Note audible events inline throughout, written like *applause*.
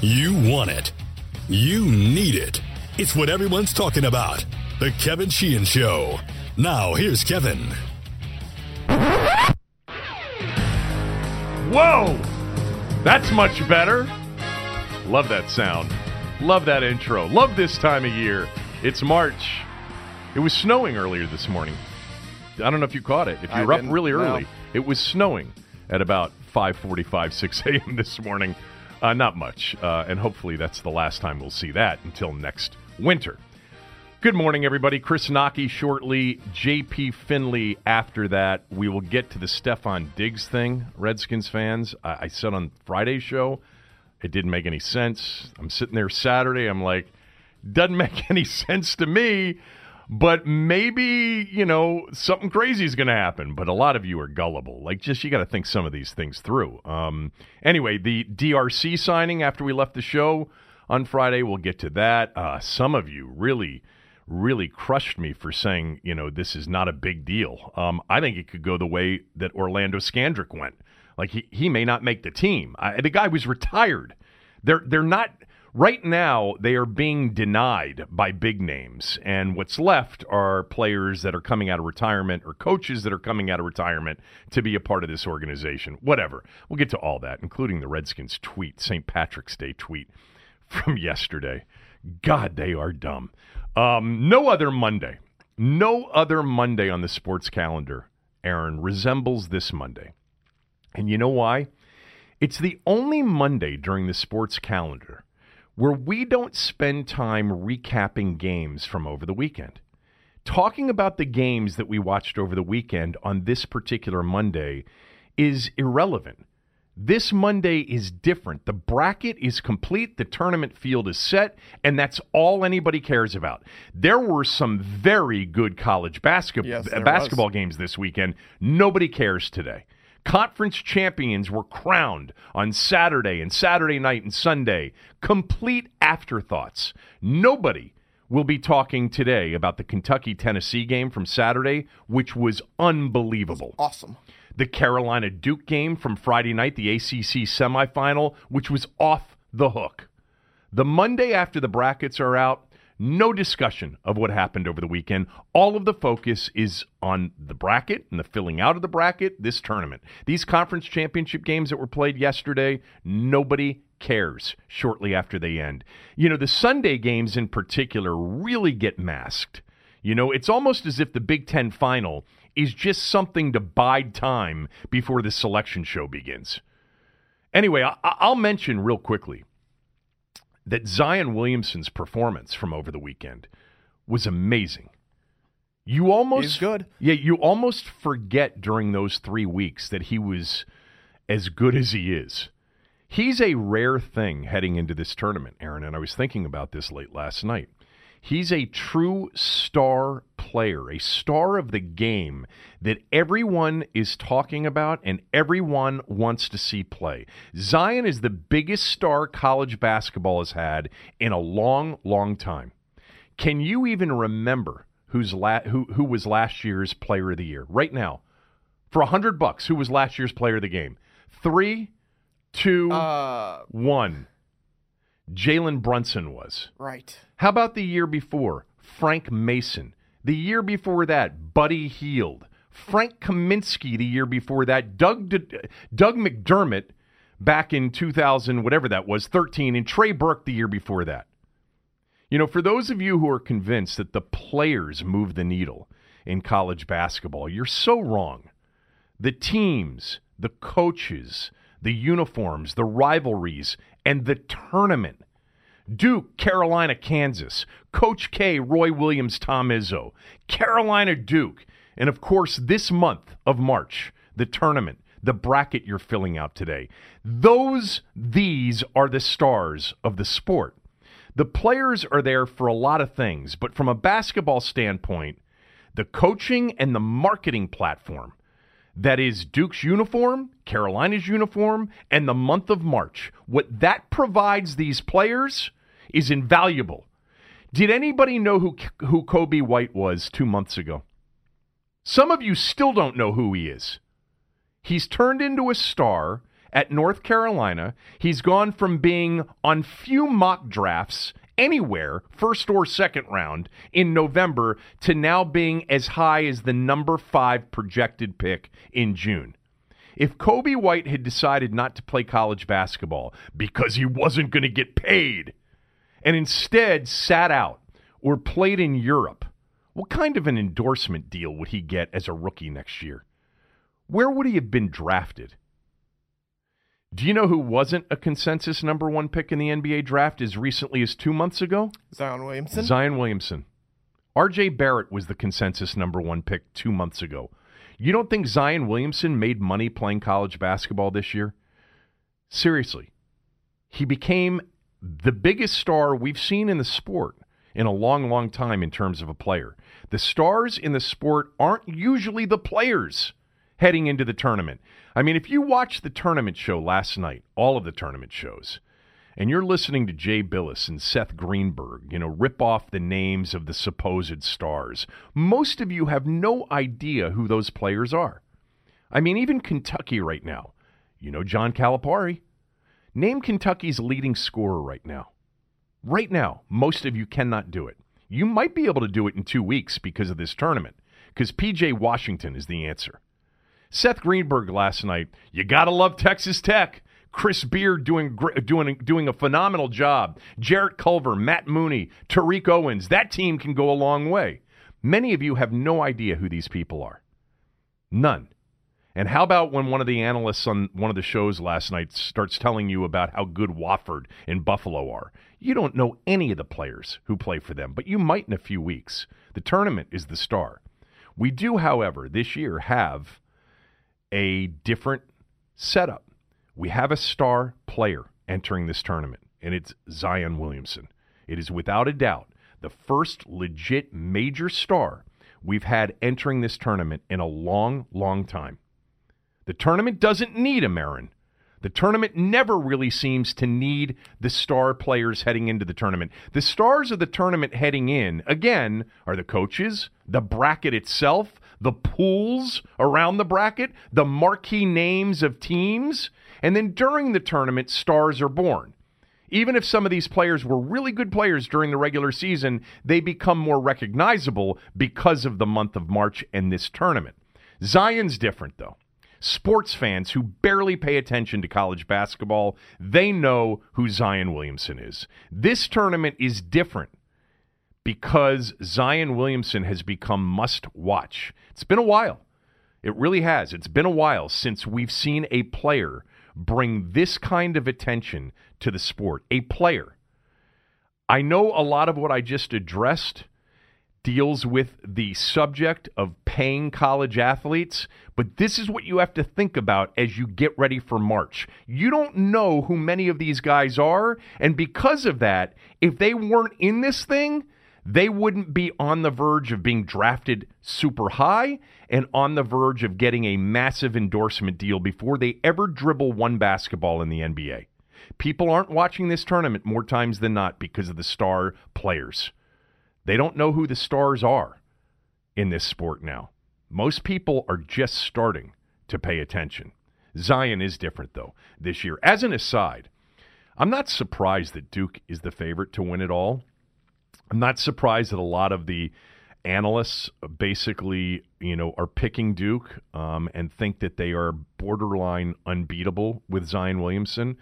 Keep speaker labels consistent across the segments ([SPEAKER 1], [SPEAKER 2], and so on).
[SPEAKER 1] You want it. You need it. It's what everyone's talking about. The Kevin Sheehan Show. Now, here's Kevin.
[SPEAKER 2] Whoa! That's much better. Love that sound. Love that intro. Love this time of year. It's March. It was snowing earlier this morning. I don't know if you caught it. If you
[SPEAKER 3] I
[SPEAKER 2] were up
[SPEAKER 3] didn't,
[SPEAKER 2] really
[SPEAKER 3] no.
[SPEAKER 2] early, it was snowing at about 5:45, 6 *laughs* a.m. this morning. Uh, not much, uh, and hopefully that's the last time we'll see that until next winter. Good morning, everybody. Chris Knoche shortly. JP Finlay after that. We will get to the Stefon Diggs thing, Redskins fans. I, I said on Friday's show, it didn't make any sense. I'm sitting there Saturday. I'm like, doesn't make *laughs* any sense to me, but maybe, you know, something crazy is going to happen. But a lot of you are gullible. Like, just you got to think some of these things through. Um, anyway, the DRC signing after we left the show on Friday, we'll get to that. Uh, some of you really really crushed me for saying, you know, this is not a big deal. Um, I think it could go the way that Orlando Scandrick went. Like he, he may not make the team. I, the guy was retired. They're they're not right now. They are being denied by big names, and what's left are players that are coming out of retirement or coaches that are coming out of retirement to be a part of this organization. Whatever. We'll get to all that, including the Redskins tweet, St. Patrick's Day tweet from yesterday. God, they are dumb. Um, no other Monday, no other Monday on the sports calendar, Aaron, resembles this Monday. And you know why? It's the only Monday during the sports calendar where we don't spend time recapping games from over the weekend. Talking about the games that we watched over the weekend on this particular Monday is irrelevant. This Monday is different. The bracket is complete, the tournament field is set, and that's all anybody cares about. There were some very good college uh, basketball
[SPEAKER 3] Yes,
[SPEAKER 2] basketball
[SPEAKER 3] was.
[SPEAKER 2] games this weekend. Nobody cares today. Conference champions were crowned on Saturday and Saturday night and Sunday. Complete afterthoughts. Nobody will be talking today about the Kentucky Tennessee game from Saturday, which was unbelievable
[SPEAKER 3] Awesome.
[SPEAKER 2] the Carolina Duke game from Friday night, the ACC semifinal, which was off the hook. The Monday after the brackets are out, no discussion of what happened over the weekend. All of the focus is on the bracket and the filling out of the bracket, this tournament. These conference championship games that were played yesterday, nobody cares shortly after they end. You know, the Sunday games in particular really get masked. You know, it's almost as if the Big Ten final is just something to bide time before the selection show begins. Anyway, I- I'll mention real quickly that Zion Williamson's performance from over the weekend was amazing. You almost
[SPEAKER 3] He's good.
[SPEAKER 2] Yeah, you almost forget during those 3 weeks that he was as good as he is. He's a rare thing heading into this tournament, Aaron, and I was thinking about this late last night. He's a true star player, a star of the game that everyone is talking about and everyone wants to see play. Zion is the biggest star college basketball has had in a long, long time. Can you even remember who's la- who who was last year's player of the year? Right now, for a hundred bucks, who was last year's player of the game? Three, two,
[SPEAKER 3] Uh,
[SPEAKER 2] one. Jalen Brunson was.
[SPEAKER 3] right.
[SPEAKER 2] How about the year before? Frank Mason. The year before that, Buddy Hield. Frank Kaminsky the year before that. Doug D- Doug McDermott back in 2000 whatever that was, 13 and Trey Burke the year before that. You know, for those of you who are convinced that the players move the needle in college basketball, you're so wrong. The teams, the coaches, the uniforms, the rivalries, and the tournament. Duke, Carolina, Kansas. Coach K, Roy Williams, Tom Izzo. Carolina, Duke. And of course, this month of March, the tournament, the bracket you're filling out today. Those, these are the stars of the sport. The players are there for a lot of things, but from a basketball standpoint, the coaching and the marketing platform that is Duke's uniform, Carolina's uniform, and the month of March. What that provides these players is invaluable. Did anybody know who who Coby White was 2 months ago? Some of you still don't know who he is. He's turned into a star at North Carolina. He's gone from being on few mock drafts anywhere, first or second round, in November to now being as high as the number five projected pick in June. If Coby White had decided not to play college basketball because he wasn't going to get paid and instead sat out or played in Europe, what kind of an endorsement deal would he get as a rookie next year? Where would he have been drafted? Do you know who wasn't a consensus number one pick in the NBA draft as recently as two months ago?
[SPEAKER 3] Zion Williamson.
[SPEAKER 2] Zion Williamson. RJ Barrett was the consensus number one pick two months ago. You don't think Zion Williamson made money playing college basketball this year? Seriously. He became the biggest star we've seen in the sport in a long, long time in terms of a player. The stars in the sport aren't usually the players heading into the tournament. I mean, if you watch the tournament show last night, all of the tournament shows, and you're listening to Jay Bilas and Seth Greenberg, you know, rip off the names of the supposed stars, most of you have no idea who those players are. I mean, even Kentucky right now, you know John Calipari. Name Kentucky's leading scorer right now. Right now, most of you cannot do it. You might be able to do it in two weeks because of this tournament, because PJ Washington is the answer. Seth Greenberg last night, you got to love Texas Tech. Chris Beard doing doing doing a phenomenal job. Jarrett Culver, Matt Mooney, Tariq Owens. That team can go a long way. Many of you have no idea who these people are. None. And how about when one of the analysts on one of the shows last night starts telling you about how good Wofford and Buffalo are? You don't know any of the players who play for them, but you might in a few weeks. The tournament is the star. We do, however, this year have a different setup. We have a star player entering this tournament, and it's Zion Williamson. It is without a doubt the first legit major star we've had entering this tournament in a long, long time. The tournament doesn't need a Marin. The tournament never really seems to need the star players heading into the tournament. The stars of the tournament heading in, again, are the coaches, the bracket itself, the pools around the bracket, the marquee names of teams, and then during the tournament, stars are born. Even if some of these players were really good players during the regular season, they become more recognizable because of the month of March and this tournament. Zion's different, though. Sports fans who barely pay attention to college basketball, they know who Zion Williamson is. This tournament is different because Zion Williamson has become must watch. It's been a while. It really has. It's been a while since we've seen a player bring this kind of attention to the sport. A player. I know a lot of what I just addressed deals with the subject of paying college athletes, but this is what you have to think about as you get ready for March. You don't know who many of these guys are, and because of that, if they weren't in this thing, they wouldn't be on the verge of being drafted super high and on the verge of getting a massive endorsement deal before they ever dribble one basketball in the NBA. People aren't watching this tournament more times than not because of the star players. They don't know who the stars are in this sport now. Most people are just starting to pay attention. Zion is different, though, this year. As an aside, I'm not surprised that Duke is the favorite to win it all. I'm not surprised that a lot of the analysts basically, you know, are picking Duke um, and think that they are borderline unbeatable with Zion Williamson.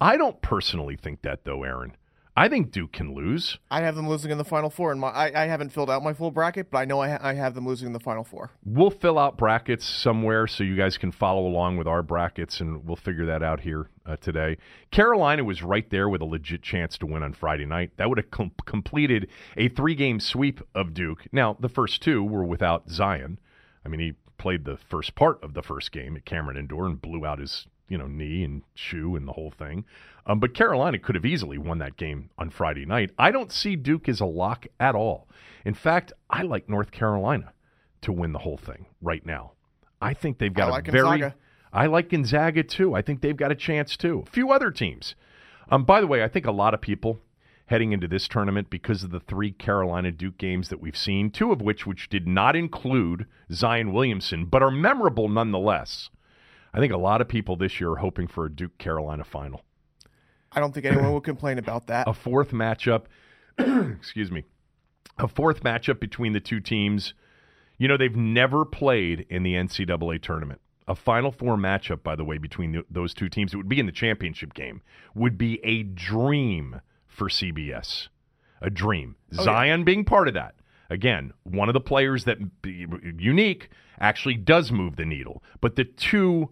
[SPEAKER 2] I don't personally think that, though, Aaron. I think Duke can lose.
[SPEAKER 3] I have them losing in the Final Four, and my I, I haven't filled out my full bracket, but I know I, ha- I have them losing in the Final Four.
[SPEAKER 2] We'll fill out brackets somewhere so you guys can follow along with our brackets, and we'll figure that out here uh, today. Carolina was right there with a legit chance to win on Friday night. That would have com- completed a three-game sweep of Duke. Now the first two were without Zion. I mean, he played the first part of the first game at Cameron Indoor and blew out his you know knee and shoe and the whole thing. Um, but Carolina could have easily won that game on Friday night. I don't see Duke as a lock at all. In fact, I like North Carolina to win the whole thing right now. I think they've got
[SPEAKER 3] like
[SPEAKER 2] a very.
[SPEAKER 3] Gonzaga.
[SPEAKER 2] I like Gonzaga too. I think they've got a chance too. A few other teams. Um, by the way, I think a lot of people heading into this tournament because of the three Carolina Duke games that we've seen, two of which which did not include Zion Williamson, but are memorable nonetheless. I think a lot of people this year are hoping for a Duke Carolina final.
[SPEAKER 3] I don't think anyone will complain about that.
[SPEAKER 2] A fourth matchup, *clears throat* excuse me, a fourth matchup between the two teams. You know, they've never played in the NCAA tournament. A Final Four matchup, by the way, between the, those two teams, it would be in the championship game, would be a dream for CBS. A dream.
[SPEAKER 3] Oh,
[SPEAKER 2] Zion
[SPEAKER 3] yeah.
[SPEAKER 2] being part of that. Again, one of the players that unique actually does move the needle. But the two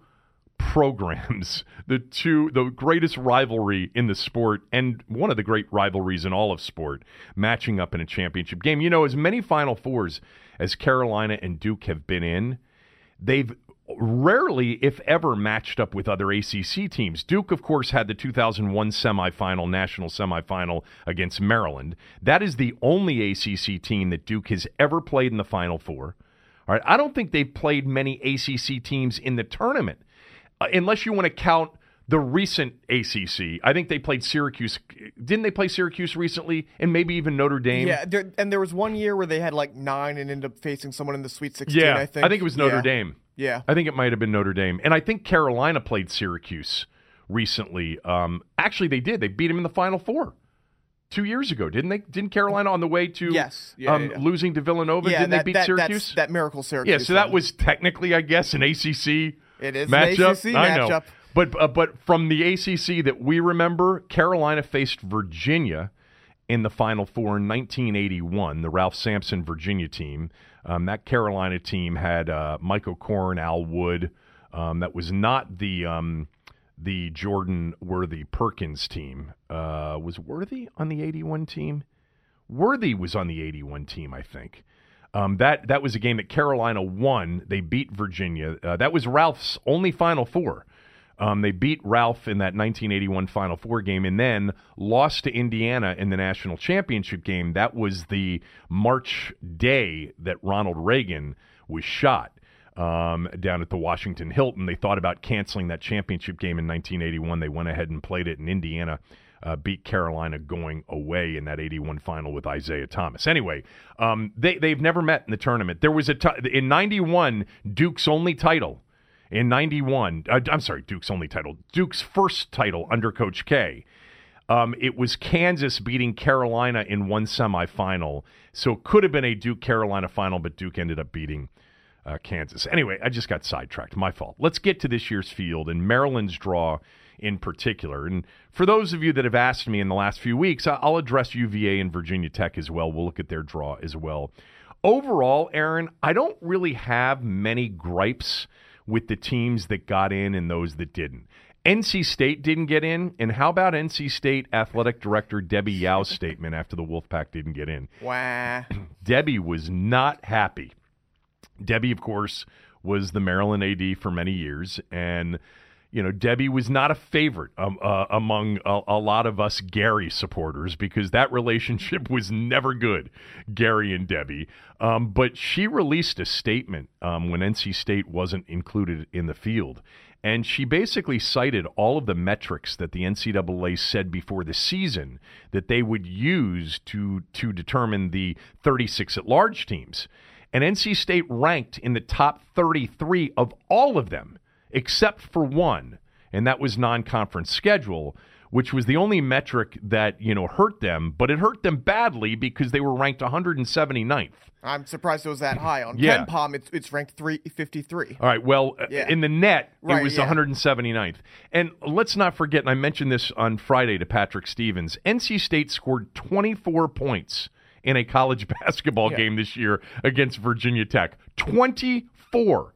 [SPEAKER 2] programs, *laughs* the two the greatest rivalry in the sport and one of the great rivalries in all of sport, matching up in a championship game. You know, as many Final Fours as Carolina and Duke have been in, they've rarely, if ever, matched up with other ACC teams. Duke, of course, had the 2001 semifinal, national semifinal against Maryland. That is the only ACC team that Duke has ever played in the Final Four. All right, I don't think they've played many ACC teams in the tournament, unless you want to count the recent ACC. I think they played Syracuse. Didn't they play Syracuse recently, and maybe even Notre Dame?
[SPEAKER 3] Yeah, there, and there was one year where they had like nine and ended up facing someone in the Sweet 16.
[SPEAKER 2] Yeah,
[SPEAKER 3] I think.
[SPEAKER 2] it was Notre
[SPEAKER 3] Yeah.
[SPEAKER 2] Dame.
[SPEAKER 3] Yeah.
[SPEAKER 2] I think it might have been Notre Dame. And I think Carolina played Syracuse recently. Um, actually, they did. They beat them in the Final Four two years ago, didn't they? Didn't Carolina on the way to
[SPEAKER 3] Yes. Yeah,
[SPEAKER 2] um,
[SPEAKER 3] yeah, yeah.
[SPEAKER 2] losing to Villanova?
[SPEAKER 3] Yeah,
[SPEAKER 2] didn't
[SPEAKER 3] that,
[SPEAKER 2] they beat
[SPEAKER 3] that,
[SPEAKER 2] Syracuse?
[SPEAKER 3] That miracle Syracuse.
[SPEAKER 2] yeah, so that was technically, I guess, an ACC
[SPEAKER 3] It is an
[SPEAKER 2] matchup.
[SPEAKER 3] ACC
[SPEAKER 2] I know.
[SPEAKER 3] matchup.
[SPEAKER 2] But uh, but from the ACC that we remember, Carolina faced Virginia in the Final Four in 1981, the Ralph Sampson Virginia team. Um, that Carolina team had uh, Michael Korn, Al Wood. Um, that was not the um, the Jordan Worthy Perkins team. Uh, was Worthy on the 81 team? Worthy was on the 81 team, I think. Um, that that was a game that Carolina won. They beat Virginia. Uh, that was Ralph's only Final Four. Um, they beat Ralph in that 1981 Final Four game and then lost to Indiana in the national championship game. That was the March day that Ronald Reagan was shot um, down at the Washington Hilton. They thought about canceling that championship game in 1981. They went ahead and played it, in Indiana uh, beat Carolina going away in that 81 final with Isiah Thomas. Anyway, um, they, they've never met in the tournament. There was a t- in 91, Duke's only title. In 91 uh, i'm sorry duke's only title. Duke's first title under coach k. Um, it was kansas beating carolina in one semifinal. So it could have been a duke carolina final but duke ended up beating uh, kansas. Anyway i just got sidetracked. My fault. Let's get to this year's field and maryland's draw in particular and for those of you that have asked me in the last few weeks i'll address uva and virginia tech as well we'll look at their draw as well overall aaron i don't really have many gripes with the teams that got in and those that didn't. NC State didn't get in, and how about NC State athletic director Debbie Yow's *laughs* statement after the Wolfpack didn't get in?
[SPEAKER 3] Wah. *clears throat*
[SPEAKER 2] Debbie was not happy. Debbie, of course, was the Maryland AD for many years, and you know Debbie was not a favorite um, uh, among a, a lot of us Gary supporters because that relationship was never good, Gary and Debbie. Um, but she released a statement um, when NC State wasn't included in the field. And she basically cited all of the metrics that the NCAA said before the season that they would use to to determine the 36 at large teams. And NC State ranked in the top 33 of all of them, except for one, and that was non conference schedule, which was the only metric that, you know, hurt them, but it hurt them badly because they were ranked 179th.
[SPEAKER 3] I'm surprised it was that high. On
[SPEAKER 2] Yeah.
[SPEAKER 3] KenPom, it's, it's ranked 353.
[SPEAKER 2] All right. Well, uh,
[SPEAKER 3] Yeah.
[SPEAKER 2] in the net,
[SPEAKER 3] Right,
[SPEAKER 2] it was
[SPEAKER 3] yeah.
[SPEAKER 2] 179th. And let's not forget, and I mentioned this on Friday to Patrick Stevens NC State scored 24 points in a college *laughs* basketball
[SPEAKER 3] Yeah.
[SPEAKER 2] game this year against Virginia Tech. 24.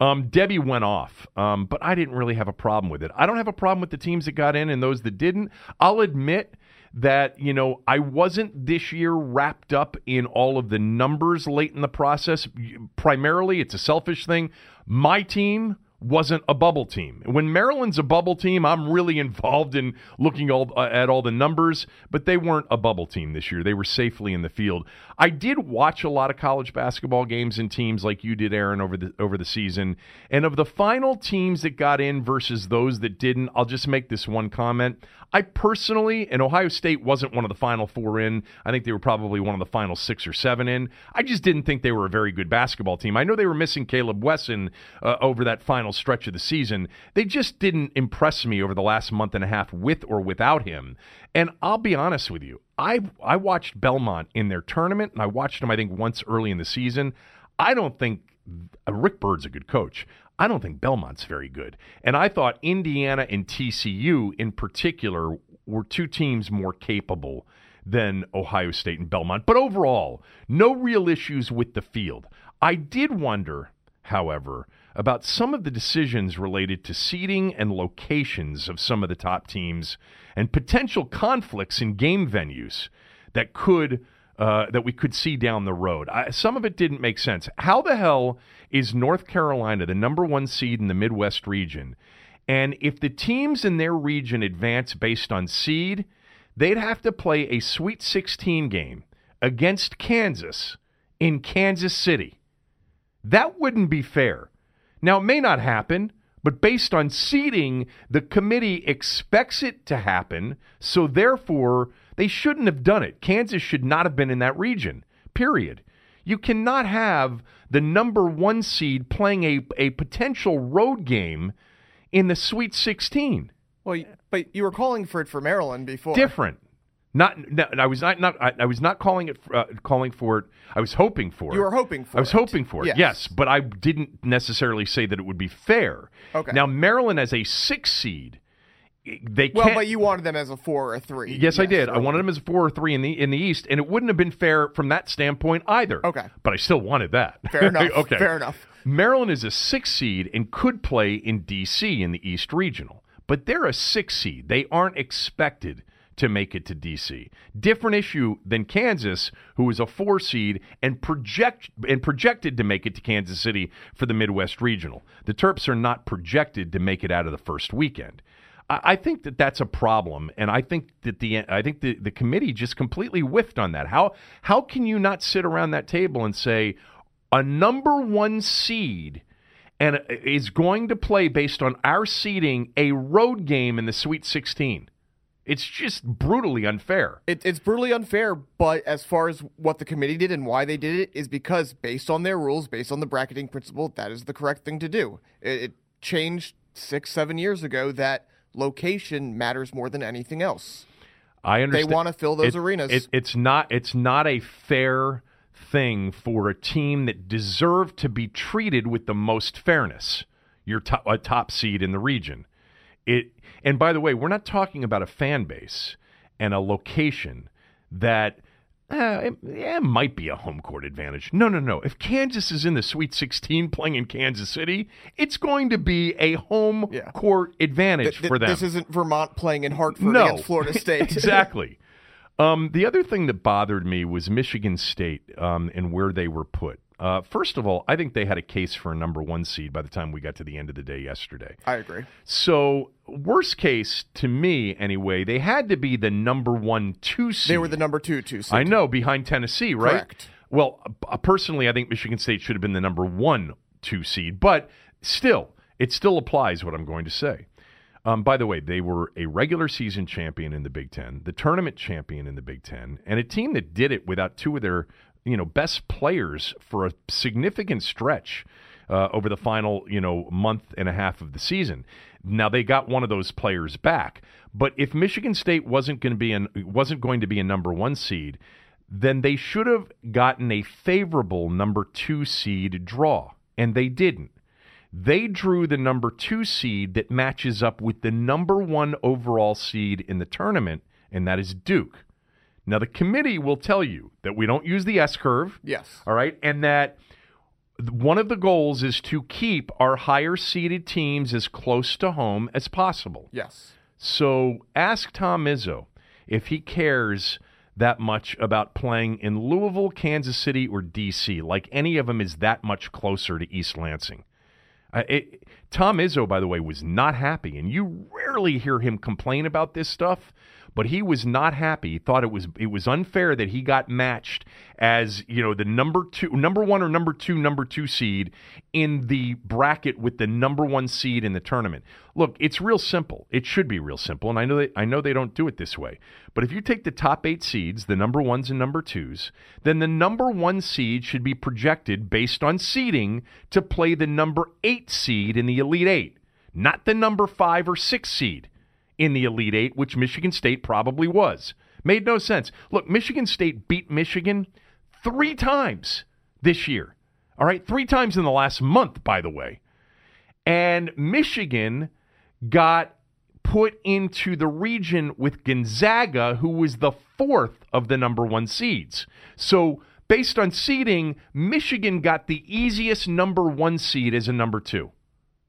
[SPEAKER 2] Um, Debbie went off, um, but I didn't really have a problem with it. I don't have a problem with the teams that got in and those that didn't. I'll admit that, you know, I wasn't this year wrapped up in all of the numbers late in the process. Primarily, it's a selfish thing. My team wasn't a bubble team. When Maryland's a bubble team, I'm really *laughs* involved in looking all, uh, at all the numbers, but they weren't a bubble team this year. They were safely in the field. I did watch a lot of college basketball games and teams like you did, Aaron, over the over the season. And of the final teams that got in versus those that didn't, I'll just make this one comment. I personally, and Ohio State wasn't one of the final four in. I think they were probably one of the final six or seven in. I just didn't think they were a very good basketball team. I know they were missing Caleb Wesson uh, over that final stretch of the season, they just didn't impress me over the last month and a half with or without him. And I'll be honest with you, I I watched Belmont in their tournament, and I watched them I think once early in the season. I don't think uh, Rick Byrd's a good coach. I don't think Belmont's very good. And I thought Indiana and TCU in particular were two teams more capable than Ohio State and Belmont. But overall, no real issues with the field. I did wonder, however, about some of the decisions related to seating and locations of some of the top teams and potential conflicts in game venues that could uh, that we could see down the road. I, some of it didn't make sense. How the hell is North Carolina the number one seed in the Midwest region? And if the teams in their region advance based on seed, they'd have to play a Sweet 16 game against Kansas in Kansas City. That wouldn't be fair. Now, it may not happen, but based on seeding, the committee expects it to happen, so therefore, they shouldn't have done it. Kansas should not have been in that region, period. You cannot have the number one seed playing a, a potential road game in the Sweet 16.
[SPEAKER 3] Well, but you were calling for it for Maryland before.
[SPEAKER 2] Different. Not, no, I was not, not I, I was not calling it uh, calling for it. I was hoping for
[SPEAKER 3] it. You were hoping for
[SPEAKER 2] I was
[SPEAKER 3] it.
[SPEAKER 2] hoping for it.
[SPEAKER 3] Yes.
[SPEAKER 2] yes, but I didn't necessarily say that it would be fair.
[SPEAKER 3] Okay.
[SPEAKER 2] Now Maryland as a six seed, they
[SPEAKER 3] Well,
[SPEAKER 2] can't.
[SPEAKER 3] but you wanted them as a four or a three.
[SPEAKER 2] Yes, I did. I wanted them as a four or three in the in the East, and it wouldn't have been fair from that standpoint either.
[SPEAKER 3] Okay.
[SPEAKER 2] but I still wanted that.
[SPEAKER 3] Fair *laughs* enough.
[SPEAKER 2] okay,
[SPEAKER 3] Fair enough.
[SPEAKER 2] Maryland is a six seed and could play in D.C. in the East Regional, but they're a six seed. They aren't expected to make it to D.C. Different issue than Kansas, who is a four seed and project and projected to make it to Kansas City for the Midwest Regional. The Terps are not projected to make it out of the first weekend. I think that that's a problem, and I think that the I think the, the committee just completely whiffed on that. How how can you not sit around that table and say a number one seed and uh, is going to play based on our seeding a road game in the Sweet 16? It's just brutally unfair.
[SPEAKER 3] It, it's brutally unfair, but as far as what the committee did and why they did it is because based on their rules, based on the bracketing principle, that is the correct thing to do. It, it changed six, seven years ago that location matters more than anything else.
[SPEAKER 2] I understand.
[SPEAKER 3] They wanna fill those
[SPEAKER 2] It-
[SPEAKER 3] arenas.
[SPEAKER 2] it- it's not. It's not a fair thing for a team that deserved to be treated with the most fairness. You're top, a top seed in the region. It. And by the way, we're not talking about a fan base and a location that. Uh, it, yeah, it might be a home court advantage. No, no, no. If Kansas is in the Sweet 16 playing in Kansas City, it's going to be a home
[SPEAKER 3] Yeah.
[SPEAKER 2] court advantage
[SPEAKER 3] Th-
[SPEAKER 2] for them.
[SPEAKER 3] This isn't Vermont playing in Hartford
[SPEAKER 2] No.
[SPEAKER 3] against Florida *laughs* State.
[SPEAKER 2] exactly. Um, the other thing that bothered me was Michigan State um, and where they were put. Uh, first of all, I think they had a case for a number one seed by the time we got to the end of the day yesterday.
[SPEAKER 3] I agree.
[SPEAKER 2] So, worst case to me, anyway, they had to be the number one two seed.
[SPEAKER 3] They were the number two, two seed.
[SPEAKER 2] I know behind Tennessee, right?
[SPEAKER 3] Correct.
[SPEAKER 2] Well, uh, personally, I think Michigan State should have been the number one two seed, but still, it still applies what I'm going to say. Um, by the way, they were a regular season champion in the Big Ten, the tournament champion in the Big Ten, and a team that did it without two of their you know best players for a significant stretch uh, over the final you know month and a half of the season. Now they got one of those players back, but if Michigan State wasn't going to be an wasn't going to be a number one seed, then they should have gotten a favorable number two seed draw, and they didn't. They drew the number two seed that matches up with the number one overall seed in the tournament, and that is Duke. Now, the committee will tell you that we don't use the S curve.
[SPEAKER 3] Yes.
[SPEAKER 2] All right. And that one of the goals is to keep our higher seeded teams as close to home as possible.
[SPEAKER 3] Yes.
[SPEAKER 2] So ask Tom Izzo if he cares that much about playing in Louisville, Kansas City, or D.C., like any of them is that much closer to East Lansing. Uh, it, Tom Izzo, by the way, was not happy, and you rarely hear him complain about this stuff. But he was not happy. He thought it was it was unfair that he got matched as you know the number two, number one or number two, number two seed in the bracket with the number one seed in the tournament. Look, it's real simple. It should be real simple, and I know they, I know they don't do it this way. But if you take the top eight seeds, the number ones and number twos, then the number one seed should be projected based on seeding to play the number eight seed in the Elite Eight, not the number five or six seed in the Elite Eight, which Michigan State probably was. Made no sense. Look, Michigan State beat Michigan three times this year. All right, three times in the last month, by the way. And Michigan got put into the region with Gonzaga, who was the fourth of the number one seeds. So, based on seeding, Michigan got the easiest number one seed as a number two.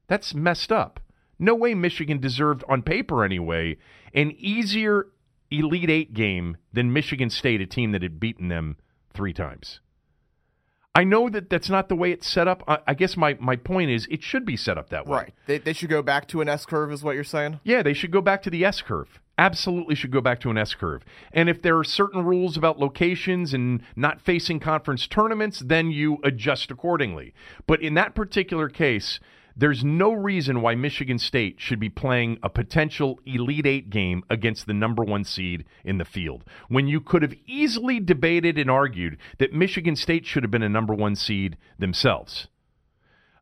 [SPEAKER 2] That's messed up. No way Michigan deserved, on paper anyway, an easier Elite Eight game than Michigan State, a team that had beaten them three times. I know that that's not the way it's set up. I, I guess my, my point is it should be set up that way.
[SPEAKER 3] Right. They, they should go back to an S curve, is what you're saying?
[SPEAKER 2] Yeah, they should go back to the S curve. Absolutely should go back to an S curve. And if there are certain rules about locations and not facing conference tournaments, then you adjust accordingly. But in that particular case, there's no reason why Michigan State should be playing a potential Elite Eight game against the number one seed in the field when you could have easily debated and argued that Michigan State should have been a number one seed themselves.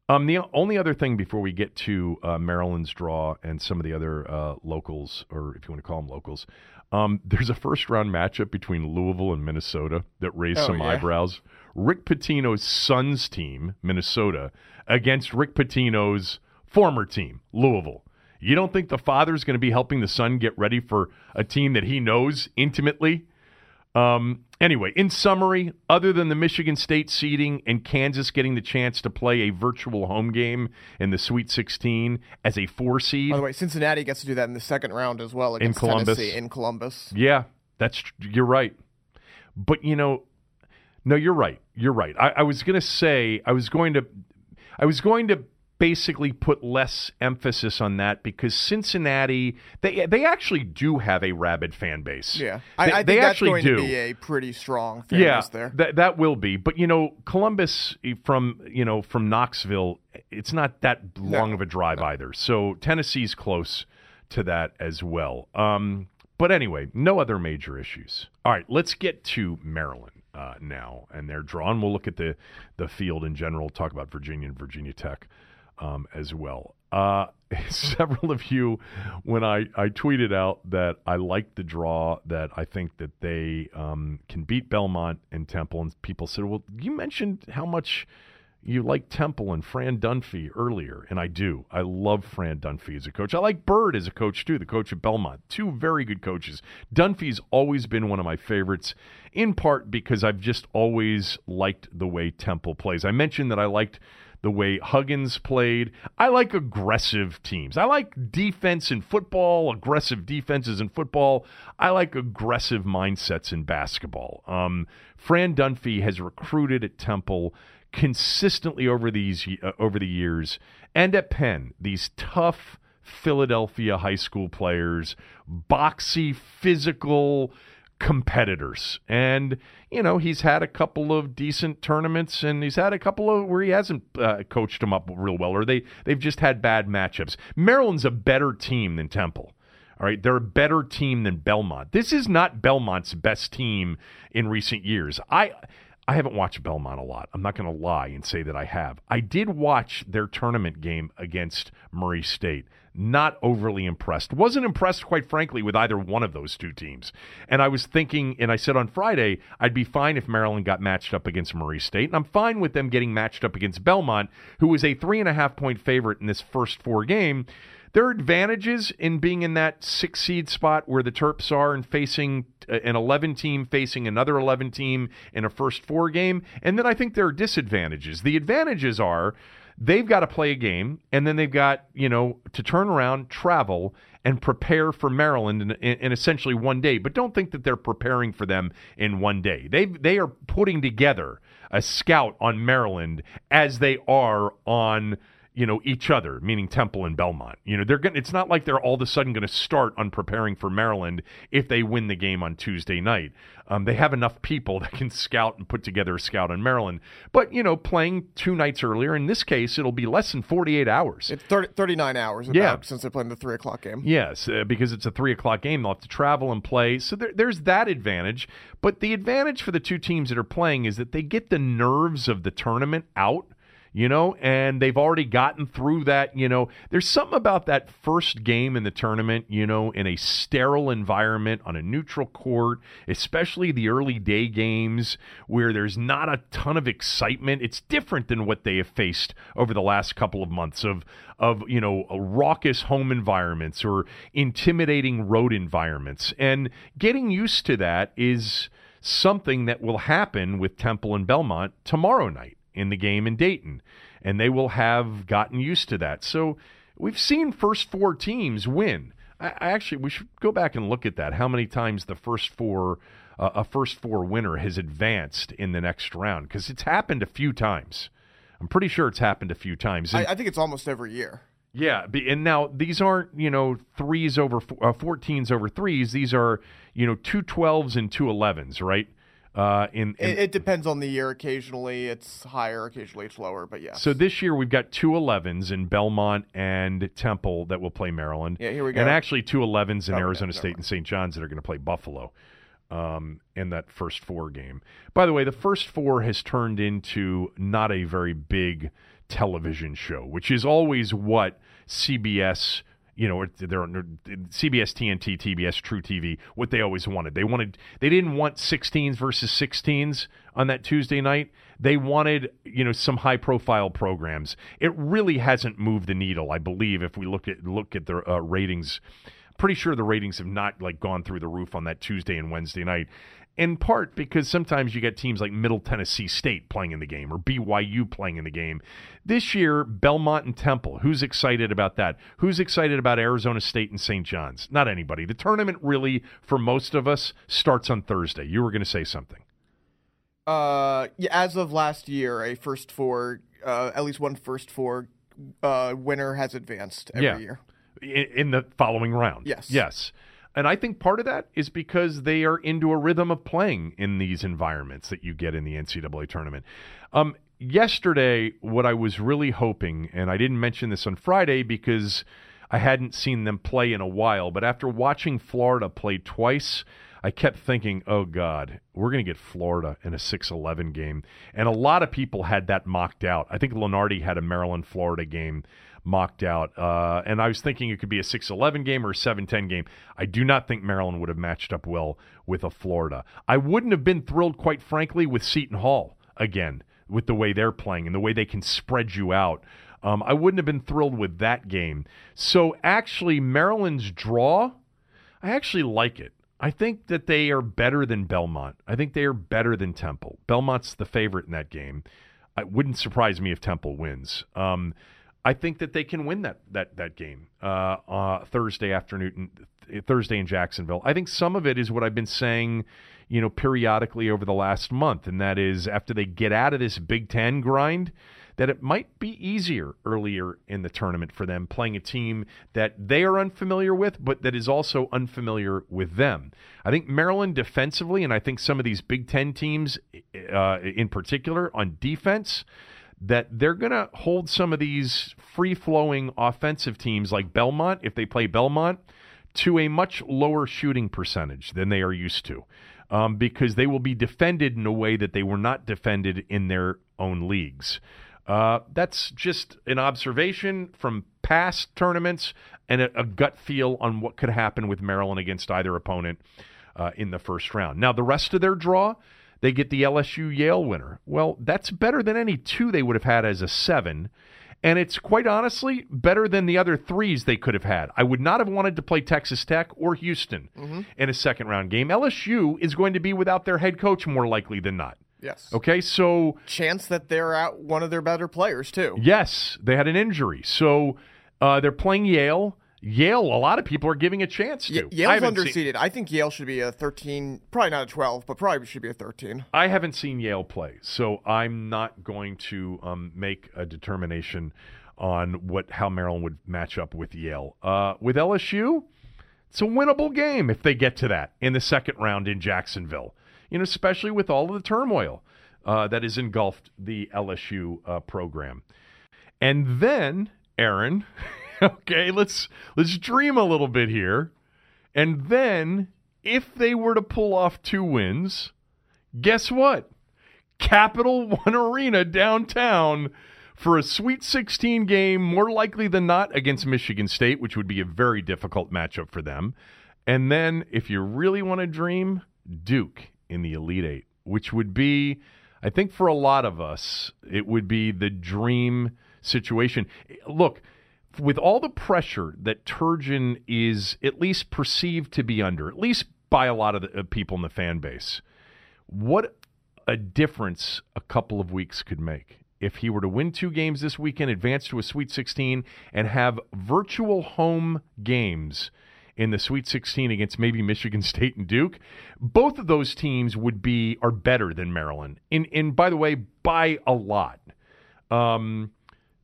[SPEAKER 2] Um, the only other thing before we get to uh, Maryland's draw and some of the other uh, locals, or if you want to call them locals, um, there's a first round matchup between Louisville and Minnesota that raised
[SPEAKER 3] Oh,
[SPEAKER 2] some
[SPEAKER 3] yeah.
[SPEAKER 2] eyebrows. Rick Pitino's son's team, Minnesota, against Rick Pitino's former team, Louisville. You don't think the father's going to be helping the son get ready for a team that he knows intimately? Um, anyway, in summary, other than the Michigan State seeding and Kansas getting the chance to play a virtual home game in the Sweet 16 as a four seed,
[SPEAKER 3] By the way, Cincinnati gets to do that in the second round as well against
[SPEAKER 2] Columbus.
[SPEAKER 3] Tennessee in Columbus.
[SPEAKER 2] Yeah, that's you're right. But you know, no, you're right. You're right. I, I was going to say I was going to, I was going to basically put less emphasis on that because Cincinnati they they actually do have a rabid fan base.
[SPEAKER 3] Yeah,
[SPEAKER 2] they,
[SPEAKER 3] I, think
[SPEAKER 2] they
[SPEAKER 3] that's
[SPEAKER 2] actually
[SPEAKER 3] going
[SPEAKER 2] do.
[SPEAKER 3] to be a pretty strong fan
[SPEAKER 2] yeah,
[SPEAKER 3] base there.
[SPEAKER 2] that that will be. But you know, Columbus eh, from you know from Knoxville, it's not that long of a drive either. So Tennessee's close to that as well. Um, but anyway, no other major issues. All right, let's get to Maryland uh, now and their draw, and we'll look at the the field in general. Talk about Virginia and Virginia Tech um, as well. Uh, *laughs* several of you, when I, I tweeted out that I liked the draw, that I think that they um, can beat Belmont and Temple, and people said, "Well, you mentioned how much." You like Temple and Fran Dunphy earlier, and I do. I love Fran Dunphy as a coach. I like Byrd as a coach too, the coach at Belmont. Two very good coaches. Dunphy's always been one of my favorites, in part because I've just always liked the way Temple plays. I mentioned that I liked the way Huggins played. I like aggressive teams. I like defense in football, aggressive defenses in football. I like aggressive mindsets in basketball. Um, Fran Dunphy has recruited at Temple consistently over these uh, over the years, and at Penn, these tough Philadelphia high school players, boxy, physical competitors. And, you know, he's had a couple of decent tournaments and he's had a couple of where he hasn't uh, coached them up real well or they, they've just had bad matchups. Maryland's a better team than Temple. All right, they're a better team than Belmont. This is not Belmont's best team in recent years. I I haven't watched Belmont a lot. I'm not going to lie and say that I have. I did watch their tournament game against Murray State. Not overly impressed. Wasn't impressed, quite frankly, with either one of those two teams. And I was thinking, and I said on Friday, I'd be fine if Maryland got matched up against Murray State. And I'm fine with them getting matched up against Belmont, who was a three and a half point favorite in this first four game. There are advantages in being in that six seed spot where the Terps are and facing uh, an 11 team facing another 11 team in a first four game. And then I think there are disadvantages. The advantages are they've got to play a game and then they've got, you know, to turn around, travel, and prepare for Maryland in, in, in essentially one day. But don't think that they're preparing for them in one day. They, they are putting together a scout on Maryland as they are on you know each other, meaning Temple and Belmont. You know they're going. It's not like they're all of a sudden going to start on preparing for Maryland if they win the game on Tuesday night. Um, they have enough people *laughs* that can scout and put together a scout on Maryland. But you know, playing two nights earlier. In this case, it'll be less than forty eight hours.
[SPEAKER 3] It's 30, 39 hours. About,
[SPEAKER 2] Yeah.
[SPEAKER 3] since they're playing the three o'clock game.
[SPEAKER 2] Yes, uh, because it's a three o'clock game. They'll have to travel and play. So there, there's that advantage. But the advantage for the two teams that are playing is that they get the nerves of the tournament out, you know, and they've already gotten through that. You know, there's something about that first game in the tournament, you know, in a sterile environment on a neutral court, especially the early day games where there's not a ton of excitement. It's different than what they have faced over the last couple of months of of you know raucous home environments or intimidating road environments and getting used to that is something that will happen with Temple and Belmont tomorrow night in the game in Dayton and they will have gotten used to that so we've seen first four teams win I, I actually we should go back and look at that how many times the first four uh, a first four winner has advanced in the next round because it's happened a few times I'm pretty sure it's happened a few times. And-
[SPEAKER 3] I, I think it's almost every year.
[SPEAKER 2] yeah, and now these aren't you know threes over uh, 14s over threes. These are you know two 12s and two 11s, right? Uh, in, in
[SPEAKER 3] It, it depends on the year. Occasionally it's higher, occasionally it's lower. But yeah.
[SPEAKER 2] so this year we've got two 11s in Belmont and Temple that will play Maryland.
[SPEAKER 3] Yeah, here we go.
[SPEAKER 2] And actually two 11s in
[SPEAKER 3] Oh,
[SPEAKER 2] Arizona
[SPEAKER 3] yeah,
[SPEAKER 2] State and St. John's that are going to play Buffalo um, in that first four game. By the way, the first four has turned into not a very big television show, which is always what CBS. You know, they're CBS, TNT, TBS, truTV. What they always wanted, they wanted, they didn't want 16s versus 16s on that Tuesday night. They wanted, you know, some high-profile programs. It really hasn't moved the needle, I believe, if we look at look at the uh, ratings pretty sure the ratings have not like gone through the roof on that Tuesday and Wednesday night. In part because sometimes you get teams like Middle Tennessee State playing in the game or BYU playing in the game. This year, Belmont and Temple. Who's excited about that? Who's excited about Arizona State and St. John's? Not anybody. The tournament really, for most of us, starts on Thursday. You were going to say something.
[SPEAKER 3] Uh, yeah, as of last year, a first four, uh, at least one first four uh, winner has advanced every
[SPEAKER 2] Yeah.
[SPEAKER 3] year.
[SPEAKER 2] in, in the following round.
[SPEAKER 3] Yes.
[SPEAKER 2] Yes. And I think part of that is because they are into a rhythm of playing in these environments that you get in the NCAA tournament. Um, yesterday, what I was really hoping, and I didn't mention this on Friday because I hadn't seen them play in a while, but after watching Florida play twice, I kept thinking, oh God, we're going to get Florida in a 6 11 game. And a lot of people had that mocked out. I think Lunardi had a Maryland Florida game mocked out. Uh, and I was thinking it could be a 6 11 game or a 7 10 game. I do not think Maryland would have matched up well with a Florida. I wouldn't have been thrilled, quite frankly, with Seton Hall again, with the way they're playing and the way they can spread you out. Um, I wouldn't have been thrilled with that game. So actually, Maryland's draw, I actually like it. I think that they are better than Belmont. I think they are better than Temple. Belmont's the favorite in that game. It wouldn't surprise me if Temple wins. Um, I think that they can win that that that game uh, uh, Thursday afternoon, Thursday in Jacksonville. I think some of it is what I've been saying, you know, periodically over the last month, and that is after they get out of this Big Ten grind, that it might be easier earlier in the tournament for them playing a team that they are unfamiliar with, but that is also unfamiliar with them. I think Maryland defensively, and I think some of these Big Ten teams uh, in particular on defense that they're going to hold some of these free flowing offensive teams like Belmont, if they play Belmont, to a much lower shooting percentage than they are used to um, because they will be defended in a way that they were not defended in their own leagues. Uh, that's just an observation from past tournaments and a, a, gut feel on what could happen with Maryland against either opponent uh, in the first round. Now, the rest of their draw, they get the LSU Yale winner. Well, that's better than any two they would have had as a seven. And it's quite honestly better than the other threes they could have had. I would not have wanted to play Texas Tech or Houston mm-hmm. in a second round game. LSU is going to be without their head coach more likely than not.
[SPEAKER 3] Yes.
[SPEAKER 2] Okay, so
[SPEAKER 3] chance that they're out one of their better players too.
[SPEAKER 2] Yes, they had an injury, so uh, they're playing Yale. Yale, a lot of people are giving a chance to.
[SPEAKER 3] Y- Yale's underseeded. Seen, I think Yale should be a 13, probably not a 12, but probably should be a 13.
[SPEAKER 2] I haven't seen Yale play, so I'm not going to um, make a determination on what how Maryland would match up with Yale. Uh, with LSU, it's a winnable game if they get to that in the second round in Jacksonville. You know, especially with all of the turmoil uh, that has engulfed the LSU uh, program. And then, Aaron, *laughs* *laughs* okay, let's let's dream a little bit here. And then, if they were to pull off two wins, guess what? Capital *laughs* One Arena downtown for a Sweet 16 game, more likely than not against Michigan State, which would be a very difficult matchup for them. And then, if you really want to dream, Duke in the Elite Eight, which would be, I think, for a lot of us, it would be the dream situation. Look, with all the pressure that Turgeon is at least perceived to be under, at least by a lot of the uh, people in the fan base, what a difference a couple of weeks could make. If he were to win two games this weekend, advance to a Sweet 16, and have virtual home games in the Sweet 16 against maybe Michigan *laughs* State and Duke, both of those teams would be are better than Maryland. And in by the way, by a lot. Um,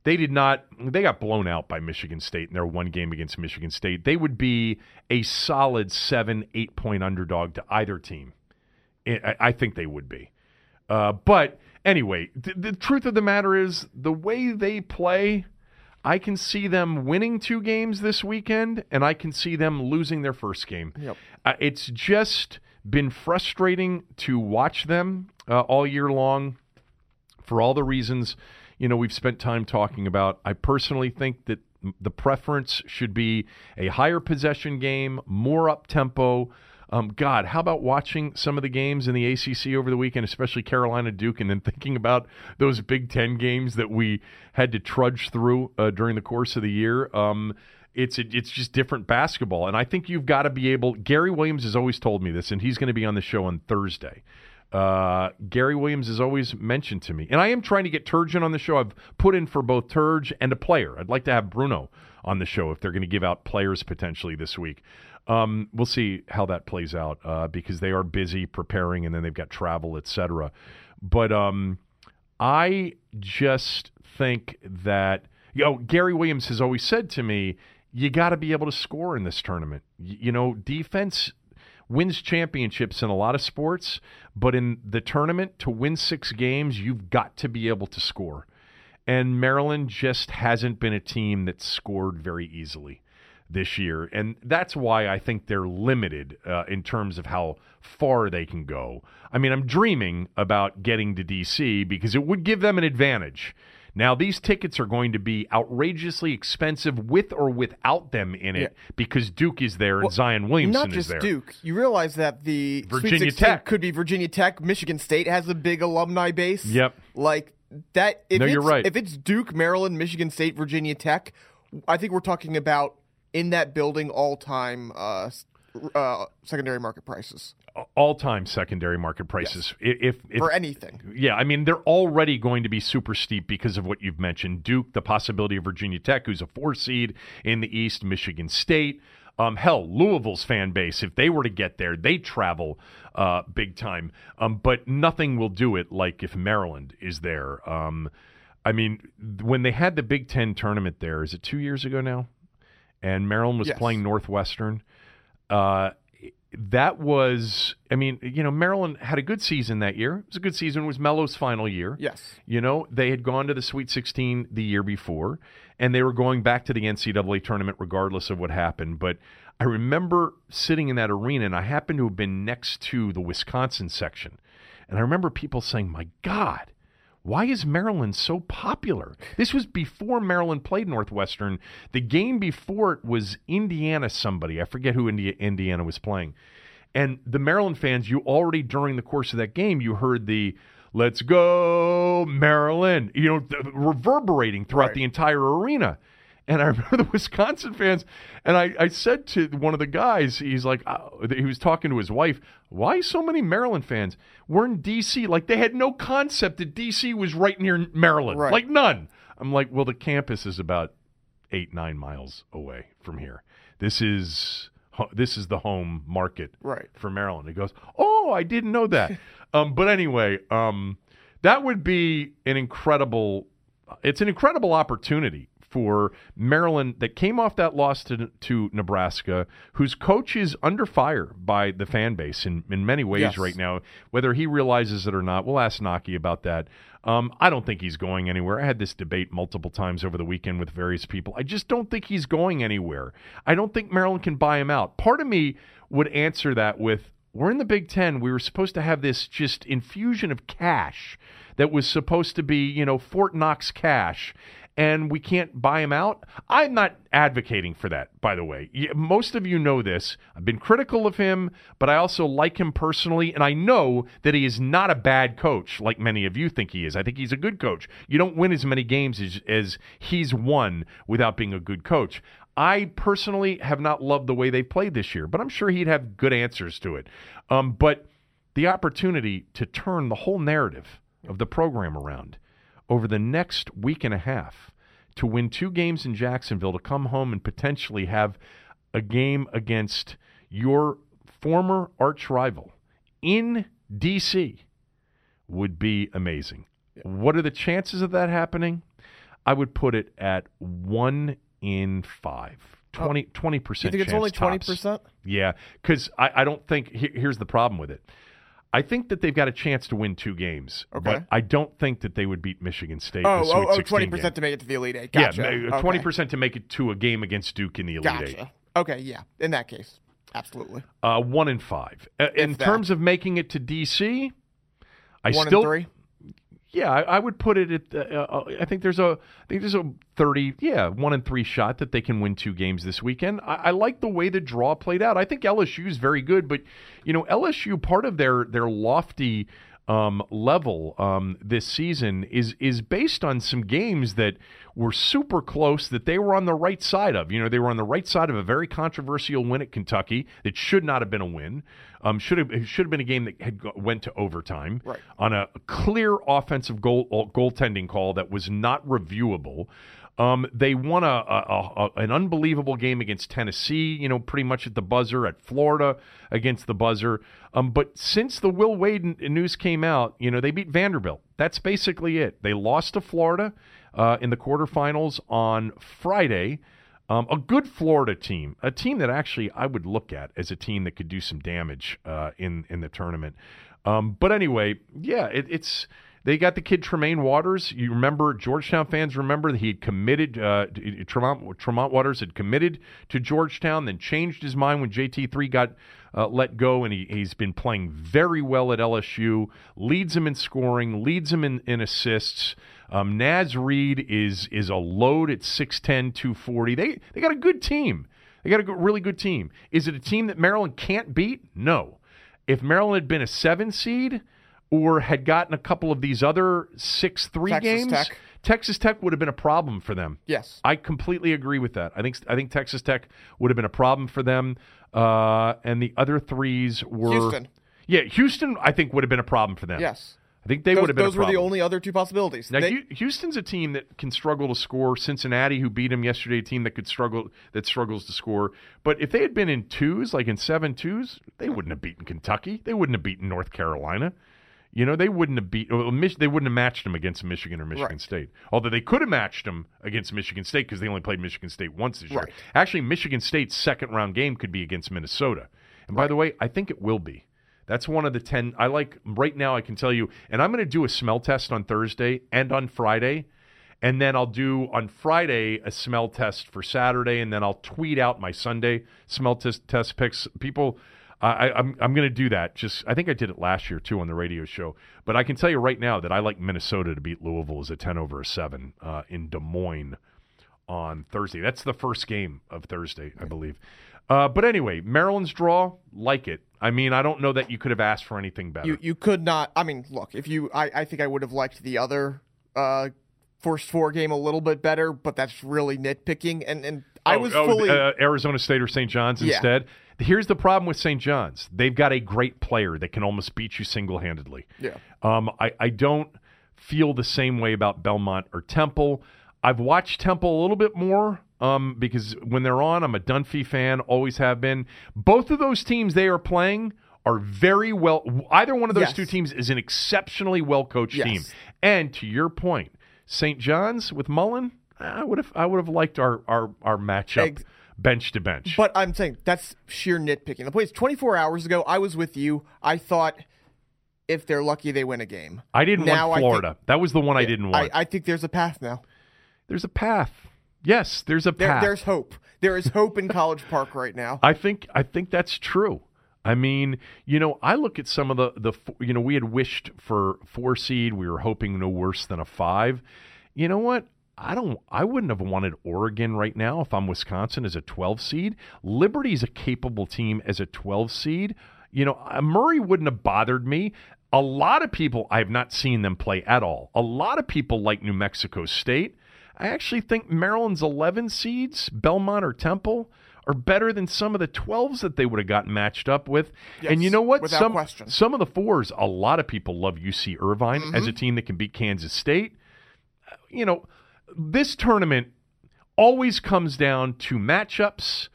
[SPEAKER 2] they did not. They got blown out by Michigan State in their one game against Michigan State. They would be a solid seven, eight point underdog to either team. I, I think they would be. Uh, but anyway, th- the truth of the matter is the way they play. I can see them winning two games this weekend, and I can see them losing their first game.
[SPEAKER 3] Yep.
[SPEAKER 2] Uh, it's just been frustrating to watch them uh, all year long for all the reasons you know we've spent time talking about. I personally think that the preference should be a higher possession game, more up tempo. Um, God, how about watching some of the games in the ACC over the weekend, especially Carolina Duke, and then *laughs* thinking about those Big Ten games that we had to trudge through uh, during the course of the year? Um, it's it's just different basketball, and I think you've got to be able. Gary Williams has always told me this, and he's going to be on the show on Thursday. Uh, Gary Williams has always mentioned to me, and I am trying to get Turgeon on the show. I've put in for both Turge and a player. I'd like to have Bruno on the show if they're going to give out players potentially this week. Um, we'll see how that plays out uh, because they are busy preparing, and then they've got travel, etc. But um, I just think that you know Gary Williams has always said to me, you got to be able to score in this tournament. Y- you know, defense wins championships in a lot of sports, but in the tournament to win six games, you've got to be able to score. And Maryland just hasn't been a team that scored very easily this year. And that's why I think they're limited uh, in terms of how far they can go. I mean, I'm dreaming about getting to D.C. because it would give them an advantage. Now, these tickets are going to be outrageously expensive with or without them in it
[SPEAKER 3] Yeah.
[SPEAKER 2] because Duke is there and Zion Williamson is there.
[SPEAKER 3] Not
[SPEAKER 2] is
[SPEAKER 3] just
[SPEAKER 2] there.
[SPEAKER 3] Duke. You realize that the
[SPEAKER 2] Virginia
[SPEAKER 3] 16
[SPEAKER 2] Tech.
[SPEAKER 3] could be Virginia Tech. Michigan State has a big alumni base.
[SPEAKER 2] Yep.
[SPEAKER 3] Like that. If
[SPEAKER 2] No,
[SPEAKER 3] it's,
[SPEAKER 2] you're right.
[SPEAKER 3] If it's Duke, Maryland, Michigan State, Virginia Tech, I think we're talking about in that building all time uh, uh, secondary market prices
[SPEAKER 2] All time secondary market prices. I- If, if,
[SPEAKER 3] for anything.
[SPEAKER 2] Yeah, I mean, they're already going to be super steep because of what you've mentioned. Duke, the possibility of Virginia Tech, who's a four seed in the East, Michigan State. Um, hell, Louisville's fan base, if they were to get there, they travel uh, big time. Um, but nothing will do it like if Maryland is there. Um, I mean, when they had the Big Ten tournament there, is it two years ago now? And Maryland was
[SPEAKER 3] Yes.
[SPEAKER 2] playing Northwestern. Uh, that was, I mean, you know, Maryland had a good season that year. It was a good season. It was Melo's final year.
[SPEAKER 3] Yes.
[SPEAKER 2] You know, they had gone to the Sweet 16 the year before, and they were going back to the NCAA tournament regardless of what happened. But I remember sitting in that arena, and I happened to have been next to the Wisconsin section. And I remember people saying, My God, why is Maryland so popular? This was before Maryland played Northwestern. The game before it was Indiana somebody. I forget who Indi- Indiana was playing. And the Maryland fans, you already during the course of that game, you heard the "Let's go Maryland," you know, reverberating throughout
[SPEAKER 3] Right.
[SPEAKER 2] the entire arena. And I *laughs* remember the Wisconsin fans, and I, I said to one of the guys, he's like, uh, he was talking to his wife, why so many Maryland fans? We're in D.C. Like they had no concept that D.C. was right near Maryland,
[SPEAKER 3] Right.
[SPEAKER 2] like none. I'm like, well, the campus is about eight nine miles away from here. This is this is the home market
[SPEAKER 3] Right.
[SPEAKER 2] for Maryland. He goes, oh, I didn't know that. *laughs* um, but anyway, um, that would be an incredible. It's an incredible opportunity for Maryland that came off that loss to, to Nebraska, whose coach is under fire by the fan base in, in many ways
[SPEAKER 3] Yes.
[SPEAKER 2] right now. Whether he realizes it or not, we'll ask Knoche about that. Um, I don't think he's going anywhere. I had this debate multiple times over the weekend with various people. I just don't think he's going anywhere. I don't think Maryland can buy him out. Part of me would answer that with we're in the Big Ten. We were supposed to have this just infusion of cash that was supposed to be, you know, Fort Knox cash, and we can't buy him out. I'm not advocating for that, by the way. Most of you know this. I've been critical of him, but I also like him personally, and I know that he is not a bad coach like many of you think he is. I think he's a good coach. You don't win as many games as, as he's won without being a good coach. I personally have not loved the way they played this year, but I'm sure he'd have good answers to it. Um, but the opportunity to turn the whole narrative of the program around over the next week and a half to win two games in Jacksonville, to come home and potentially have a game against your former arch rival in D.C. would be amazing. What are the chances of that happening? I would put it at one in five. 20 percent.
[SPEAKER 3] You think it's only twenty percent?
[SPEAKER 2] Yeah, because I, I don't think he- here's the problem with it. I think that they've got a chance to win two games,
[SPEAKER 3] Okay.
[SPEAKER 2] but I don't think that they would beat Michigan State.
[SPEAKER 3] Oh, oh, oh,
[SPEAKER 2] 16
[SPEAKER 3] 20
[SPEAKER 2] game.
[SPEAKER 3] percent to make it to the Elite Eight. Gotcha.
[SPEAKER 2] Yeah, twenty percent to make it to a game against Duke in the Elite Eight.
[SPEAKER 3] Okay, yeah. In that case, absolutely.
[SPEAKER 2] Uh, one in five. Uh, in
[SPEAKER 3] that.
[SPEAKER 2] terms of making it to DC, I
[SPEAKER 3] One
[SPEAKER 2] still
[SPEAKER 3] and three.
[SPEAKER 2] Yeah, I, I would put it at. Uh, uh, I think there's a. I think there's a thirty. Yeah, one and three shot that they can win two games this weekend. I, I like the way the draw played out. I think LSU is very good, but you know LSU part of their their lofty um, level um, this season is is based on some games that were super close that they were on the right side of. You know, they were on the right side of a very controversial win at Kentucky that should not have been a win. Um, should have it should have been a game that had went to overtime
[SPEAKER 3] Right.
[SPEAKER 2] on a clear offensive goal goaltending call that was not reviewable. Um, they won a, a, a an unbelievable game against Tennessee. You know, pretty much at the buzzer. At Florida against the buzzer. Um, but since the Will Wade news came out, you know they beat Vanderbilt. That's basically it. They lost to Florida uh, in the quarterfinals on Friday. Um, a good Florida team, a team that actually I would look at as a team that could do some damage uh, in in the tournament. Um, but anyway, yeah, it, it's they got the kid Tremaine Waters. You remember Georgetown fans remember that he had committed. Uh, Tremont, Tremont Waters had committed to Georgetown, then changed his mind when JT three got uh, let go, and he, he's been playing very well at LSU. Leads him in scoring, leads him in, in assists. Um, Naz Reid is is a load at 6'10", 240. They they got a good team. They got a good, really good team. Is it a team that Maryland can't beat? No. If Maryland had been a seven seed or had gotten a couple of these other six three
[SPEAKER 3] Texas
[SPEAKER 2] games,
[SPEAKER 3] Tech.
[SPEAKER 2] Texas Tech would have been a problem for them.
[SPEAKER 3] Yes.
[SPEAKER 2] I completely agree with that. I think I think Texas Tech would have been a problem for them. Uh, and the other threes were
[SPEAKER 3] Houston.
[SPEAKER 2] Yeah, Houston. I think would have been a problem for them.
[SPEAKER 3] Yes.
[SPEAKER 2] I think they
[SPEAKER 3] Those,
[SPEAKER 2] would have been.
[SPEAKER 3] those were the only other two possibilities.
[SPEAKER 2] Now,
[SPEAKER 3] They-
[SPEAKER 2] Houston's a team that can struggle to score. Cincinnati, who beat them yesterday, a team that could struggle that struggles to score. But if they had been in twos, like in seven twos, they wouldn't have beaten Kentucky. They wouldn't have beaten North Carolina. You know, they wouldn't have beat. They wouldn't have matched them against Michigan or Michigan
[SPEAKER 3] Right.
[SPEAKER 2] State. Although they could have matched them against Michigan State because they only played Michigan State once this year.
[SPEAKER 3] Right.
[SPEAKER 2] Actually, Michigan State's second round game could be against Minnesota. And by the way, I think it will be. That's one of the 10 I like right now I can tell you and I'm going to do a smell test on Thursday and on Friday and then I'll do on Friday a smell test for Saturday and then I'll tweet out my Sunday smell test test picks people I, I'm I'm going to do that. Just I think I did it last year too on the radio show. But I can tell you right now that I like Minnesota to beat Louisville as a ten over a seven uh, in Des Moines on Thursday. That's the first game of Thursday, I believe. Uh, but anyway, Maryland's draw, like it. I mean, I don't know that you could have asked for anything better.
[SPEAKER 3] you you could not. I mean, look, if you, I, I think I would have liked the other uh, first four game a little bit better, but that's really nitpicking. And and I
[SPEAKER 2] Oh,
[SPEAKER 3] was
[SPEAKER 2] oh,
[SPEAKER 3] fully
[SPEAKER 2] uh, Arizona State or St. John's
[SPEAKER 3] Yeah.
[SPEAKER 2] instead. Here's the problem with St. John's. They've got a great player that can almost beat you single handedly.
[SPEAKER 3] Yeah.
[SPEAKER 2] Um, I, I don't feel the same way about Belmont or Temple. I've watched Temple a little bit more um, because when they're on, I'm a Dunphy fan, always have been. Both of those teams they are playing are very well. Either one of those
[SPEAKER 3] Yes.
[SPEAKER 2] two teams is an exceptionally well coached
[SPEAKER 3] Yes.
[SPEAKER 2] team. And to your point, St. John's with Mullin, I would have I would have liked our our our matchup
[SPEAKER 3] Ex-
[SPEAKER 2] bench to bench.
[SPEAKER 3] But I'm saying that's sheer nitpicking. The place 24 hours ago, I was with you. I thought if they're lucky, they win a game.
[SPEAKER 2] I didn't
[SPEAKER 3] now
[SPEAKER 2] want
[SPEAKER 3] I think-
[SPEAKER 2] Florida. that was the one I didn't want.
[SPEAKER 3] I, I think there's a path now.
[SPEAKER 2] there's a path. Yes, there's a
[SPEAKER 3] There,
[SPEAKER 2] path.
[SPEAKER 3] there's hope. There is hope in College Park right now. *laughs*
[SPEAKER 2] I think I think that's true. I mean, you know, I look at some of the the you know we had wished for four seed. We were hoping no worse than a five. You know what? I don't. I wouldn't have wanted Oregon right now if I'm Wisconsin as a 12 seed. Liberty's a capable team as a 12 seed. You know, uh, Murray wouldn't have bothered me. A lot of people I have not seen them play at all. A lot of people like New Mexico State. I actually think Maryland's 11 seeds, Belmont or Temple, are better than some of the 12s that they would have gotten matched up with. and you know what? some
[SPEAKER 3] question.
[SPEAKER 2] some of the fours, a lot of people love UC Irvine as a team that can beat Kansas State. You know, this tournament always comes down to matchups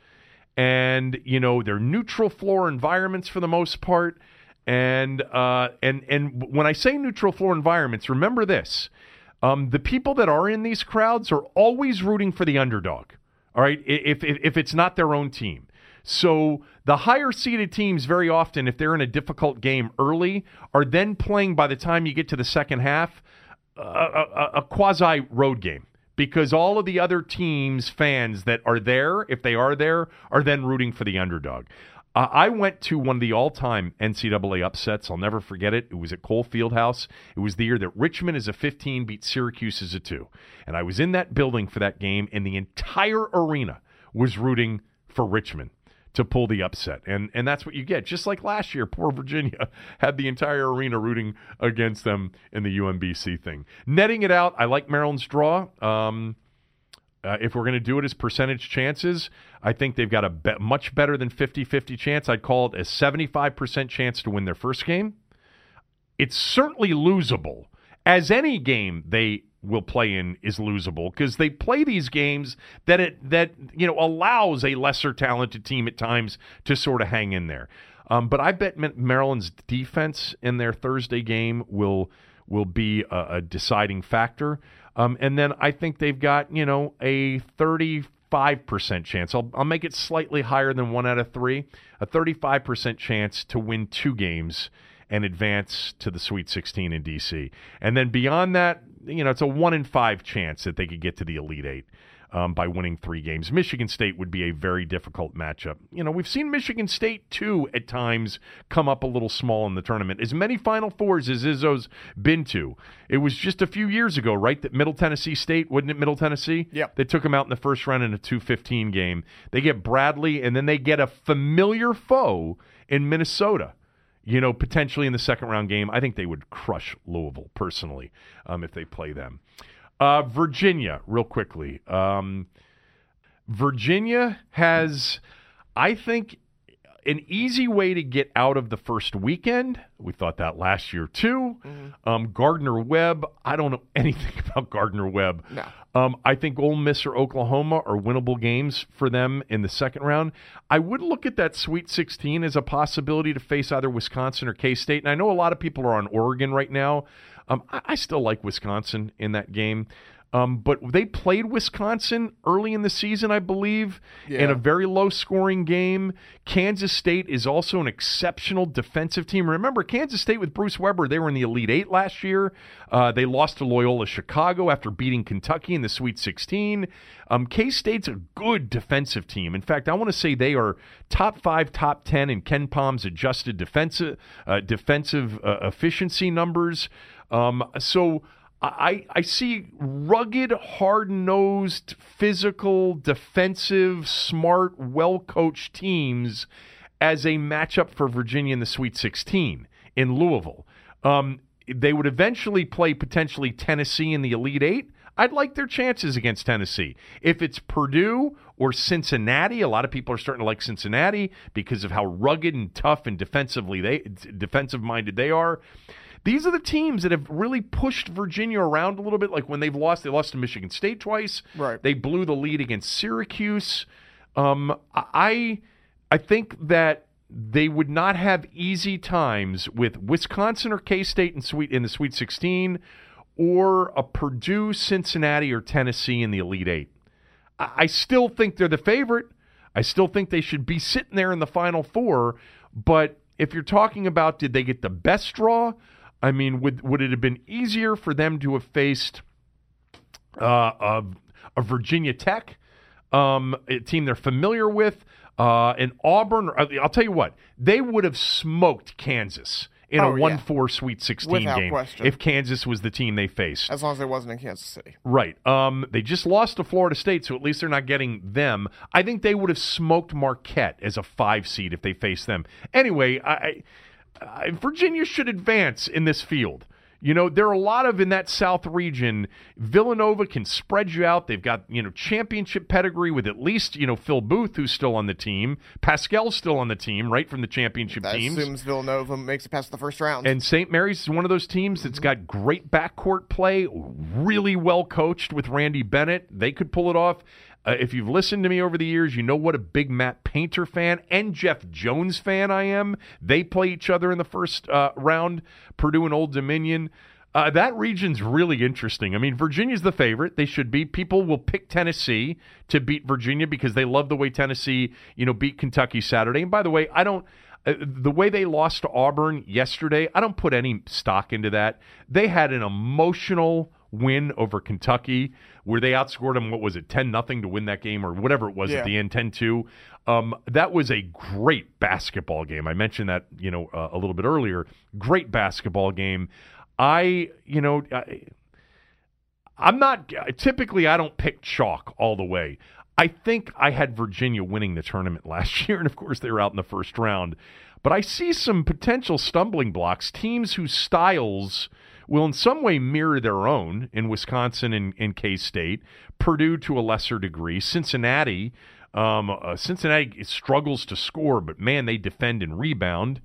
[SPEAKER 2] and you know they're neutral floor environments for the most part and uh, and and when I say neutral floor environments, remember this: um, the people that are in these crowds are always rooting for the underdog. All right, if if, if it's not their own team. So the higher seeded teams very often, if they're in a difficult game early, are then playing by the time you get to the second half a, a, a quasi road game because all of the other teams' fans that are there, if they are there, are then rooting for the underdog. Uh, I went to one of the all-time NCAA upsets. I'll never forget it. It was at Cole Fieldhouse. It was the year that Richmond as a 15 beat Syracuse as a 2. And I was in that building for that game, and the entire arena was rooting for Richmond to pull the upset. And and that's what you get. Just like last year, poor Virginia *laughs* had the entire arena rooting against them in the UMBC thing. Netting it out, I like Maryland's draw. Um, uh, if we're going to do it as percentage chances, I think they've got a be- much better than 50-50 chance. I'd call it a 75% chance to win their first game. It's certainly losable, as any game they will play in is losable because they play these games that it that you know allows a lesser talented team at times to sort of hang in there. Um, but I bet Maryland's defense in their Thursday game will will be a, a deciding factor. Um, and then I think they've got you know a thirty five percent chance. I'll, I'll make it slightly higher than one out of three. A thirty five percent chance to win two games and advance to the Sweet 16 in DC. And then beyond that, you know, it's a one in five chance that they could get to the Elite Eight um, by winning three games. Michigan State would be a very difficult matchup. You know, we've seen Michigan State too at times come up a little small in the tournament. As many Final Fours as Izzo's been to, it was just a few years ago, right? That Middle Tennessee State, wasn't it? Middle Tennessee,
[SPEAKER 3] Yep.
[SPEAKER 2] They took them out in the first round in a two fifteen game. They get Bradley, and then they get a familiar foe in Minnesota you know, potentially in the second round game. I think they would crush Louisville personally um, if they play them. Uh, Virginia, real quickly. Um, Virginia has, I think, an easy way to get out of the first weekend. We thought that last year too. Um, Gardner Webb, I don't know *laughs* anything about Gardner Webb.
[SPEAKER 3] No.
[SPEAKER 2] Um, I think Ole Miss or Oklahoma are winnable games for them in the second round. I would look at that Sweet 16 as a possibility to face either Wisconsin or K State. And I know a lot of people are on Oregon right now. Um, I, I still like Wisconsin in that game. Um, but they played Wisconsin early in the season, I believe, in a very low scoring game. Kansas State is also an exceptional defensive team. Remember, Kansas State with Bruce Weber, they were in the Elite Eight last year. Uh, they lost to Loyola Chicago after beating Kentucky in the Sweet 16. Um, K State's a good defensive team. In fact, I want to say they are top five, top 10 in KenPom's adjusted defensive, uh, defensive uh, efficiency numbers. Um, so. I, I see rugged, hard nosed, physical, defensive, smart, well coached teams as a matchup for Virginia in the Sweet 16 in Louisville. Um, they would eventually play potentially Tennessee in the Elite Eight. I'd like their chances against Tennessee. If it's Purdue or Cincinnati, a lot of people are starting to like Cincinnati because of how rugged and tough and defensively they defensive minded they are. These are the teams that have really pushed Virginia around a little bit. Like when they've lost, they lost to Michigan State twice.
[SPEAKER 3] Right.
[SPEAKER 2] They blew the lead against Syracuse. Um, I I think that they would not have easy times with Wisconsin or K State in sweet in the Sweet 16, or a Purdue, Cincinnati, or Tennessee in the Elite Eight. I, I still think they're the favorite. I still think they should be sitting there in the Final Four. But if you're talking about did they get the best draw, I mean, would would it have been easier for them to have faced uh, a, a Virginia Tech, um, a team they're familiar with, uh, an Auburn? I'll tell you what, they would have smoked Kansas in
[SPEAKER 3] Oh,
[SPEAKER 2] a
[SPEAKER 3] yeah.
[SPEAKER 2] 1 4 Sweet 16
[SPEAKER 3] Without
[SPEAKER 2] game
[SPEAKER 3] question.
[SPEAKER 2] if Kansas was the team they faced.
[SPEAKER 3] As long as it wasn't in Kansas City.
[SPEAKER 2] Right. Um, they just lost to Florida State, so at least they're not getting them. I think they would have smoked Marquette as a five seed if they faced them. Anyway, I, I, Virginia should advance in this field. You know, there are a lot of in that South region. Villanova can spread you out. They've got, you know, championship pedigree with at least, you know, Phil Booth, who's still on the team. Paschall's still on the team, right, from the championship
[SPEAKER 3] That
[SPEAKER 2] teams.
[SPEAKER 3] assumes Villanova makes it past the first round.
[SPEAKER 2] And St. Mary's is one of those teams that's mm-hmm. got great backcourt play, really well coached with Randy Bennett. They could pull it off. Uh, if you've listened to me over the years, you know what a big Matt Painter fan and Jeff Jones fan I am. They play each other in the first uh, round, Purdue and Old Dominion. Uh, that region's really interesting. I mean, Virginia's the favorite. They should be. People will pick Tennessee to beat Virginia because they love the way Tennessee, you know, beat Kentucky Saturday. And by the way, I don't. Uh, the way they lost to Auburn yesterday, I don't put any stock into that. They had an emotional win over Kentucky where they outscored them what was it 10 nothing to win that game or whatever it was
[SPEAKER 3] Yeah.
[SPEAKER 2] at the end 10-2. Um, that was a great basketball game. I mentioned that, you know, uh, a little bit earlier. Great basketball game. I, you know, I, I'm not typically I don't pick chalk all the way. I think I had Virginia winning the tournament *laughs* last year, and of course they were out in the first round. But I see some potential stumbling blocks. Teams whose styles will in some way mirror their own in Wisconsin and, and K State, Purdue to a lesser degree, Cincinnati. Um, uh, Cincinnati struggles to score, but man, they defend and rebound.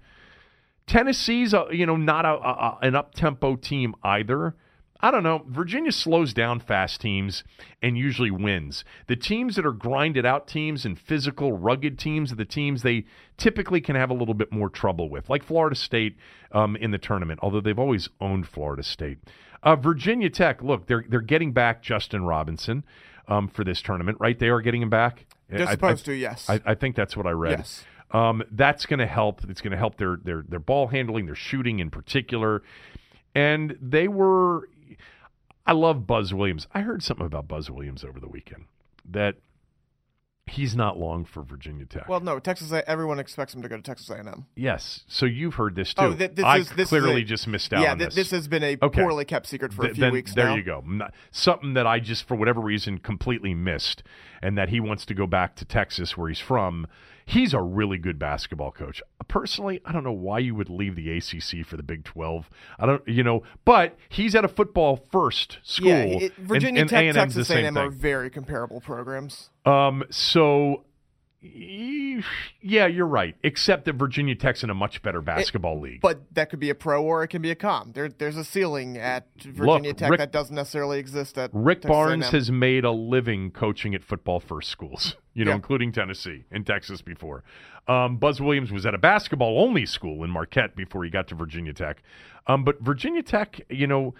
[SPEAKER 2] Tennessee's you know not a, a- an up tempo team either. I don't know. Virginia slows down fast teams and usually wins. The teams that are grinded out teams and physical, rugged teams are the teams they typically can have a little bit more trouble with, like Florida State um, in the tournament. Although they've always owned Florida State. Uh, Virginia Tech, look, they're they're getting back Justin Robinson um, for this tournament, right? They are getting him back.
[SPEAKER 3] They're
[SPEAKER 2] I- I-
[SPEAKER 3] supposed to, yes.
[SPEAKER 2] I, I think that's what I read.
[SPEAKER 3] Yes.
[SPEAKER 2] Um, that's going to help. It's going to help their their their ball handling, their shooting in particular. And they were. I love Buzz Williams. I heard something about Buzz Williams over the weekend that he's not long for Virginia Tech.
[SPEAKER 3] well, no, Texas. Everyone expects him to go to Texas A&M.
[SPEAKER 2] yes. So you've heard this oh, too.
[SPEAKER 3] Oh, th- this
[SPEAKER 2] I
[SPEAKER 3] is- this is
[SPEAKER 2] clearly
[SPEAKER 3] a-
[SPEAKER 2] just missed out
[SPEAKER 3] yeah,
[SPEAKER 2] on
[SPEAKER 3] th-
[SPEAKER 2] this.
[SPEAKER 3] this has been a
[SPEAKER 2] Okay.
[SPEAKER 3] poorly kept secret for a few
[SPEAKER 2] then
[SPEAKER 3] weeks
[SPEAKER 2] there
[SPEAKER 3] now.
[SPEAKER 2] you go. Not- something that I just, for whatever reason, completely missed, and that he wants to go back to Texas, where he's from. He's a really good basketball coach. Personally, I don't know why you would leave the ACC for the Big Twelve. I don't, you know, but he's at a football first school.
[SPEAKER 3] Yeah, it, Virginia
[SPEAKER 2] and
[SPEAKER 3] Tech,
[SPEAKER 2] A&M's
[SPEAKER 3] Texas A&M are very comparable programs.
[SPEAKER 2] Um, so. Yeah, you're right. Except that Virginia Tech's in a much better basketball league.
[SPEAKER 3] But that could be a pro or it can be a com. There, there's a ceiling at Virginia Tech
[SPEAKER 2] Rick-
[SPEAKER 3] that doesn't necessarily exist at
[SPEAKER 2] Rick
[SPEAKER 3] Texas
[SPEAKER 2] Barnes
[SPEAKER 3] A&M.
[SPEAKER 2] has made a living coaching at football first schools, *laughs* you know,
[SPEAKER 3] Yeah.
[SPEAKER 2] including Tennessee and Texas before. Um, Buzz Williams was at a basketball only school in Marquette before he got to Virginia Tech. Um, but Virginia Tech, you know,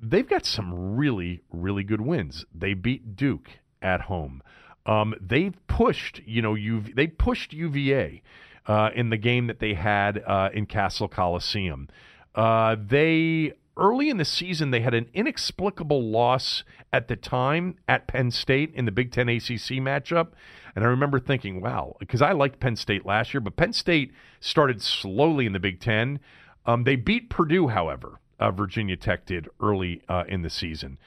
[SPEAKER 2] they've got some really, really good wins. They beat Duke at home. Um, they've pushed, you know, UV, they pushed UVA uh, in the game that they had uh, in Cassell Coliseum. Uh, they early in the season they had an inexplicable loss at the time at Penn State in the Big Ten ACC matchup, and I remember thinking, wow, because I liked Penn State last year, but Penn State started slowly in the Big Ten. Um, they beat Purdue, however. Uh, Virginia Tech did early uh, in the season.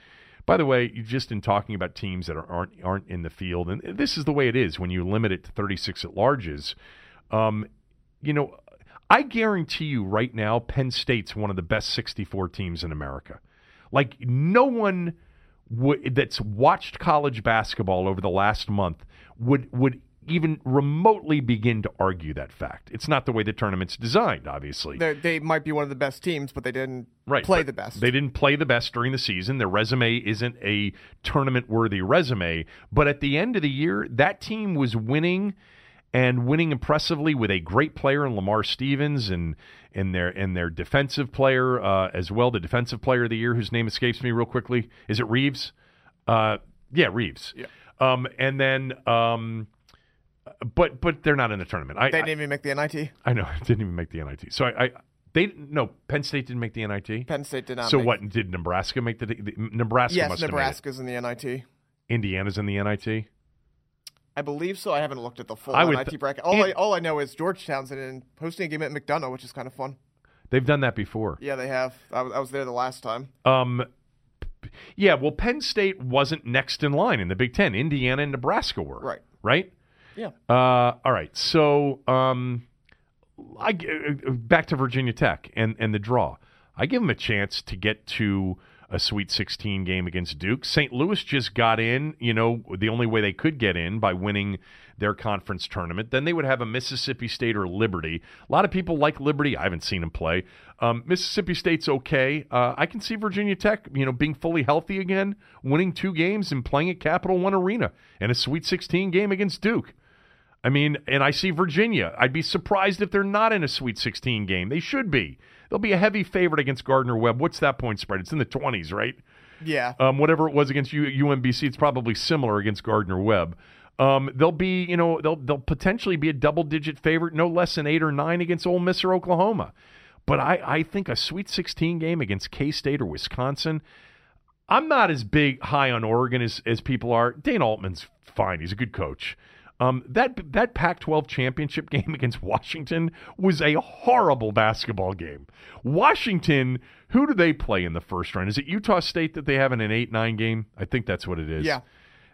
[SPEAKER 2] By the way, just in talking about teams that are, aren't aren't in the field, and this is the way it is when you limit it to 36 at larges. Um, you know, I guarantee you right now, Penn State's one of the best 64 teams in America. Like no one would, that's watched college basketball over the last month would would even remotely begin to argue that fact. It's not the way the tournament's designed, obviously.
[SPEAKER 3] They're, they might be one of the best teams, but they didn't
[SPEAKER 2] right,
[SPEAKER 3] play the best.
[SPEAKER 2] They didn't play the best during the season. Their resume isn't a tournament worthy resume. But at the end of the year, that team was winning and winning impressively with a great player in Lamar Stevens and and their and their defensive player uh, as well, the defensive player of the year whose name escapes me real quickly. Is it Reaves? Uh, yeah, Reaves.
[SPEAKER 3] Yeah.
[SPEAKER 2] Um, and then, um, but but they're not in the tournament. I,
[SPEAKER 3] They didn't even make the NIT.
[SPEAKER 2] I know *laughs* didn't even make the NIT. So I, I they no Penn State didn't make the NIT.
[SPEAKER 3] Penn State did not.
[SPEAKER 2] so what did Nebraska make the, the Nebraska
[SPEAKER 3] Yes,
[SPEAKER 2] must have
[SPEAKER 3] Nebraska's in the NIT.
[SPEAKER 2] Indiana's in the NIT.
[SPEAKER 3] I believe so. I haven't looked at the full
[SPEAKER 2] I
[SPEAKER 3] NIT
[SPEAKER 2] th-
[SPEAKER 3] bracket. All I, all I know is Georgetown's in and hosting a game at McDonough, which is kind of fun.
[SPEAKER 2] They've done that before.
[SPEAKER 3] Yeah, they have. I, was- I was there the last time.
[SPEAKER 2] Um, yeah, well, Penn State wasn't next in line in the Big Ten. Indiana and Nebraska were.
[SPEAKER 3] Right.
[SPEAKER 2] Right.
[SPEAKER 3] Yeah.
[SPEAKER 2] Uh, all right. So, um, I uh, back to Virginia Tech and and the draw. I give them a chance to get to a Sweet 16 game against Duke. St. Louis just got in, you know, the only way they could get in by winning their conference tournament. Then they would have a Mississippi State or Liberty. A lot of people like Liberty. I haven't seen them play. Um, Mississippi State's okay. Uh, I can see Virginia Tech, you know, being fully healthy again, winning two games and playing at Capital One Arena and a Sweet 16 game against Duke. I mean, and I see Virginia. I'd be surprised if they're not in a Sweet 16 game. They should be. They'll be a heavy favorite against Gardner Webb. What's that point spread? It's in the 20s, right?
[SPEAKER 3] Yeah.
[SPEAKER 2] Um, whatever it was against U- UMBC, it's probably similar against Gardner Webb. Um, they'll be, you know, they'll they'll potentially be a double-digit favorite, no less than eight or nine against Ole Miss or Oklahoma. But I, I think a Sweet 16 game against K State or Wisconsin. I'm not as big high on Oregon as, as people are. Dana Altman's fine; he's a good coach. Um, that that Pac-12 championship *laughs* game against Washington was a horrible basketball game. Washington, who do they play in the first round? Is it Utah State that they have in an eight-nine game? I think that's what it is.
[SPEAKER 3] Yeah.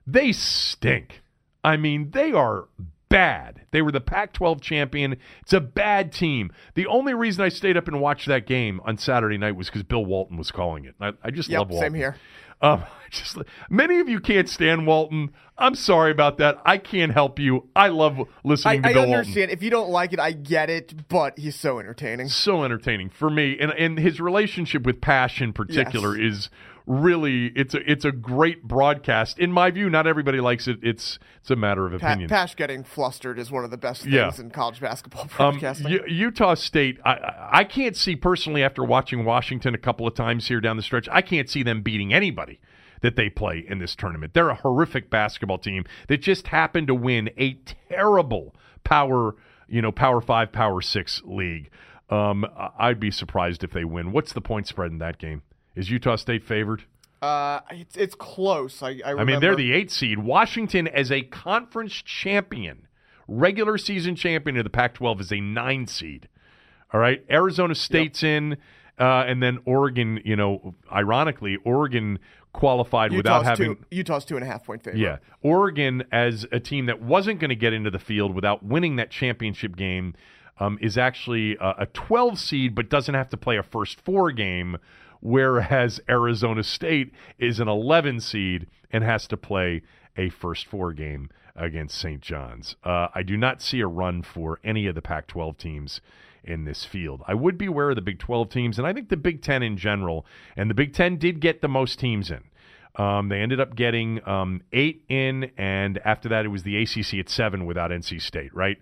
[SPEAKER 2] They stink. I mean, they are bad. They were the Pac 12 champion. It's a bad team. The only reason I stayed up and watched that game on Saturday night was because Bill Walton was calling it. I, I just
[SPEAKER 3] Yep,
[SPEAKER 2] love Walton.
[SPEAKER 3] same here.
[SPEAKER 2] Um, *laughs* just many of you can't stand Walton. I'm sorry about that. I can't help you. I love
[SPEAKER 3] I,
[SPEAKER 2] listening to
[SPEAKER 3] I
[SPEAKER 2] Bill
[SPEAKER 3] understand. If you don't like it, I get it, but he's so entertaining.
[SPEAKER 2] So entertaining for me, and and his relationship with Pasch in particular is really it's a it's a great broadcast. In my view, not everybody likes it. It's it's a matter of
[SPEAKER 3] Pa-
[SPEAKER 2] opinion.
[SPEAKER 3] Pasch getting flustered is one of the best things
[SPEAKER 2] Yeah.
[SPEAKER 3] in college basketball *laughs*
[SPEAKER 2] Um. U- Utah State, I- I, I can't see personally after watching Washington a couple of times here down the stretch, I can't see them beating anybody that they play in this tournament. They're a horrific basketball team that just happened to win a terrible power, you know, power five, power six league. Um, I'd be surprised if they win. What's the point spread in that game? Is Utah State favored?
[SPEAKER 3] uh, it's it's close. I, I,
[SPEAKER 2] I mean, they're the eight seed. Washington, as a conference champion, regular season champion of the Pac 12, is a nine seed. All right. Arizona State's in, uh, and then Oregon, you know, ironically, Oregon qualified without
[SPEAKER 3] Utah's
[SPEAKER 2] having.
[SPEAKER 3] two, Utah's two and a half point favorite.
[SPEAKER 2] Yeah. Oregon, as a team that wasn't going to get into the field without winning that championship game, um, is actually a, a 12 seed, but doesn't have to play a first four game, whereas Arizona State is an 11 seed and has to play a first four game against St. John's. Uh, I do not see a run for any of the Pac 12 teams in this field. I would be aware of the Big 12 teams, and I think the Big 10 in general, and the Big 10 did get the most teams in. Um, they ended up getting um, eight in, and after that, it was the ACC at seven without NC State, right?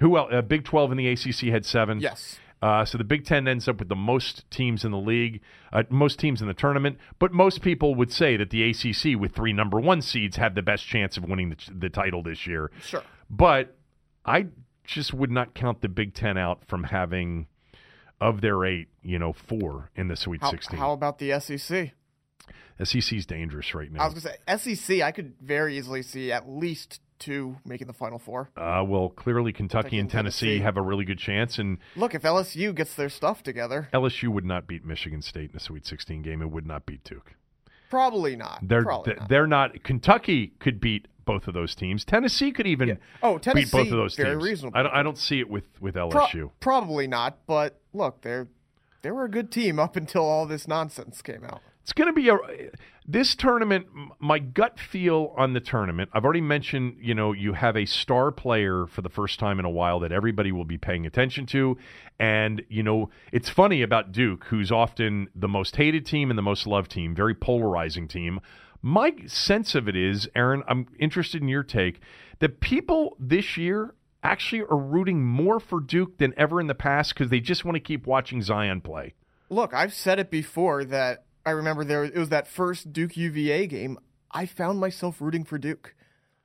[SPEAKER 2] Who else? Uh, Big 12 and the ACC had seven.
[SPEAKER 3] Yes.
[SPEAKER 2] Uh, so the Big Ten ends up with the most teams in the league, uh, most teams in the tournament. But most people would say that the ACC, with three number one seeds, had the best chance of winning the, the title this year.
[SPEAKER 3] Sure.
[SPEAKER 2] But I just would not count the Big Ten out from having, of their eight, you know, four in the Sweet
[SPEAKER 3] How,
[SPEAKER 2] 16.
[SPEAKER 3] how about the SEC?
[SPEAKER 2] SEC's dangerous right now.
[SPEAKER 3] I was gonna say SEC. I could very easily see at least two making the Final Four.
[SPEAKER 2] Uh, well, clearly Kentucky
[SPEAKER 3] Kentucky
[SPEAKER 2] and Tennessee,
[SPEAKER 3] Tennessee.
[SPEAKER 2] have a really good chance, and
[SPEAKER 3] Look, if LSU gets their stuff together,
[SPEAKER 2] LSU would not beat Michigan State in a Sweet 16 game. It would not beat Duke.
[SPEAKER 3] probably not.
[SPEAKER 2] They're
[SPEAKER 3] probably not.
[SPEAKER 2] they're not. Kentucky could beat both of those teams. Tennessee could even
[SPEAKER 3] Oh, Tennessee, beat
[SPEAKER 2] both of those
[SPEAKER 3] very
[SPEAKER 2] teams.
[SPEAKER 3] reasonable.
[SPEAKER 2] I don't, I don't see it with with
[SPEAKER 3] Pro-
[SPEAKER 2] LSU.
[SPEAKER 3] probably not. But look, they're they were a good team up until all this nonsense came out.
[SPEAKER 2] It's going to be a this tournament. My gut feel on the tournament. I've already mentioned. You know, you have a star player for the first time in a while that everybody will be paying attention to, and you know, it's funny about Duke, who's often the most hated team and the most loved team, very polarizing team. My sense of it is, Aaron, I'm interested in your take that people this year actually are rooting more for Duke than ever in the past because they just want to keep watching Zion play.
[SPEAKER 3] Look, I've said it before that I remember there it was that first Duke UVA game. I found myself rooting for Duke.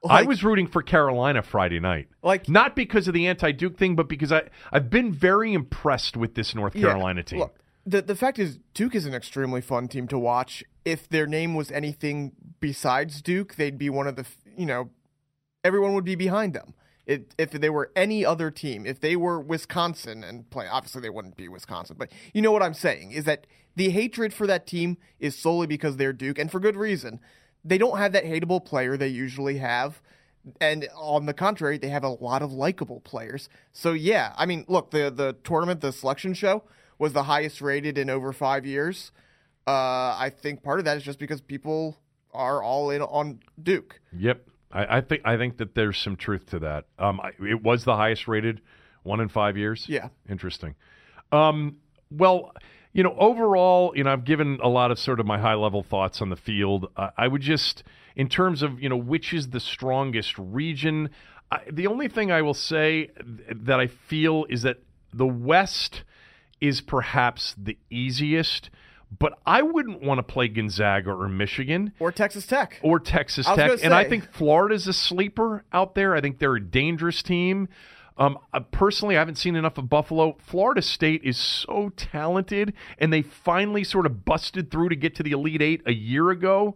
[SPEAKER 2] I was rooting for Carolina Friday night.
[SPEAKER 3] Like-
[SPEAKER 2] not because of the anti-Duke thing, but because I I've been very impressed with this North
[SPEAKER 3] Yeah,
[SPEAKER 2] Carolina team.
[SPEAKER 3] Look, the the fact is Duke is an extremely fun team to watch. If their name was anything besides Duke, they'd be one of the you know everyone would be behind them. It, if they were any other team, if they were Wisconsin and play, obviously they wouldn't be Wisconsin, but you know what I'm saying is that the hatred for that team is solely because they're Duke, and for good reason. They don't have that hateable player they usually have, and on the contrary, they have a lot of likable players. So yeah, I mean, look, the the tournament, the selection show was the highest rated in over five years. Uh, I think part of that is just because people are all in on Duke.
[SPEAKER 2] Yep, I, I think I think that there's some truth to that. Um, I, it was the highest rated one in five years.
[SPEAKER 3] Yeah.
[SPEAKER 2] interesting. Um, well, you know, overall, you know, I've given a lot of sort of my high level thoughts on the field. Uh, I would just, in terms of you know, which is the strongest region. I, the only thing I will say th- that I feel is that the West is perhaps the easiest. But I wouldn't want to play Gonzaga or Michigan
[SPEAKER 3] Or Texas Tech.
[SPEAKER 2] or Texas
[SPEAKER 3] I
[SPEAKER 2] Tech.
[SPEAKER 3] gonna
[SPEAKER 2] And I
[SPEAKER 3] say-
[SPEAKER 2] think Florida's a sleeper out there. I think they're a dangerous team. Um, uh, personally, I haven't seen enough of Buffalo. Florida State is so talented, and they finally sort of busted through to get to the Elite Eight a year ago.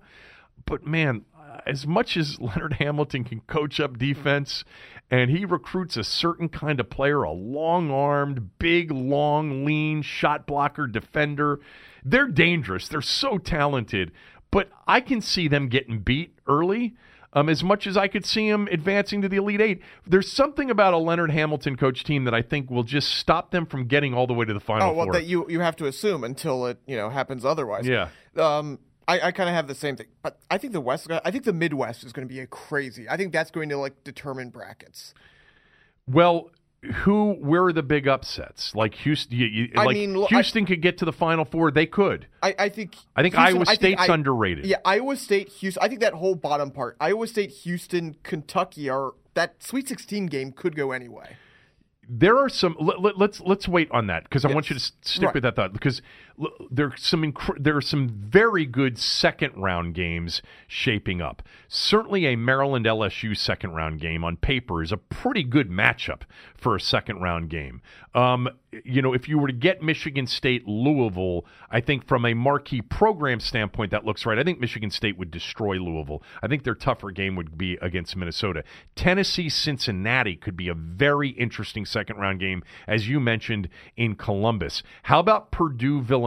[SPEAKER 2] But man, as much as Leonard Hamilton can coach up defense, and he recruits a certain kind of player, a long armed, big, long, lean shot blocker defender, they're dangerous. They're so talented. But I can see them getting beat early. Um, as much as I could see them advancing to the Elite Eight, there's something about a Leonard Hamilton coach team that I think will just stop them from getting all the way to the final
[SPEAKER 3] Oh well,
[SPEAKER 2] four.
[SPEAKER 3] that you you have to assume until it you know happens otherwise.
[SPEAKER 2] Yeah.
[SPEAKER 3] Um, I, I kind of have the same thing, but I think the West, I think the Midwest is going to be a crazy. I think that's going to like determine brackets.
[SPEAKER 2] Well, who? Where are the big upsets? Like Houston, you, you,
[SPEAKER 3] I
[SPEAKER 2] like
[SPEAKER 3] mean, look, I-
[SPEAKER 2] Houston could get to the Final Four. They could.
[SPEAKER 3] I, I think.
[SPEAKER 2] I think
[SPEAKER 3] Houston-
[SPEAKER 2] Iowa
[SPEAKER 3] think
[SPEAKER 2] State's
[SPEAKER 3] I-
[SPEAKER 2] underrated.
[SPEAKER 3] Yeah, Iowa State, Houston. I think that whole bottom part, Iowa State, Houston, Kentucky, are that Sweet 16 game could go anyway.
[SPEAKER 2] There are some. Let, let, let's let's wait on that because I want you to stick
[SPEAKER 3] Right.
[SPEAKER 2] with that thought because there are some there are some very good second round games shaping up. Certainly, a Maryland LSU second round game on paper is a pretty good matchup for a second round game. Um, you know, if you were to get Michigan State Louisville, I think from a marquee program standpoint, that looks right. I think Michigan State would destroy Louisville. I think their tougher game would be against Minnesota. Tennessee Cincinnati could be a very interesting second round game, as you mentioned in Columbus. How about Purdue Villanova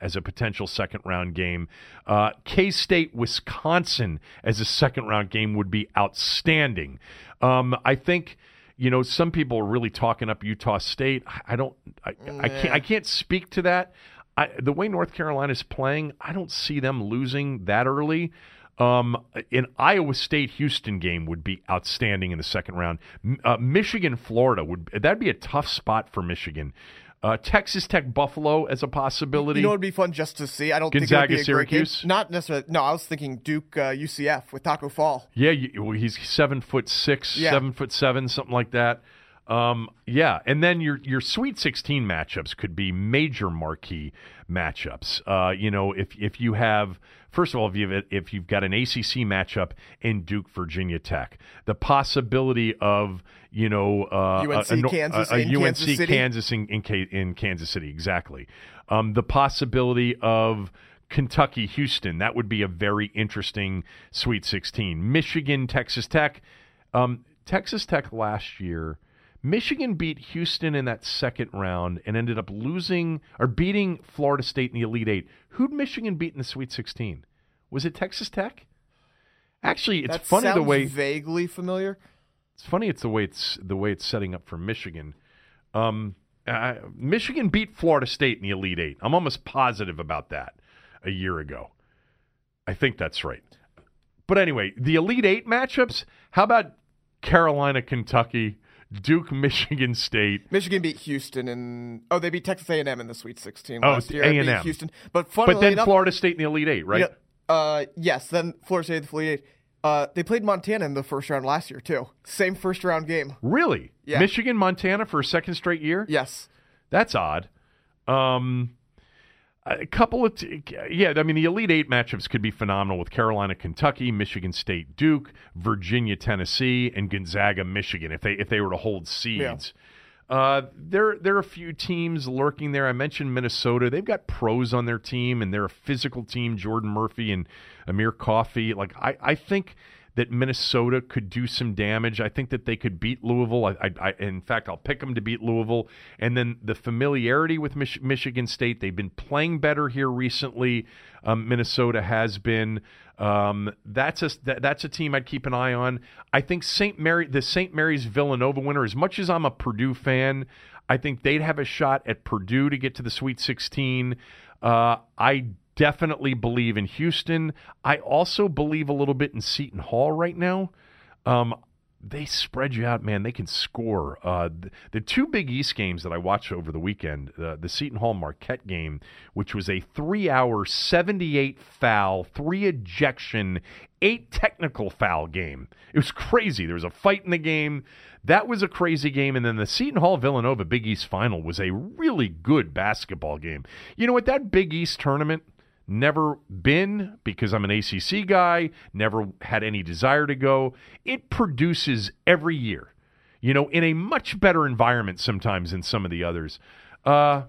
[SPEAKER 2] as a potential second round game? Uh, K State Wisconsin as a second round game would be outstanding. Um, I think you know, some people are really talking up Utah State. I- I don't, I, I can't, I can't speak to that. I, the way North Carolina is playing, I don't see them losing that early. Um, an Iowa State Houston game would be outstanding in the second round. Uh, Michigan Florida would that'd be a tough spot for Michigan. Uh, Texas Tech Buffalo as a possibility.
[SPEAKER 3] You know, it'd be fun just to see. I don't
[SPEAKER 2] Gonzaga,
[SPEAKER 3] think it'd be a great game.
[SPEAKER 2] Syracuse?
[SPEAKER 3] Not necessarily. No, I was thinking Duke uh, UCF with Tacko Fall.
[SPEAKER 2] Yeah, he's seven foot six,
[SPEAKER 3] Yeah.
[SPEAKER 2] seven foot seven, something like that. Um, yeah, and then your your Sweet Sixteen matchups could be major marquee matchups. Uh, you know, if if you have first of all, if you've if you've got an ACC matchup in Duke Virginia Tech, the possibility of you know uh,
[SPEAKER 3] UNC
[SPEAKER 2] a, a,
[SPEAKER 3] Kansas
[SPEAKER 2] a, a
[SPEAKER 3] in
[SPEAKER 2] UNC
[SPEAKER 3] Kansas City.
[SPEAKER 2] Kansas in in, in Kansas City, exactly. Um, the possibility of Kentucky, Houston. That would be a very interesting Sweet 16. Michigan, Texas Tech. Um, Texas Tech last year, Michigan beat Houston in that second round and ended up losing or beating Florida State in the Elite Eight. Who'd Michigan beat in the Sweet 16? Was it Texas Tech? Actually, it's
[SPEAKER 3] that
[SPEAKER 2] funny the way
[SPEAKER 3] vaguely familiar.
[SPEAKER 2] it's funny. It's the way it's the way it's setting up for Michigan. Um, uh, Michigan beat Florida State in the Elite Eight. I'm almost positive about that a year ago. I think that's right. But anyway, the Elite Eight matchups. How about Carolina, Kentucky, Duke, Michigan State?
[SPEAKER 3] Michigan beat Houston and oh, they beat Texas A&M in the Sweet 16
[SPEAKER 2] Oh,
[SPEAKER 3] last year. and
[SPEAKER 2] A&M.
[SPEAKER 3] Houston, but
[SPEAKER 2] But then
[SPEAKER 3] enough,
[SPEAKER 2] Florida State in the Elite Eight, right?
[SPEAKER 3] you know, uh, yes, then Florida State, the Elite Eight. Uh, they played Montana in the first round last year too. Same first round game.
[SPEAKER 2] Really?
[SPEAKER 3] Yeah.
[SPEAKER 2] Michigan, Montana for a second straight year?
[SPEAKER 3] Yes.
[SPEAKER 2] That's odd. Um, a couple of, t- yeah, I mean, the Elite Eight matchups could be phenomenal with Carolina, Kentucky, Michigan State, Duke, Virginia, Tennessee, and Gonzaga, Michigan. If they if they were to hold seeds, uh, there there are a few teams lurking there. I mentioned Minnesota; they've got pros on their team, and they're a physical team. Jordan Murphy and Amir Coffey. Like I, I think that Minnesota could do some damage. I think that they could beat Louisville. I, I, I in fact, I'll pick them to beat Louisville. And then the familiarity with Mich- Michigan State. They've been playing better here recently. Um, Minnesota has been. Um, that's a that, that's a team I'd keep an eye on. I think St. Mary, the St. Mary's Villanova winner. As much as I'm a Purdue fan, I think they'd have a shot at Purdue to get to the Sweet 16. Uh, I definitely believe in Houston. I also believe a little bit in Seton Hall right now. Um, they spread you out, man. They can score. Uh, the, two Big East games that I watched over the weekend, uh, the Seton Hall Marquette game, which was a three-hour, seventy-eight foul, three ejection, eight technical foul game. It was crazy. There was a fight in the game. That was a crazy game. And then the Seton Hall Villanova Big East final was a really good basketball game. You know what? That Big East tournament never been because I'm an ACC guy, never had any desire to go. It produces every year, you know, in a much better environment sometimes than some of the others. Uh,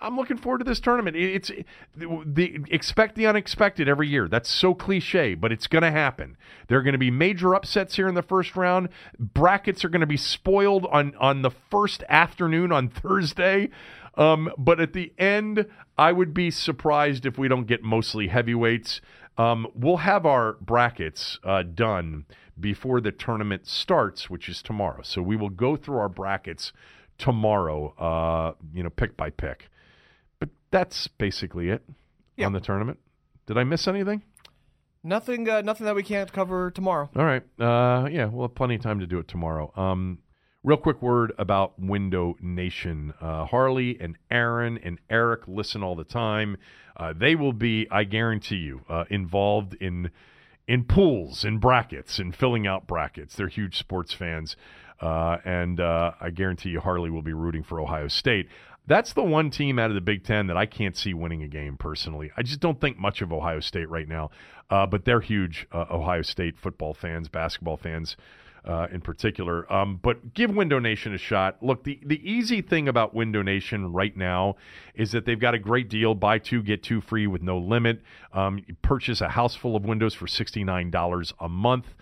[SPEAKER 2] I'm looking forward to this tournament. It's the, the, expect the unexpected every year. That's so cliche, but it's going to happen. There are going to be major upsets here in the first round. Brackets are going to be spoiled on on the first afternoon on *laughs* Thursday. Um, but at the end, I would be surprised if we don't get mostly heavyweights. Um, we'll have our brackets uh, done before the tournament starts, which is tomorrow. So we will go through our brackets tomorrow, uh, you know, pick by pick. But that's basically it on the tournament. Did I miss anything?
[SPEAKER 3] Nothing. Uh, nothing that we can't cover tomorrow.
[SPEAKER 2] All right. Uh, yeah, we'll have plenty of time to do it tomorrow. Um, real quick word about Window Nation. Uh, Harley and Aaron and Eric listen all the time. Uh, they will be, I guarantee you, uh, involved in in pools in brackets in filling out brackets. They're huge sports fans, uh, and uh, I guarantee you, Harley will be rooting for Ohio State. That's the one team out of the Big Ten that I can't see winning a game personally. I just don't think much of Ohio State right now, uh, but they're huge Ohio State football fans, basketball fans. Uh, in particular, um, but give Window Nation a shot. Look, the, the easy thing about Window Nation right now is that they've got a great deal: buy two get two free with no limit. Um, purchase a house full of windows for sixty nine dollars a month.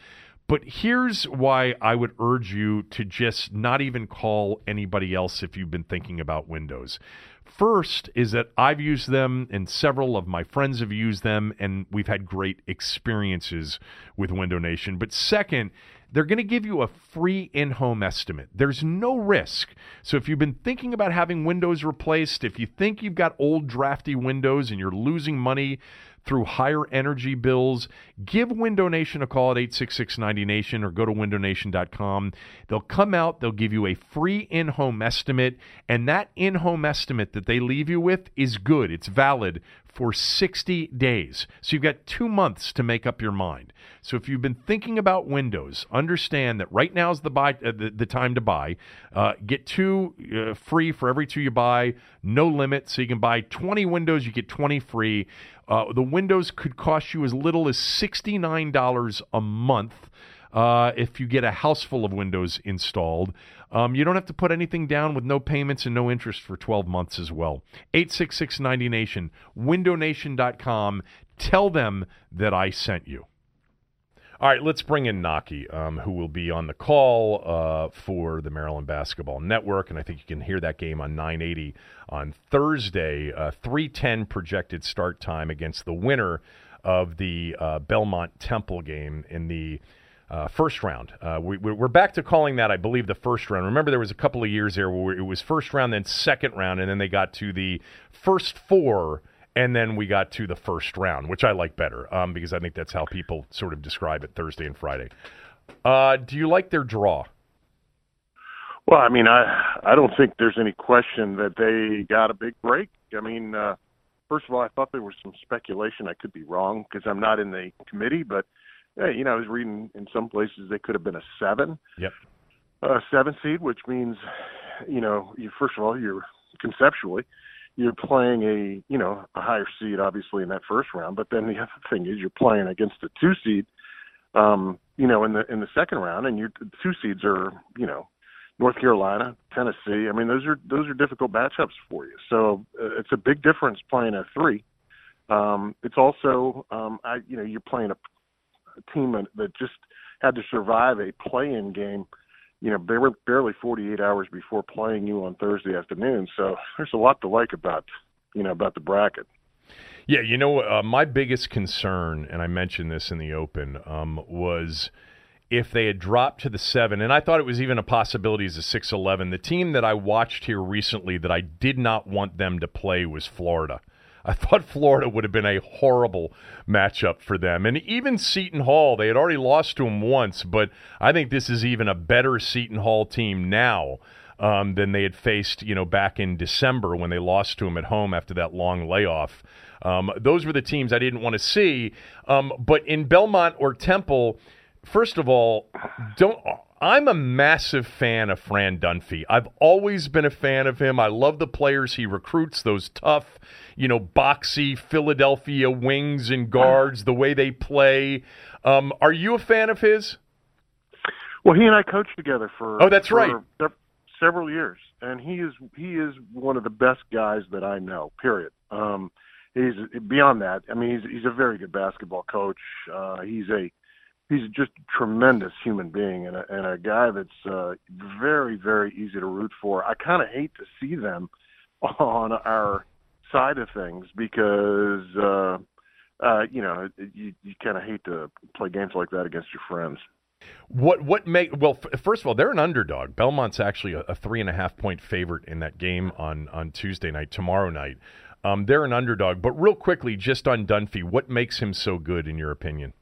[SPEAKER 2] But here's why I would urge you to just not even call anybody else if you've been thinking about Windows. First is that I've used them and several of my friends have used them, and we've had great experiences with Window Nation. But second, they're going to give you a free in home estimate. There's no risk. So if you've been thinking about having windows replaced, if you think you've got old drafty windows and you're losing money through higher energy bills, give Window Nation a call at 866 90Nation or go to windownation.com. They'll come out, they'll give you a free in home estimate, and that in home estimate that they leave you with is good. It's valid for 60 days. So you've got two months to make up your mind. So if you've been thinking about windows, understand that right now is the buy uh, the, the time to buy. Uh, get two uh, free for every two you buy, no limit. So you can buy 20 windows, you get 20 free. Uh, the windows could cost you as little as $69 a month. Uh, if you get a house full of windows installed. Um, you don't have to put anything down with no payments and no interest for 12 months as well. 866 90Nation, windownation.com. Tell them that I sent you. All right, let's bring in Knoche, um, who will be on the call uh, for the Maryland Basketball Network, and I think you can hear that game on 980 on Thursday. Uh, 310 projected start time against the winner of the uh, Belmont Temple game in the uh, first round. Uh, we, we're back to calling that, I believe, the first round. Remember, there was a couple of years there where it was first round, then second round, and then they got to the first four, and then we got to the first round, which I like better um, because I think that's how people sort of describe it Thursday and Friday. Uh, do you like their draw?
[SPEAKER 4] Well, I mean, I I don't think there's any question that they got a big break. I mean, uh, first of all, I thought there was some speculation. I could be wrong because I'm not in the committee, but yeah, you know, I was reading in some places they could have been a seven.
[SPEAKER 2] Yep.
[SPEAKER 4] A seven seed, which means, you know, you first of all, you're conceptually, you're playing a, you know, a higher seed, obviously in that first round. But then the other thing is you're playing against a two seed, um, you know, in the in the second round, and your two seeds are, you know, North Carolina, Tennessee. I mean, those are those are difficult matchups for you. So uh, it's a big difference playing a three. Um, it's also, um, I, you know, you're playing a, a team that just had to survive a play-in game. You know, they were barely 48 hours before playing you on Thursday afternoon. So there's a lot to like about, you know, about the bracket.
[SPEAKER 2] Yeah, you know, uh, my biggest concern, and I mentioned this in the open, um, was if they had dropped to the seven, and I thought it was even a possibility as a 6 11. The team that I watched here recently that I did not want them to play was Florida. I thought Florida would have been a horrible matchup for them. And even Seton Hall, they had already lost to them once, but I think this is even a better Seton Hall team now. Um, than they had faced, you know, back in December when they lost to them at home after that long layoff. Um, those were the teams I didn't want to see. Um, but in Belmont or Temple, first of all, don't. I'm a massive fan of Fran Dunphy. I've always been a fan of him. I love the players he recruits, those tough, you know, boxy Philadelphia wings and guards, the way they play. Um, are you a fan of his?
[SPEAKER 4] Well, he and I coached together for
[SPEAKER 2] oh, that's
[SPEAKER 4] for
[SPEAKER 2] right,
[SPEAKER 4] several years, and he is he is one of the best guys that I know. Period. Um, he's beyond that. I mean, he's he's a very good basketball coach. Uh, he's a he's just a tremendous human being and a, and a guy that's uh, very very easy to root for. I kind of hate to see them *laughs* on our side of things because uh, uh, you know you you kind of hate to play games like that against your friends.
[SPEAKER 2] What what make well? F- first of all, they're an underdog. Belmont's actually a, a, three and a half point favorite in that game on on Tuesday night. Tomorrow night, um, they're an underdog. But real quickly, just on Dunphy, what makes him so good in your opinion?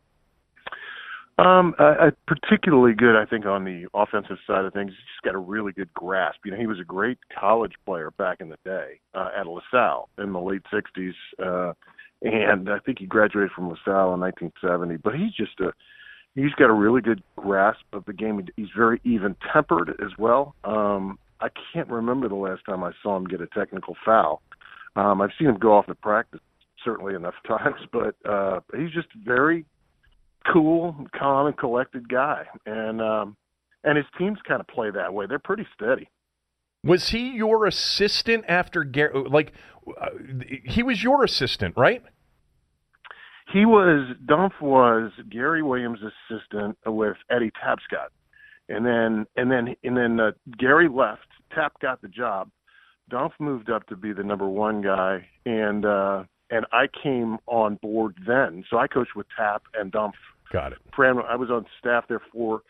[SPEAKER 4] Um, uh, particularly good, I think, on the offensive side of things. He's just got a really good grasp. You know, he was a great college player back in the day uh, at LaSalle in the late '60s, uh, and I think he graduated from LaSalle in 1970. But he's just a he's got a really good grasp of the game. He's very even tempered as well. Um, I can't remember the last time I saw him get a technical foul. Um, I've seen him go off the practice certainly enough *laughs* times, but uh, he's just very cool, calm, and collected guy, and um, and his teams kind of play that way. They're pretty steady.
[SPEAKER 2] Was he your assistant after Gary? Like, uh, he was your assistant, right?
[SPEAKER 4] He was. Dunph was Gary Williams' assistant with Eddie Tapscott, and then and then and then uh, Gary left. Tap got the job. Dunph moved up to be the number one guy, and uh, and I came on board then. So I coached with Tap and Dunph
[SPEAKER 2] Got it.
[SPEAKER 4] Fran, I was on staff there for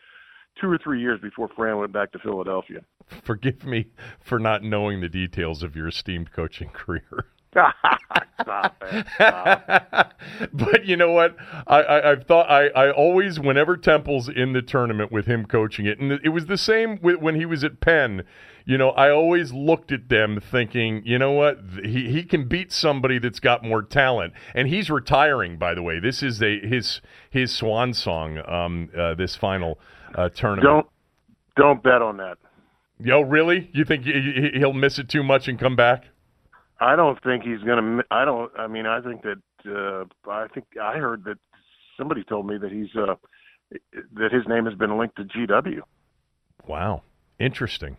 [SPEAKER 4] two or three years before Fran went back to Philadelphia.
[SPEAKER 2] Forgive me for not knowing the details of your esteemed coaching *laughs* career. *laughs*
[SPEAKER 4] Stop it. Stop. *laughs*
[SPEAKER 2] but you know what? I, I, have thought I, I always, whenever Temple's in the tournament with him coaching it, and it was the same with, when he was at Penn. You know, I always looked at them thinking, you know what? He he can beat somebody that's got more talent, and he's retiring. By the way, this is a his his swan song. Um, uh, this final uh, tournament.
[SPEAKER 4] Don't don't bet on that.
[SPEAKER 2] Yo, really? You think he'll miss it too much and come back?
[SPEAKER 4] I don't think he's going to. I don't. I mean, I think that. Uh, I think I heard that somebody told me that he's uh, that his name has been linked to GW.
[SPEAKER 2] Wow, interesting.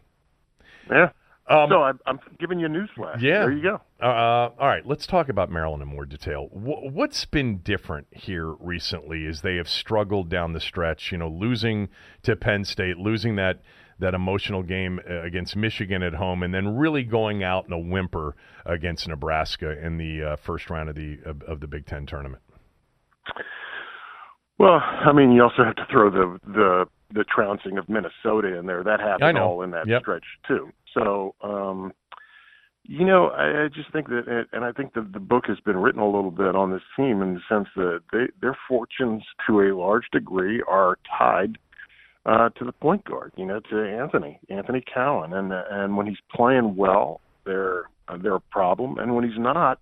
[SPEAKER 4] Yeah. Um, so I'm, I'm, giving you a newsflash.
[SPEAKER 2] Yeah.
[SPEAKER 4] There you go.
[SPEAKER 2] Uh, uh all right. Let's talk about Maryland in more detail. W- what's been different here recently is they have struggled down the stretch? You know, losing to Penn State, losing that that emotional game uh, against Michigan at home, and then really going out in a whimper against Nebraska in the uh, first round of the of, of, the Big Ten tournament.
[SPEAKER 4] Well, I mean, you also have to throw the the the trouncing of Minnesota in there. That happened all in that
[SPEAKER 2] yep.
[SPEAKER 4] stretch too. So, um, you know, I, I just think that, it, and I think that the book has been written a little bit on this team in the sense that they, their fortunes, to a large degree, are tied uh, to the point guard, you know, to Anthony, Anthony Cowan, and and when he's playing well, they're uh, they're a problem, and when he's not,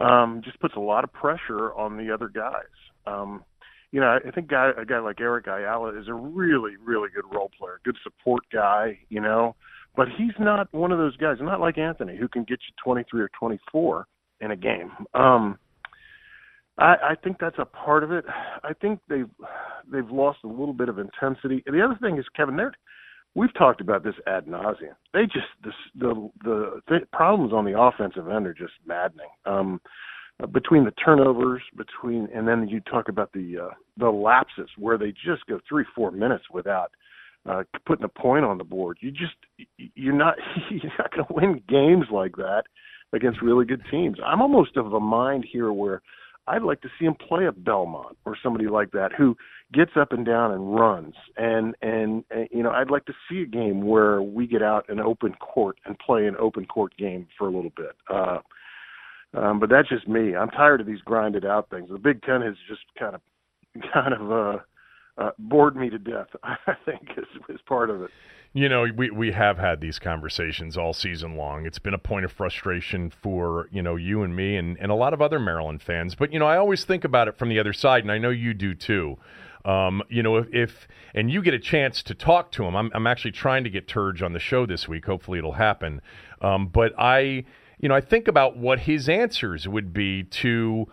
[SPEAKER 4] um, just puts a lot of pressure on the other guys. Um, you know, I think guy, a guy like Eric Ayala is a really, really good role player, good support guy, you know, but he's not one of those guys, not like Anthony, who can get you 23 or 24 in a game. Um, I, I think that's a part of it. I think they've they've lost a little bit of intensity. And the other thing is, Kevin, they're, we've talked about this ad nauseum. They just the the the, the problems on the offensive end are just maddening. Um, uh, between the turnovers, between and then you talk about the uh, the lapses where they just go three four minutes without uh, putting a point on the board. You just you're not *laughs* you're not going to win games like that against really good teams. I'm almost of a mind here where I'd like to see him play a Belmont or somebody like that who gets up and down and runs. And, and and you know, I'd like to see a game where we get out an open court and play an open court game for a little bit. Uh, um, but that's just me. I'm tired of these grinded out things. The Big Ten has just kind of *laughs* kind of uh, uh, bored me to death. *laughs* I think is, is part of it.
[SPEAKER 2] You know, we, we have had these conversations all season long. It's been a point of frustration for, you know, you and me and, and a lot of other Maryland fans. But, you know, I always think about it from the other side, and I know you do too. Um, you know, if, if, and you get a chance to talk to him, I'm, I'm actually trying to get Turge on the show this week. Hopefully it'll happen. Um, but I, you know, I think about what his answers would be to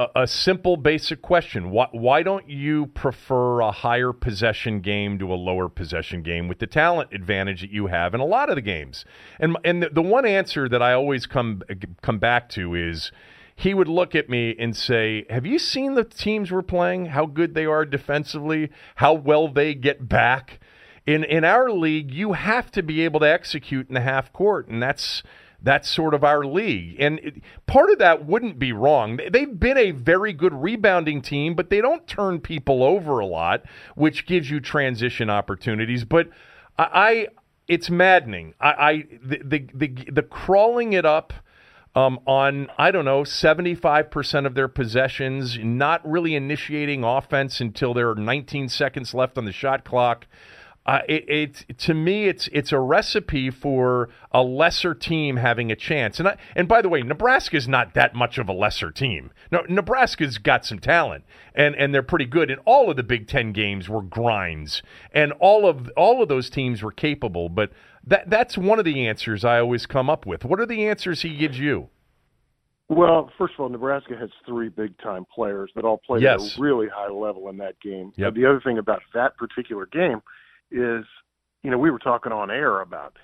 [SPEAKER 2] a, a simple, basic question. Why, why don't you prefer a higher possession game to a lower possession game with the talent advantage that you have in a lot of the games? And and the, the one answer that I always come come back to is he would look at me and say, Have you seen the teams we're playing? How good they are defensively? How well they get back? In in our league, you have to be able to execute in the half court, and that's that's sort of our league. And part of that wouldn't be wrong. They've been a very good rebounding team, but they don't turn people over a lot, which gives you transition opportunities. But I, I it's maddening. I, I the, the, the the crawling it up. Um, on I don't know seventy five percent of their possessions, not really initiating offense until there are 19 seconds left on the shot clock. Uh, it, it, to me, it's it's a recipe for a lesser team having a chance. And I, and by the way, Nebraska's not that much of a lesser team. No, Nebraska's got some talent, and, and they're pretty good. And all of the Big Ten games were grinds, and all of all of those teams were capable. But that that's one of the answers I always come up with. What are the answers he gives you?
[SPEAKER 4] Well, first of all, Nebraska has three big time players that all played yes. at a really high level in that game.
[SPEAKER 2] Yep.
[SPEAKER 4] the other thing about that particular game is, you know, we were talking on air about,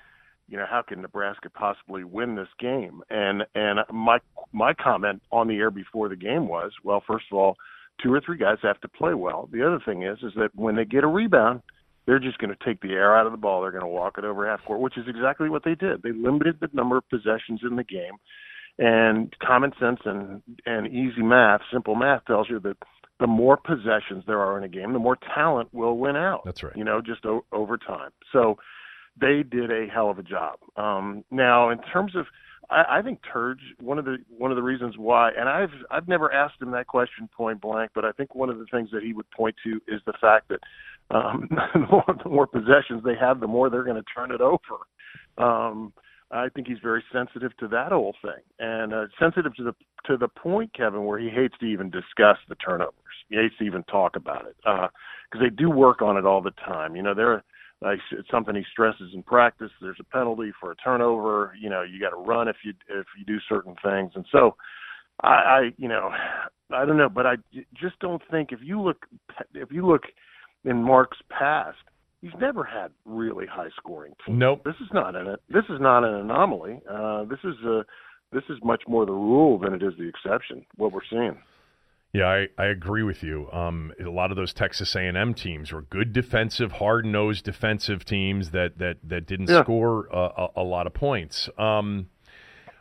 [SPEAKER 4] you know, how can Nebraska possibly win this game? And and my my comment on the air before the game was, well, first of all, two or three guys have to play well. The other thing is, is that when they get a rebound, they're just going to take the air out of the ball. They're going to walk it over half court, which is exactly what they did. They limited the number of possessions in the game, and common sense and and easy math, simple math tells you that the more possessions there are in a game, the more talent will win out.
[SPEAKER 2] That's right.
[SPEAKER 4] You know, just o- over time. So they did a hell of a job. Um, now, in terms of, I, I think Turge, one of the one of the reasons why, and I've I've never asked him that question point blank, but I think one of the things that he would point to is the fact that um, *laughs* the, more, the more possessions they have, the more they're going to turn it over. Um, I think he's very sensitive to that whole thing, and uh, sensitive to the to the point, Kevin, where he hates to even discuss the turnovers. He hates to even talk about it because uh, they do work on it all the time. You know, they're like it's something he stresses in practice. There's a penalty for a turnover. You know, you got to run if you if you do certain things, and so I, I you know I don't know, but I just don't think if you look if you look in Mark's past he's never had really high scoring teams.
[SPEAKER 2] Nope.
[SPEAKER 4] This is not an this is not an anomaly. Uh, this is a this is much more the rule than it is the exception. What we're seeing.
[SPEAKER 2] Yeah, I, I agree with you. Um, a lot of those Texas A&M teams were good defensive, hard-nosed defensive teams that that that didn't yeah. score a, a, a, lot of points. Um,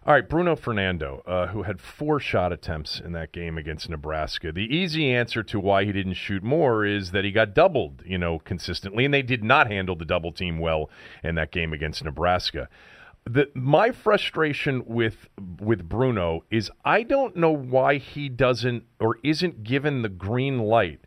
[SPEAKER 2] all right, Bruno Fernando, uh, who had four shot attempts in that game against Nebraska. The easy answer to why he didn't shoot more is that he got doubled, you know, consistently, and they did not handle the double team well in that game against Nebraska. The, my frustration with with Bruno is I don't know why he doesn't or isn't given the green light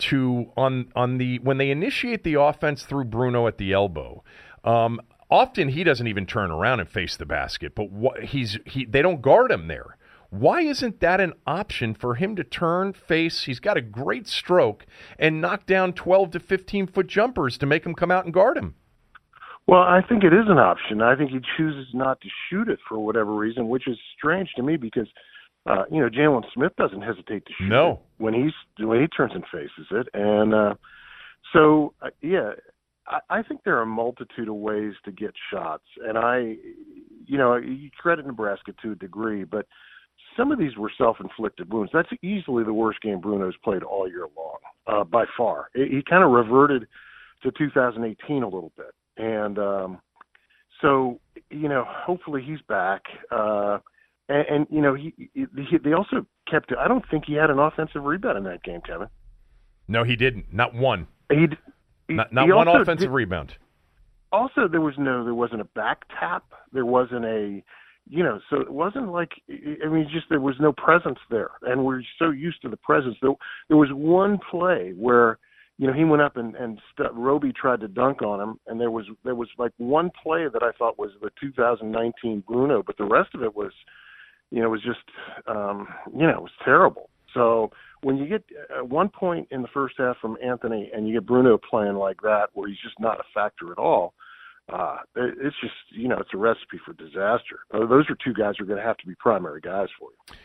[SPEAKER 2] to on on the when they initiate the offense through Bruno at the elbow. Um, often he doesn't even turn around and face the basket, but what, he's he they don't guard him there. Why isn't that an option for him to turn, face? He's got a great stroke and knock down 12 to 15 foot jumpers to make him come out and guard him.
[SPEAKER 4] Well, I think it is an option. I think he chooses not to shoot it for whatever reason, which is strange to me because uh, you know Jalen Smith doesn't hesitate to shoot
[SPEAKER 2] no.
[SPEAKER 4] it when he's when he turns and faces it, and uh, so uh, yeah, I, think there are a multitude of ways to get shots, and I, you know, you credit Nebraska to a degree, but some of these were self-inflicted wounds. That's easily the worst game Bruno's played all year long, uh, by far. He kind of reverted to 2018 a little bit, and um, so you know, hopefully he's back. Uh, and, and you know, he, he they also kept. I don't think he had an offensive rebound in that game, Kevin.
[SPEAKER 2] No, he didn't. Not one.
[SPEAKER 4] He
[SPEAKER 2] not, not one offensive
[SPEAKER 4] did,
[SPEAKER 2] rebound.
[SPEAKER 4] Also, there was no. There wasn't a back tap. There wasn't a. You know, so it wasn't like I mean, just there was no presence there, and we're so used to the presence. There, there was one play where you know, he went up and and st- Roby tried to dunk on him, and there was there was like one play that I thought was the 2019 Bruno, but the rest of it was, you know, was just, um, you know, it was terrible. So when you get uh, one point in the first half from Anthony, and you get Bruno playing like that, where he's just not a factor at all, uh, it, it's just you know, it's a recipe for disaster. Those are two guys who are going to have to be primary guys for you.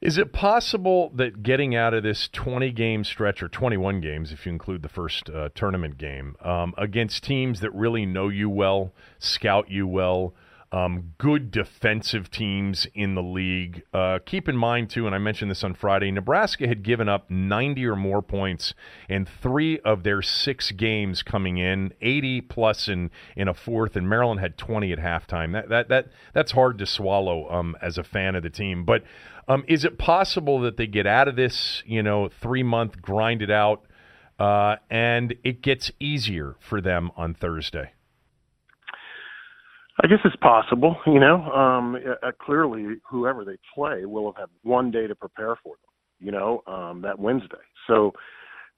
[SPEAKER 2] Is it possible that getting out of this 20 game stretch, or 21 games if you include the first uh, tournament game, um, against teams that really know you well, scout you well, um, good defensive teams in the league. Uh, keep in mind, too, and I mentioned this on Friday, Nebraska had given up 90 or more points in three of their six games coming in, 80 plus in, in a fourth, and Maryland had 20 at halftime. That, that, that, that's hard to swallow um, as a fan of the team. But um, is it possible that they get out of this, you know, three month grind it out, uh, and it gets easier for them on Thursday?
[SPEAKER 4] I guess it's possible. You know, um, uh, clearly, whoever they play will have had one day to prepare for them. You know, um, that Wednesday. So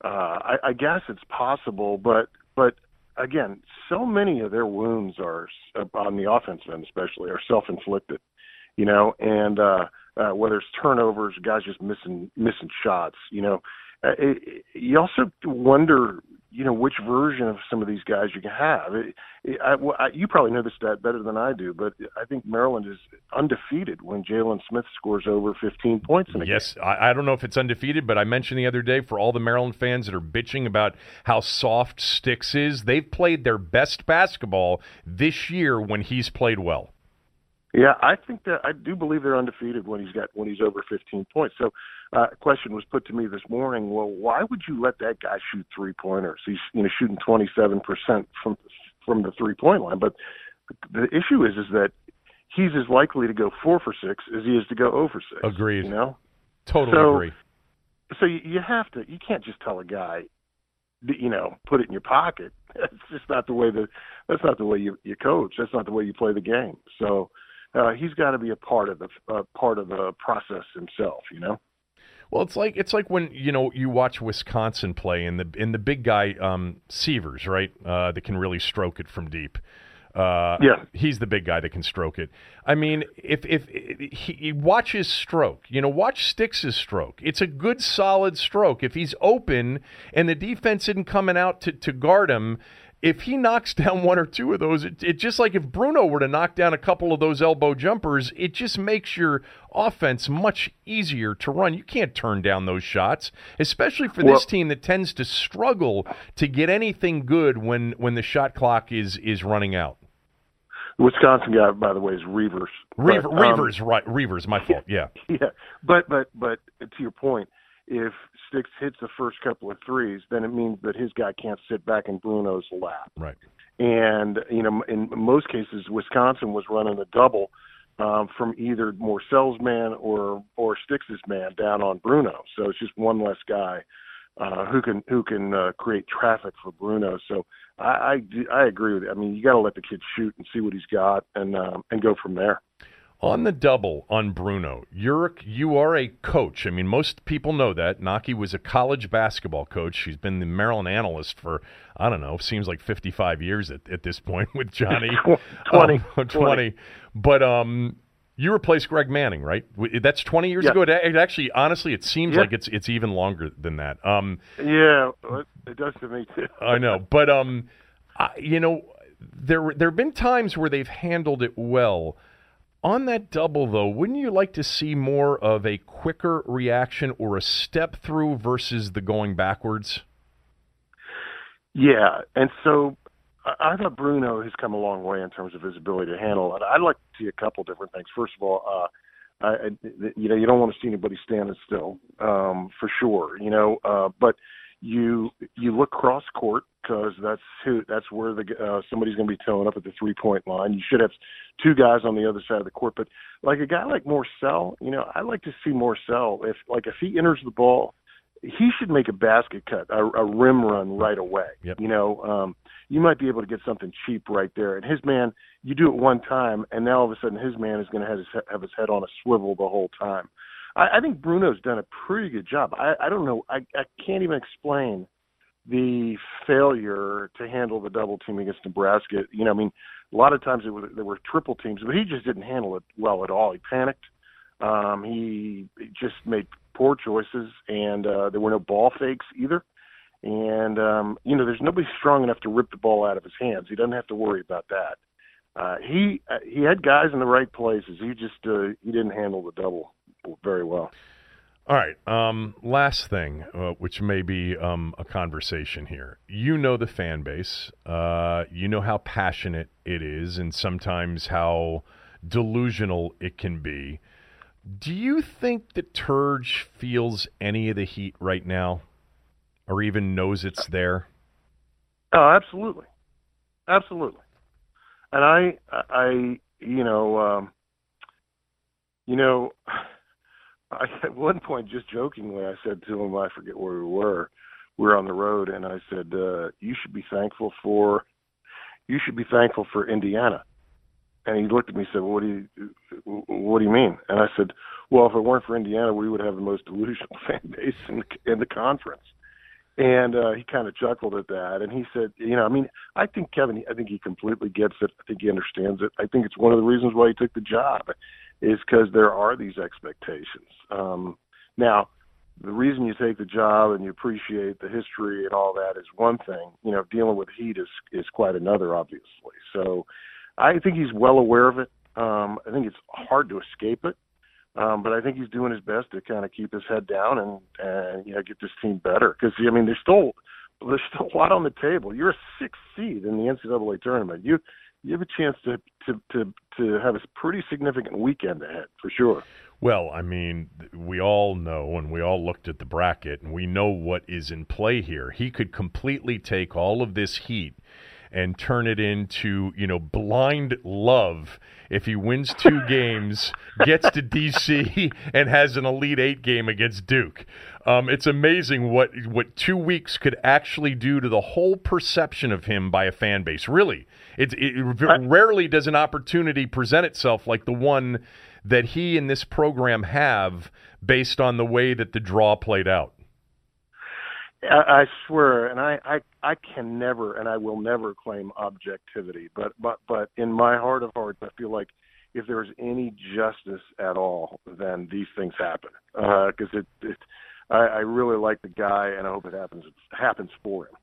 [SPEAKER 4] uh, I, I guess it's possible, but but again, so many of their wounds are on the offensive end, especially, are self-inflicted. You know, and uh, uh, whether it's turnovers, guys just missing missing shots. You know, uh, it, you also wonder, you know, which version of some of these guys you can have. It, it, I, I, you probably know this stat better than I do, but I think Maryland is undefeated when Jalen Smith scores over 15 points in a
[SPEAKER 2] yes,
[SPEAKER 4] game.
[SPEAKER 2] Yes, I, I don't know if it's undefeated, but I mentioned the other day for all the Maryland fans that are bitching about how soft Sticks is, they've played their best basketball this year when he's played well.
[SPEAKER 4] Yeah, I think that I do believe they're undefeated when he's got when he's over 15 points. So, uh, a question was put to me this morning. Well, why would you let that guy shoot three pointers? He's you know shooting 27 percent from from the three point line. But the issue is is that he's as likely to go four for six as he is to go over six.
[SPEAKER 2] Agreed.
[SPEAKER 4] You know,
[SPEAKER 2] totally
[SPEAKER 4] so,
[SPEAKER 2] agree.
[SPEAKER 4] So you, you have to. You can't just tell a guy, you know, put it in your pocket. *laughs* That's just not the way that. That's not the way you you coach. That's not the way you play the game. So uh, he's got to be a part of the uh, part of the process himself. You know.
[SPEAKER 2] Well, it's like it's like when you know you watch Wisconsin play and the in the big guy um, Sievers, right? Uh, that can really stroke it from deep. Uh,
[SPEAKER 4] yeah,
[SPEAKER 2] he's the big guy that can stroke it. I mean, if if, if he, he watch his stroke, you know, watch Sticks' stroke. It's a good, solid stroke. If he's open and the defense isn't coming out to, to guard him, if he knocks down one or two of those, it, it, just like if Bruno were to knock down a couple of those elbow jumpers, it just makes your offense much easier to run. You can't turn down those shots, especially for well, this team that tends to struggle to get anything good when when the shot clock is is running out.
[SPEAKER 4] The Wisconsin guy, by the way, is Reuvers.
[SPEAKER 2] Reaver, but, um, Reuvers, right? Reuvers, my fault. Yeah, *laughs*
[SPEAKER 4] yeah. But but but to your point, if Sticks hits the first couple of threes, then it means that his guy can't sit back in Bruno's lap.
[SPEAKER 2] Right.
[SPEAKER 4] And you know, in most cases, Wisconsin was running a double um, from either Morsell's man or or Sticks's man down on Bruno. So it's just one less guy uh, who can who can uh, create traffic for Bruno. So I I, I agree with you. I mean, you got to let the kid shoot and see what he's got, and um, and go from there.
[SPEAKER 2] On the double on Bruno, you're you are a coach. I mean, most people know that. Knoche was a college basketball coach. She's been the Maryland analyst for I don't know, seems like 55 years at, at this point with Johnny. *laughs*
[SPEAKER 4] 20,
[SPEAKER 2] um, 20. 20. But um You replaced Greg Manning, right? That's 20 years
[SPEAKER 4] Yeah.
[SPEAKER 2] ago. It it actually, honestly, it seems
[SPEAKER 4] Yeah.
[SPEAKER 2] like it's it's even longer than that. Um,
[SPEAKER 4] Yeah, it does to me too. *laughs*
[SPEAKER 2] I know, but um, I, you know, there there have been times where they've handled it well. On that double, though, wouldn't you like to see more of a quicker reaction or a step through versus the going backwards?
[SPEAKER 4] Yeah, and so I thought Bruno has come a long way in terms of his ability to handle it. I'd like to see a couple different things. First of all, uh, I, you know, you don't want to see anybody standing still, um, for sure. You know, uh, but you you look cross court because that's who that's where the uh, somebody's going to be towing up at the three point line. You should have two guys on the other side of the court, but like a guy like Morsell, you know, I like to see Morsell if like if he enters the ball he should make a basket cut, a, a rim run right away.
[SPEAKER 2] Yep.
[SPEAKER 4] You know, um, you might be able to get something cheap right there. And his man, you do it one time, and now all of a sudden his man is going to have his, have his head on a swivel the whole time. I, I think Bruno's done a pretty good job. I, I don't know. I, I can't even explain the failure to handle the double team against Nebraska. You know, I mean, a lot of times it was, there were triple teams, but he just didn't handle it well at all. He panicked. Um, he just made poor choices, and uh, there were no ball fakes either. And um, you know, there's nobody strong enough to rip the ball out of his hands. He doesn't have to worry about that. Uh, he uh, he had guys in the right places. He just uh, he didn't handle the double very well.
[SPEAKER 2] All right. Um, last thing, uh, which may be um, a conversation here. You know the fan base. Uh, you know how passionate it is, and sometimes how delusional it can be. Do you think that Turge feels any of the heat right now, or even knows it's there?
[SPEAKER 4] Oh, absolutely, absolutely. And I, I, you know, um, you know, I, *laughs* at one point, just jokingly, I said to him, I forget where we were. We were on the road, and I said, uh, "You should be thankful for, you should be thankful for Indiana." And he looked at me and said, well, "What do you, what do you mean?" And I said, "Well, if it weren't for Indiana, we would have the most delusional *laughs* fan base in in the conference." And uh, he kind of chuckled at that, and he said, "You know, I mean, I think Kevin, I think he completely gets it. I think he understands it. I think it's one of the reasons why he took the job, is because there are these expectations. Um, now, the reason you take the job and you appreciate the history and all that is one thing. You know, dealing with heat is is quite another, obviously. So, I think he's well aware of it. Um, I think it's hard to escape it." Um, but I think he's doing his best to kind of keep his head down and and you know get this team better because I mean there's still there's still a lot on the table. You're a sixth seed in the NCAA tournament. You you have a chance to to to to have a pretty significant weekend ahead for sure.
[SPEAKER 2] Well, I mean, we all know and we all looked at the bracket and we know what is in play here. He could completely take all of this heat and turn it into, you know, blind love if he wins two *laughs* games, gets to DC, *laughs* and has an Elite Eight game against Duke. Um, it's amazing what what two weeks could actually do to the whole perception of him by a fan base. Really, it, it rarely does an opportunity present itself like the one that he and this program have based on the way that the draw played out.
[SPEAKER 4] I, I swear, and I, I I can never and I will never claim objectivity, but but but in my heart of hearts, I feel like if there's any justice at all, then these things happen because uh, it, it I, I really like the guy, and I hope it happens happens for him.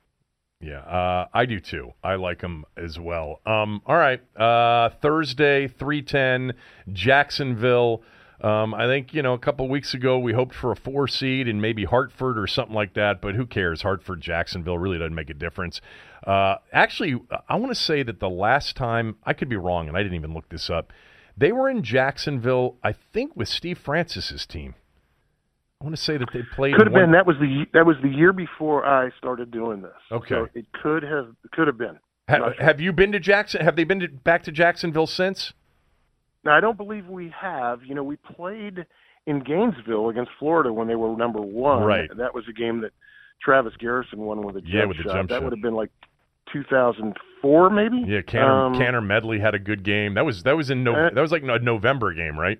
[SPEAKER 2] Yeah, uh, I do too. I like him as well. Um, all right, uh, Thursday, three ten, Jacksonville. Um, I think you know a couple weeks ago we hoped for a four seed and maybe Hartford or something like that, but who cares? Hartford, Jacksonville really doesn't make a difference. Uh, actually, I want to say that the last time I could be wrong, and I didn't even look this up. They were in Jacksonville, I think, with Steve Francis's team. I want to say that they played.
[SPEAKER 4] Could have
[SPEAKER 2] one...
[SPEAKER 4] been that was the that was the year before I started doing this.
[SPEAKER 2] Okay,
[SPEAKER 4] so it could have could have been.
[SPEAKER 2] Ha- sure. Have you been to Jackson? Have they been to, back to Jacksonville since?
[SPEAKER 4] Now, I don't believe we have. You know, we played in Gainesville against Florida when they were number one.
[SPEAKER 2] Right.
[SPEAKER 4] That was a game that Travis Garrison won with a jump
[SPEAKER 2] yeah, with
[SPEAKER 4] shot.
[SPEAKER 2] the jump
[SPEAKER 4] that
[SPEAKER 2] shot.
[SPEAKER 4] would have been like 2004, maybe.
[SPEAKER 2] Yeah, Caner,
[SPEAKER 4] um,
[SPEAKER 2] Caner-Medley had a good game. That was that was in no,
[SPEAKER 4] uh,
[SPEAKER 2] that was like a November game, right?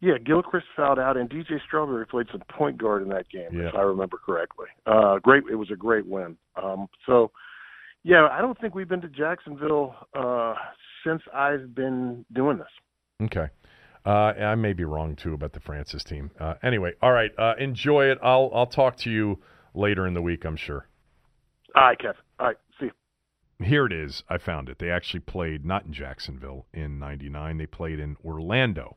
[SPEAKER 4] Yeah, Gilchrist fouled out, and DJ Strawberry played some point guard in that game,
[SPEAKER 2] Yeah.
[SPEAKER 4] if I remember correctly. Uh, great, it was a great win. Um, so, yeah, I don't think we've been to Jacksonville uh, since I've been doing this.
[SPEAKER 2] Okay. Uh, I may be wrong too about the Francis team. Uh, anyway, all right. Uh, enjoy it. I'll I'll talk to you later in the week. I'm sure.
[SPEAKER 4] All right, Kev. All right. See you.
[SPEAKER 2] Here it is. I found it. They actually played not in Jacksonville in '99. They played in Orlando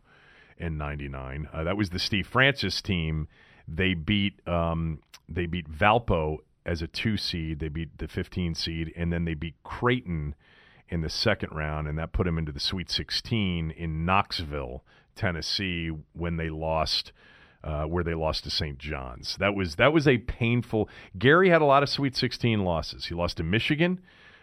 [SPEAKER 2] in '99. Uh, that was the Steve Francis team. They beat um, they beat Valpo as a two seed. They beat the 15 seed, and then they beat Creighton in the second round, and that put him into the Sweet 16 in Knoxville, Tennessee, when they lost. Uh, where they lost to St. John's. That was that was a painful. Gary had a lot of Sweet 16 losses. He lost to Michigan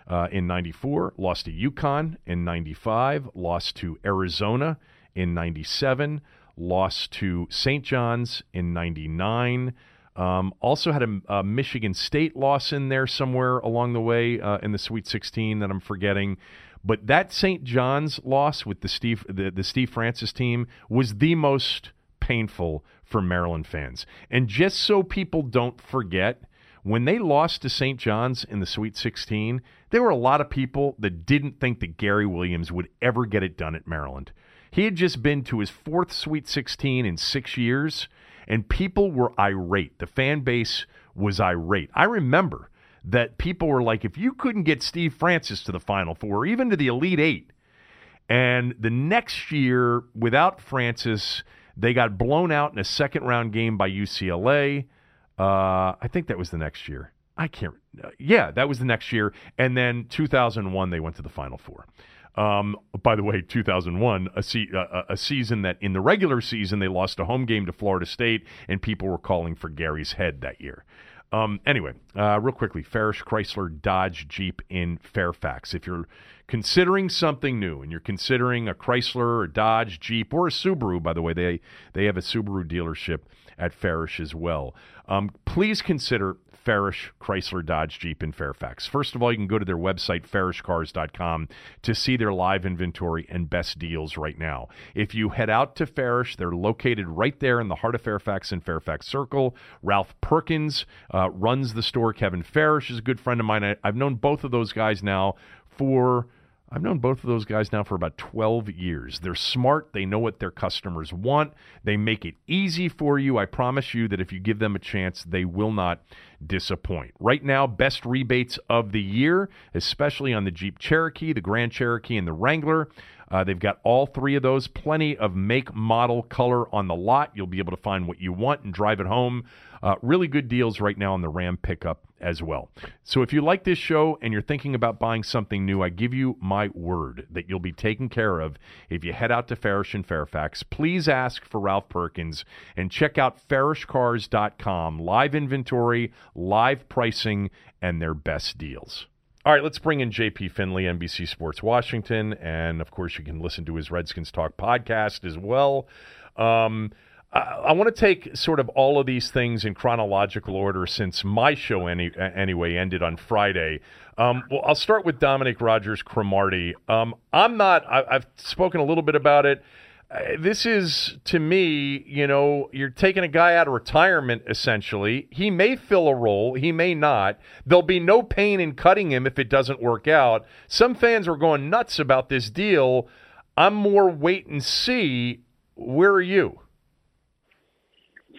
[SPEAKER 2] uh, in '94, lost to UConn in '95, lost to Arizona in '97, lost to St. John's in '99. Um, also had a, a, Michigan State loss in there somewhere along the way uh, in the Sweet 16 that I'm forgetting. But that St. John's loss with the Steve the, the Steve Francis team was the most painful for Maryland fans. And just so people don't forget, when they lost to St. John's in the Sweet 16, there were a lot of people that didn't think that Gary Williams would ever get it done at Maryland. He had just been to his fourth Sweet 16 in six years and people were irate. The fan base was irate. I remember that people were like, if you couldn't get Steve Francis to the Final Four, even to the Elite Eight, and the next year, without Francis, they got blown out in a second round game by UCLA. Uh, I think that was the next year. I can't. Uh, yeah, that was the next year. And then 2001, they went to the Final Four. Um, by the way, 2001, a, se- a, a, season that in the regular season they lost a home game to Florida State, and people were calling for Gary's head that year. Um, anyway, uh, real quickly, Farrish Chrysler Dodge Jeep in Fairfax. If you're considering something new and you're considering a Chrysler or Dodge Jeep or a Subaru, by the way, they they have a Subaru dealership at Farrish as well. Um, please consider Farrish Chrysler Dodge Jeep in Fairfax. First of all, you can go to their website, farrishcars.com, to see their live inventory and best deals right now. If you head out to Farrish, they're located right there in the heart of Fairfax in Fairfax Circle. Ralph Perkins uh, runs the store. Kevin Farrish is a good friend of mine. I, I've known both of those guys now for I've known both of those guys now for about 12 years. They're smart. They know what their customers want. They make it easy for you. I promise you that if you give them a chance, they will not disappoint. Right now, best rebates of the year, especially on the Jeep Cherokee, the Grand Cherokee, and the Wrangler. Uh, they've got all three of those. Plenty of make, model, color on the lot. You'll be able to find what you want and drive it home. Uh, really good deals right now on the Ram pickup as well. So if you like this show and you're thinking about buying something new, I give you my word that you'll be taken care of if you head out to Farrish and Fairfax. Please ask for Ralph Perkins and check out farrishcars.com. Live inventory, live pricing, and their best deals. All right, let's bring in JP Finlay, NBC Sports Washington. And of course, you can listen to his Redskins Talk podcast as well. Um, I, want to take sort of all of these things in chronological order since my show, any, anyway, ended on Friday. Um, well, I'll start with Dominique Rodgers-Cromartie. Um, I'm not, I, I've spoken a little bit about it. Uh, this is to me, you know, you're taking a guy out of retirement essentially. He may fill a role, he may not. There'll be no pain in cutting him if it doesn't work out. Some fans are going nuts about this deal. I'm more wait and see. Where are you?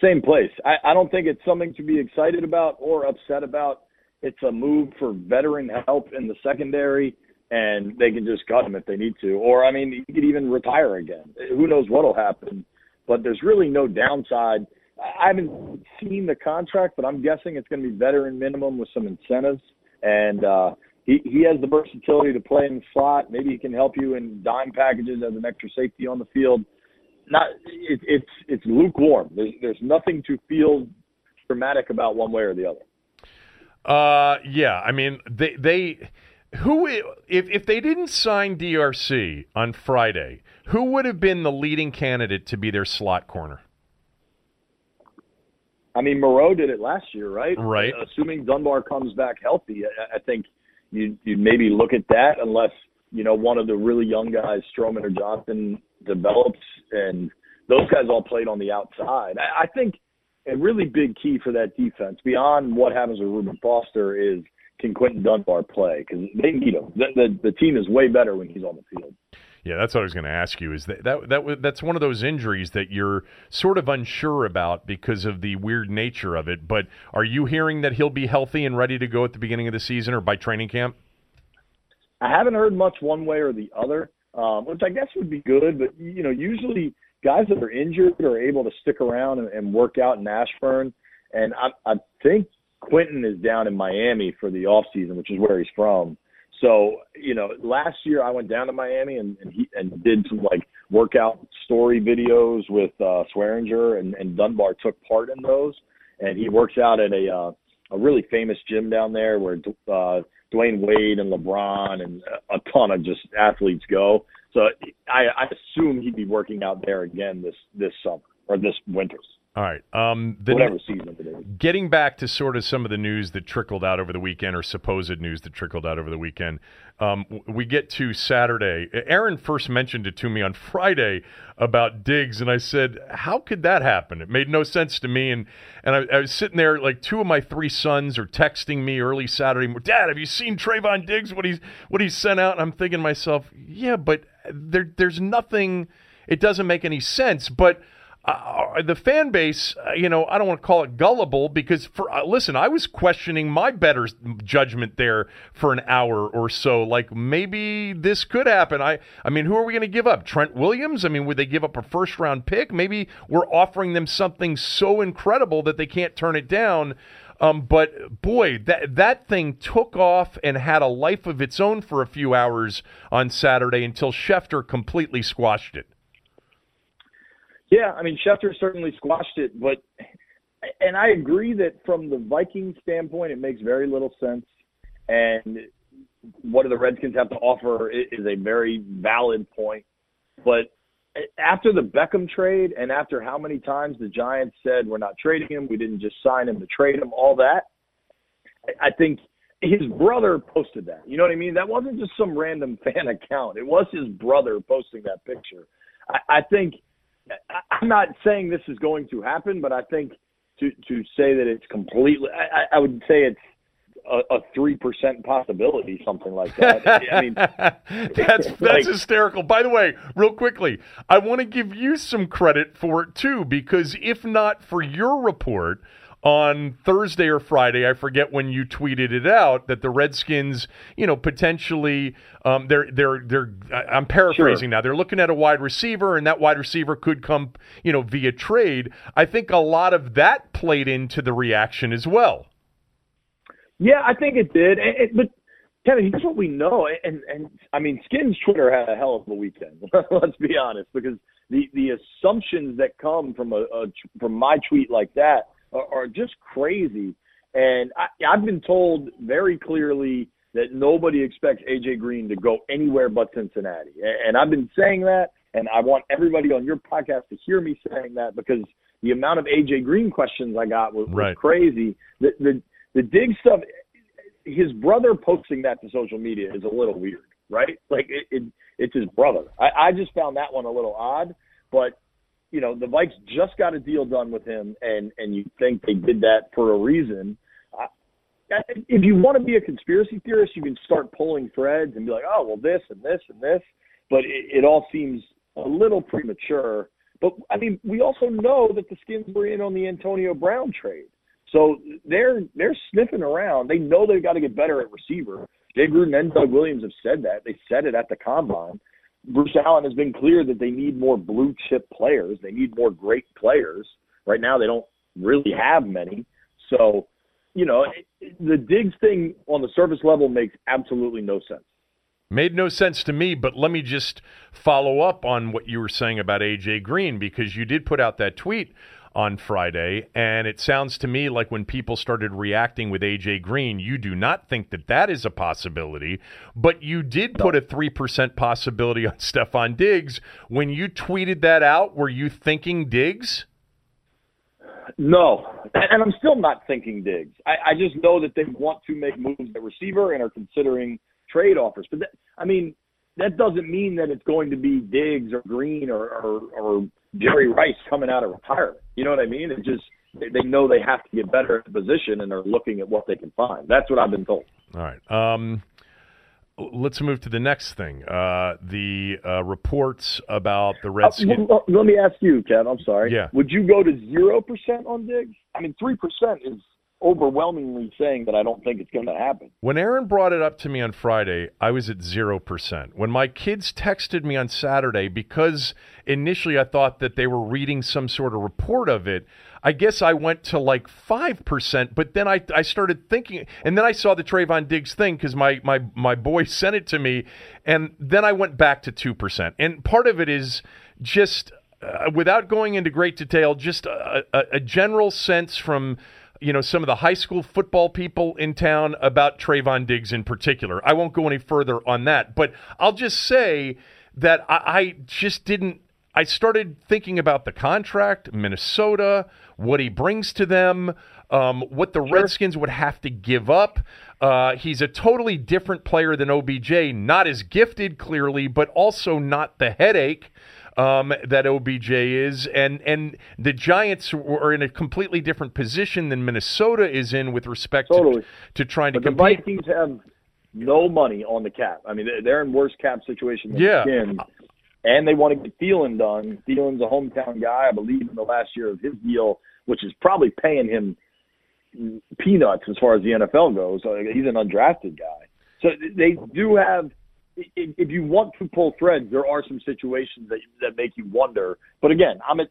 [SPEAKER 5] Same place. I, I don't think it's something to be excited about or upset about. It's a move for veteran help in the secondary and they can just cut him if they need to. Or I mean, he could even retire again. Who knows what'll happen? But there's really no downside. I haven't seen the contract, but I'm guessing it's going to be veteran minimum with some incentives. And uh, he he has the versatility to play in the slot. Maybe he can help you in dime packages as an extra safety on the field. Not it, it's it's lukewarm. There's there's nothing to feel dramatic about one way or the other.
[SPEAKER 2] Uh, yeah. I mean, they they who if if they didn't sign DRC on Friday, who would have been the leading candidate to be their slot corner?
[SPEAKER 5] I mean, Moreau did it last year, right?
[SPEAKER 2] Right.
[SPEAKER 5] Assuming Dunbar comes back healthy, I, I think you you maybe look at that unless you know one of the really young guys, Stroman or Johnson, develops, and those guys all played on the outside. I, I think a really big key for that defense, beyond what happens with Reuben Foster, is can Quinton Dunbar play? Because they need him. The, the, the team is way better when he's on the field.
[SPEAKER 2] Yeah, that's what I was going to ask you. Is that, that that that's one of those injuries that you're sort of unsure about because of the weird nature of it. But are you hearing that he'll be healthy and ready to go at the beginning of the season or by training camp?
[SPEAKER 5] I haven't heard much one way or the other, um, which I guess would be good. But you know, usually guys that are injured are able to stick around and, and work out in Ashburn. And I, I think Quinton is down in Miami for the off season, which is where he's from. So, you know, last year I went down to Miami and, and he and did some like workout story videos with uh Swearinger and, and Dunbar took part in those. And he works out at a uh, a really famous gym down there where uh Dwyane Wade and LeBron and a ton of just athletes go. So I, I assume he'd be working out there again this this summer or this winter.
[SPEAKER 2] All right. Um,
[SPEAKER 5] the, Whatever season it is.
[SPEAKER 2] Getting back to sort of some of the news that trickled out over the weekend, or supposed news that trickled out over the weekend, um, we get to Saturday. Aaron first mentioned it to me on Friday about Diggs, and I said, "How could that happen?" It made no sense to me. And and I, I was sitting there, like two of my three sons are texting me early Saturday, "Dad, have you seen Trevon Diggs? What he's what he's sent out?" And I'm thinking to myself, "Yeah, but there there's nothing. It doesn't make any sense." But uh, the fan base, uh, you know, I don't want to call it gullible because for uh, listen, I was questioning my better judgment there for an hour or so. Like maybe this could happen. I, I mean, who are we going to give up? Trent Williams? I mean, would they give up a first round pick? Maybe we're offering them something so incredible that they can't turn it down. Um, but boy, that that thing took off and had a life of its own for a few hours on Saturday until Schefter completely squashed it.
[SPEAKER 5] Yeah, I mean Schefter certainly squashed it, but and I agree that from the Vikings standpoint, it makes very little sense. And what do the Redskins have to offer is a very valid point. But after the Beckham trade, and after how many times the Giants said we're not trading him, we didn't just sign him to trade him, all that, I think his brother posted that. You know what I mean? That wasn't just some random fan *laughs* account. It was his brother posting that picture. I, I think I'm not saying this is going to happen, but I think to to say that it's completely, I, I would say it's a three percent possibility, something like that. I mean, *laughs*
[SPEAKER 2] that's *laughs* that's like, hysterical. By the way, real quickly, I want to give you some credit for it too, because if not for your report on Thursday or Friday, I forget when you tweeted it out that the Redskins, you know, potentially um, they're they're they're I'm paraphrasing sure. now. They're looking at a wide receiver, and that wide receiver could come, you know, via trade. I think a lot of that played into the reaction as well.
[SPEAKER 5] Yeah, I think it did, it, it, but. Kevin, here's what we know, and and I mean, Skins Twitter had a hell of a weekend. *laughs* Let's be honest, because the the assumptions that come from a, a from my tweet like that are, are just crazy. And I, I've been told very clearly that nobody expects AJ Green to go anywhere but Cincinnati. And I've been saying that, and I want everybody on your podcast to hear me saying that because the amount of AJ Green questions I got was, was
[SPEAKER 2] right.
[SPEAKER 5] crazy. The, the the dig stuff, his brother posting that to social media is a little weird, right? Like it, it it's his brother. I, I just found that one a little odd, but you know, the Vikes just got a deal done with him, and and you think they did that for a reason. I, if you want to be a conspiracy theorist, you can start pulling threads and be like, oh, well, this and this and this, but it, it all seems a little premature. But I mean, we also know that the Skins were in on the Antonio Brown trade, so they're they're sniffing around. They know they've got to get better at receiver. Jay Gruden and Doug Williams have said that. They said it at the combine. Bruce Allen has been clear that they need more blue chip players. They need more great players. Right now, they don't really have many. So, you know, the Diggs thing on the surface level makes absolutely no sense.
[SPEAKER 2] Made no sense to me, but let me just follow up on what you were saying about AJ Green because you did put out that tweet on Friday. And it sounds to me like when people started reacting with AJ Green, you do not think that that is a possibility, but you did put a 3% possibility on *laughs* Stefon Diggs. When you tweeted that out, were you thinking Diggs?
[SPEAKER 5] No, and I'm still not thinking Diggs. I, I just know that they want to make moves at receiver and are considering trade offers. But that, I mean, that doesn't mean that it's going to be Diggs or Green or, or, or Jerry Rice coming out of retirement. You know what I mean? It just they know they have to get better at the position and they're looking at what they can find. That's what I've been told.
[SPEAKER 2] All right. Um, let's move to the next thing. Uh, the uh, reports about the Redskins.
[SPEAKER 5] Uh, let me ask you, Kev. I'm sorry.
[SPEAKER 2] Yeah.
[SPEAKER 5] Would you go to zero percent on Diggs? I mean, three percent is overwhelmingly saying that I don't think it's going to happen.
[SPEAKER 2] When Aaron brought it up to me on Friday, I was at 0%. When my kids texted me on Saturday, because initially I thought that they were reading some sort of report of it, I guess I went to like 5%, but then I, I started thinking, and then I saw the Trevon Diggs thing because my, my, my boy *laughs* sent it to me, and then I went back to 2%. And part of it is just, uh, without going into great detail, just a, a, a general sense from you know, some of the high school football people in town about Trevon Diggs in particular. I won't go any further on that, but I'll just say that I, I just didn't. I started thinking about the contract, Minnesota, what he brings to them, um, what the sure. Redskins would have to give up. Uh, he's a totally different player than OBJ, not as gifted, clearly, but also not the headache um, that OBJ is, and and the Giants are in a completely different position than Minnesota is in with respect
[SPEAKER 5] totally.
[SPEAKER 2] to, to trying to
[SPEAKER 5] but
[SPEAKER 2] to
[SPEAKER 5] the
[SPEAKER 2] compete.
[SPEAKER 5] Vikings have no money on the cap. I mean, they're in worse cap situation than
[SPEAKER 2] yeah.
[SPEAKER 5] Skins. And they want to get Thielen done. Thielen's a hometown guy, I believe, in the last year of his deal, which is probably paying him peanuts as far as the NFL goes. He's an undrafted guy. So they do have – if you want to pull threads, there are some situations that that make you wonder. But again, I'm at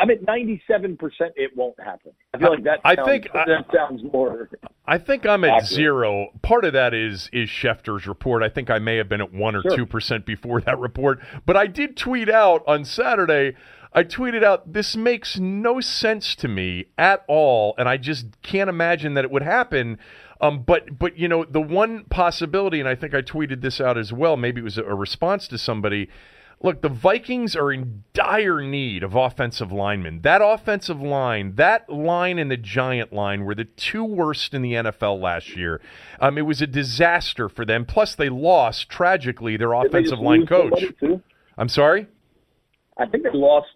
[SPEAKER 5] I'm at 97. percent It won't happen. I feel like that. Sounds, I think that sounds more.
[SPEAKER 2] I think I'm at accurate. zero. Part of that is is Schefter's report. I think I may have been at one or two sure. percent before that report. But I did tweet out on Saturday. I tweeted out, "This makes no sense to me at all, and I just can't imagine that it would happen." Um, but but you know the one possibility, and I think I tweeted this out as well. Maybe it was a, response to somebody. Look, the Vikings are in dire need of offensive linemen. That offensive line, that line and the Giant line were the two worst in the NFL last year. Um, it was a disaster for them. Plus, they lost tragically their
[SPEAKER 5] Did
[SPEAKER 2] offensive line coach. I'm sorry.
[SPEAKER 5] I think they lost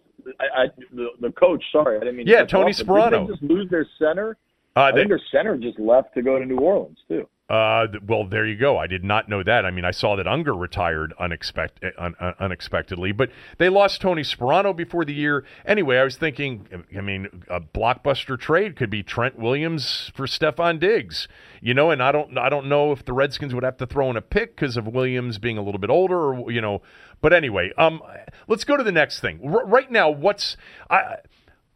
[SPEAKER 5] I, I, the, the coach. Sorry, I didn't mean.
[SPEAKER 2] Yeah, Tony Sparano.
[SPEAKER 5] Did they just lose their center? Uh, I think their center just left to go to New Orleans too.
[SPEAKER 2] Uh, well, there you go. I did not know that. I mean, I saw that Unger retired unexpect- uh, un- un- unexpectedly, but they lost Tony Sparano before the year. Anyway, I was thinking, I mean, a blockbuster trade could be Trent Williams for Stefon Diggs, you know, and I don't, I don't know if the Redskins would have to throw in a pick because of Williams being a little bit older, or you know. But anyway, um, let's go to the next thing. R- right now, what's I,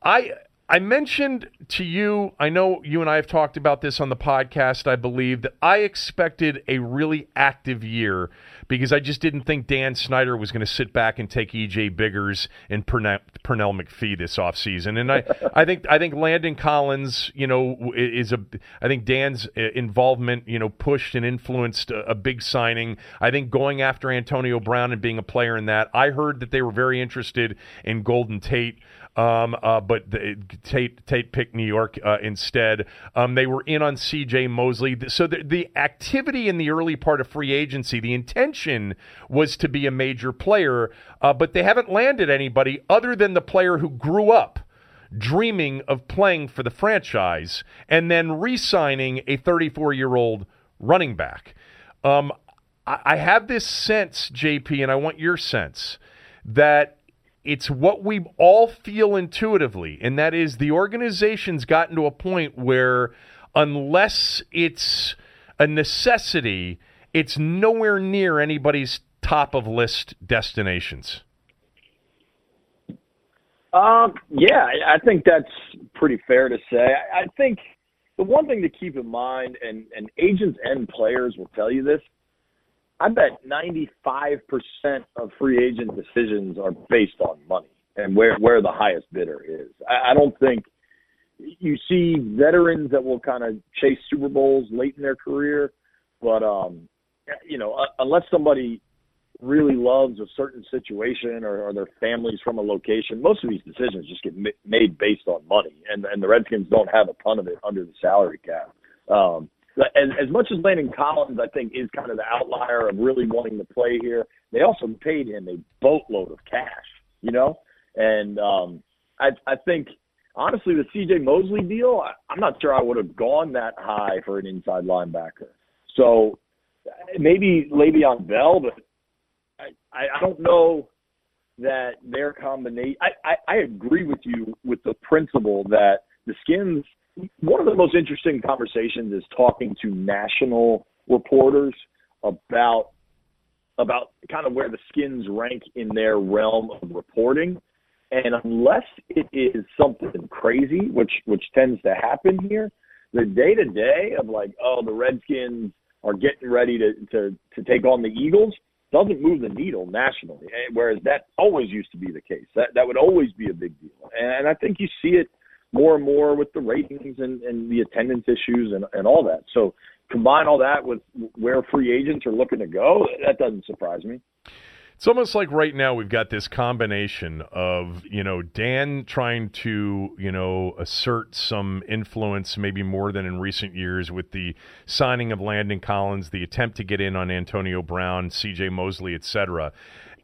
[SPEAKER 2] I I mentioned to you, I know you and I have talked about this on the podcast, I believe, that I expected a really active year because I just didn't think Dan Snyder was going to sit back and take EJ Biggers and Pernell, Pernell McPhee this offseason. And I, *laughs* I think I think Landon Collins, you know, is a I think Dan's uh, involvement, you know, pushed and influenced a, a big signing. I think going after Antonio Brown and being a player in that. I heard that they were very interested in Golden Tate. Um, uh, but the, Tate Tate picked New York uh, instead. Um, they were in on C.J. Mosley. So the, the activity in the early part of free agency, the intention was to be a major player, uh, but they haven't landed anybody other than the player who grew up dreaming of playing for the franchise and then re-signing a 34-year-old running back. Um, I have this sense, JP, and I want your sense that it's what we all feel intuitively, and that is the organization's gotten to a point where unless it's a necessity, it's nowhere near anybody's top of list destinations.
[SPEAKER 5] Um, yeah, I think that's pretty fair to say. I, think the one thing to keep in mind, and, and agents and players will tell you this, I bet 95% of free agent decisions are based on money and where, where the highest bidder is. I, I don't think you see veterans that will kind of chase Super Bowls late in their career, but, um, you know, unless somebody really loves a certain situation or, or their family's from a location, most of these decisions just get made based on money, and and the Redskins don't have a ton of it under the salary cap. Um, as, as much as Landon Collins, I think, is kind of the outlier of really wanting to play here, they also paid him a boatload of cash, you know? And um, I, I think, honestly, the CJ Mosley deal, I, I'm not sure I would have gone that high for an inside linebacker. So maybe Le'Veon Bell, but I, I don't know that their combination. I, I, I agree with you with the principle that the Skins. One of the most interesting conversations is talking to national reporters about about kind of where the Skins rank in their realm of reporting. And unless it is something crazy, which which tends to happen here, the day to day of like, oh, the Redskins are getting ready to, to to take on the Eagles doesn't move the needle nationally. Whereas that always used to be the case. That that would always be a big deal. And I think you see it more and more with the ratings and, and the attendance issues and, and all that. So combine all that with where free agents are looking to go, that doesn't surprise me.
[SPEAKER 2] It's almost like right now we've got this combination of, you know, Dan trying to, you know, assert some influence, maybe more than in recent years, with the signing of Landon Collins, the attempt to get in on Antonio Brown, CJ Mosley, etc.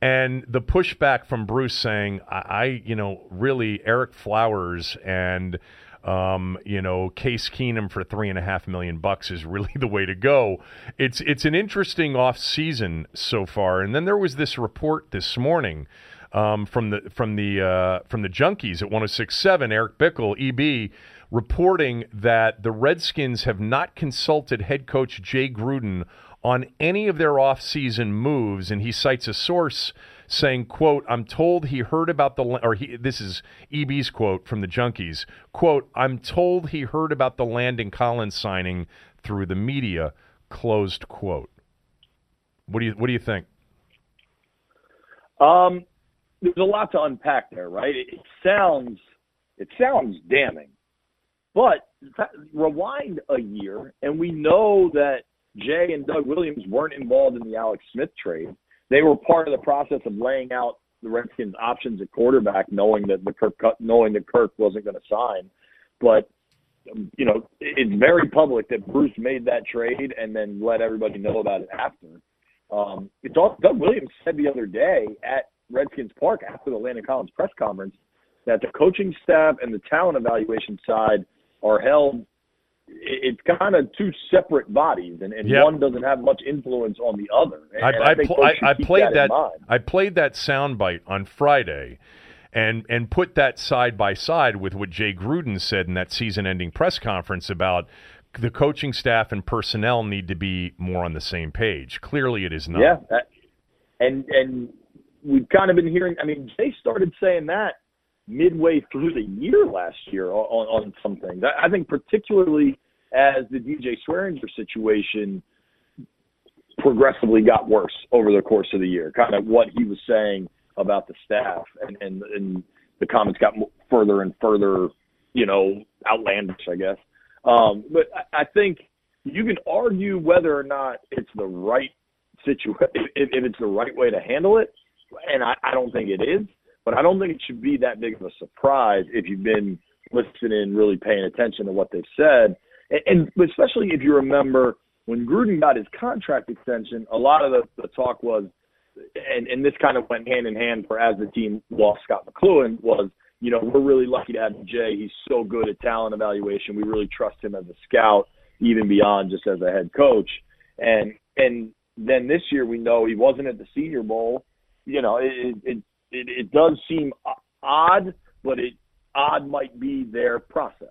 [SPEAKER 2] And the pushback from Bruce saying, I, I you know, really, Ereck Flowers and um, you know, Case Keenum for three and a half million bucks is really *laughs* the way to go. It's it's an interesting off season so far. And then there was this report this morning um, from the from the uh, from the junkies at 106.7, Eric Bickel, EB, reporting that the Redskins have not consulted head coach Jay Gruden on any of their off-season moves, and he cites a source saying, quote, I'm told he heard about the, or he, this is EB's quote from the Junkies, quote, I'm told he heard about the Landon Collins signing through the media, closed quote. What do you, what do you think?
[SPEAKER 5] Um, there's a lot to unpack there, right? It, it sounds, it sounds damning, but rewind a year and we know that Jay and Doug Williams weren't involved in the Alex Smith trade they were part of the process of laying out the Redskins' options at quarterback, knowing that the Kirk knowing that Kirk wasn't going to sign. But you know, it's very public that Bruce made that trade and then let everybody know about it after. Um, it's all, Doug Williams said the other day at Redskins Park after the Landon Collins press conference that the coaching staff and the talent evaluation side are held it's kind of two separate bodies, and, and yep. one doesn't have much influence on the other.
[SPEAKER 2] I, I, I, pl- I played that. that I played that soundbite on Friday, and and put that side by side with what Jay Gruden said in that season-ending press conference about the coaching staff and personnel need to be more on the same page. Clearly, it is not.
[SPEAKER 5] Yeah, that, and and we've kind of been hearing. I mean, Jay started saying that midway through the year last year on, on some things. I, think particularly as the DJ Swearinger situation progressively got worse over the course of the year, kind of what he was saying about the staff and, and, and the comments got further and further, you know, outlandish, I guess. Um, but I, I think you can argue whether or not it's the right situation, if, if it's the right way to handle it. And I, I don't think it is. But I don't think it should be that big of a surprise if you've been listening, really paying attention to what they've said. And, and especially if you remember when Gruden got his contract extension, a lot of the, the talk was, and, and this kind of went hand in hand for as the team lost Scott McCloughan, was, you know, we're really lucky to have Jay. He's so good at talent evaluation. We really trust him as a scout, even beyond just as a head coach. And and then this year we know he wasn't at the Senior Bowl. You know, it, it it, it does seem odd, but it odd might be their process.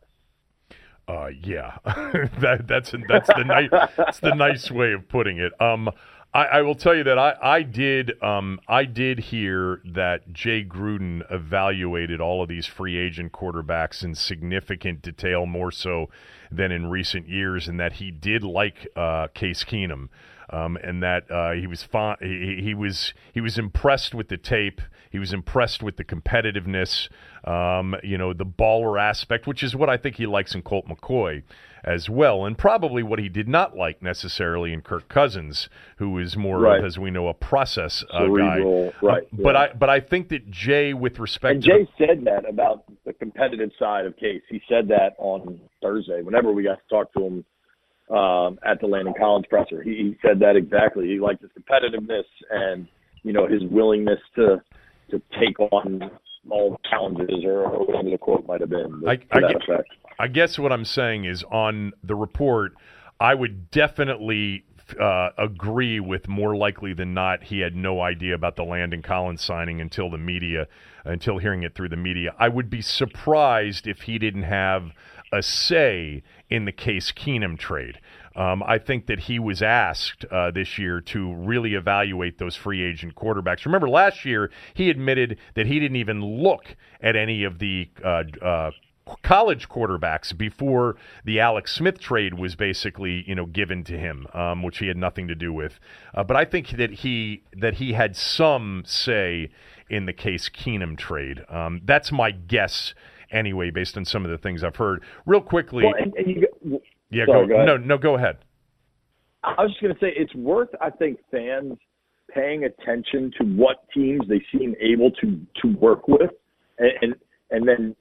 [SPEAKER 2] Uh, yeah, *laughs* that that's that's the nice that's the nice way of putting it. Um, I, I will tell you that I I did um I did hear that Jay Gruden evaluated all of these free agent quarterbacks in significant detail, more so than in recent years, and that he did like uh, Case Keenum um, and that uh, he was fa- he, he, was he was impressed with the tape. He was impressed with the competitiveness, um, you know, the baller aspect, which is what I think he likes in Colt McCoy as well, and probably what he did not like necessarily in Kirk Cousins, who is more
[SPEAKER 5] right.
[SPEAKER 2] of, as we know, a process uh,
[SPEAKER 5] guy. Right.
[SPEAKER 2] Uh, but I but I think that Jay, with respect,
[SPEAKER 5] and Jay the, said that about the competitive side of Case. He said that on Thursday. Whenever we got to talk to him um, at the Landon Collins presser. He, he said that exactly. He liked his competitiveness and you know his willingness to to take on all challenges or, or whatever the quote might have been.
[SPEAKER 2] I, I, guess, I guess what I'm saying is on the report, I would definitely uh, agree with more likely than not he had no idea about the Landon Collins signing until the media, until hearing it through the media. I would be surprised if he didn't have a say in the Case Keenum trade. Um, I think that he was asked uh, this year to really evaluate those free agent quarterbacks. Remember, last year he admitted that he didn't even look at any of the uh, uh, college quarterbacks before the Alex Smith trade was basically you know given to him, um, which he had nothing to do with. Uh, but I think that he that he had some say in the Case Keenum trade. Um, that's my guess anyway, based on some of the things I've heard. Real quickly,
[SPEAKER 5] well, and, and you,
[SPEAKER 2] yeah, sorry, go, go no, no, go ahead.
[SPEAKER 5] I was just going to say it's worth, I think, fans paying attention to what teams they seem able to to work with, and, and and then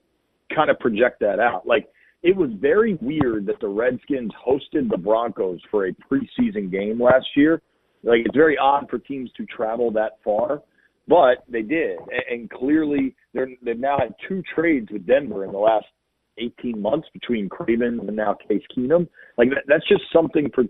[SPEAKER 5] kind of project that out. Like it was very weird that the Redskins hosted the Broncos for a preseason game last year. Like it's very odd for teams to travel that far, but they did, and, and clearly they're they've now had two trades with Denver in the last 18 months between Craven and now Case Keenum. Like that, that's just something for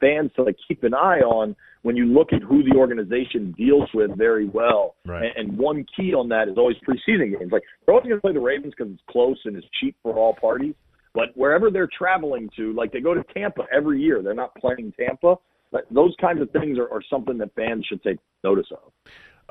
[SPEAKER 5] fans to like keep an eye on when you look at who the organization deals with very well.
[SPEAKER 2] Right.
[SPEAKER 5] And, and one key on that is always preseason games. Like they're always going to play the Ravens because it's close and it's cheap for all parties. But wherever they're traveling to, like they go to Tampa every year, they're not playing Tampa. But those kinds of things are, are something that fans should take notice of.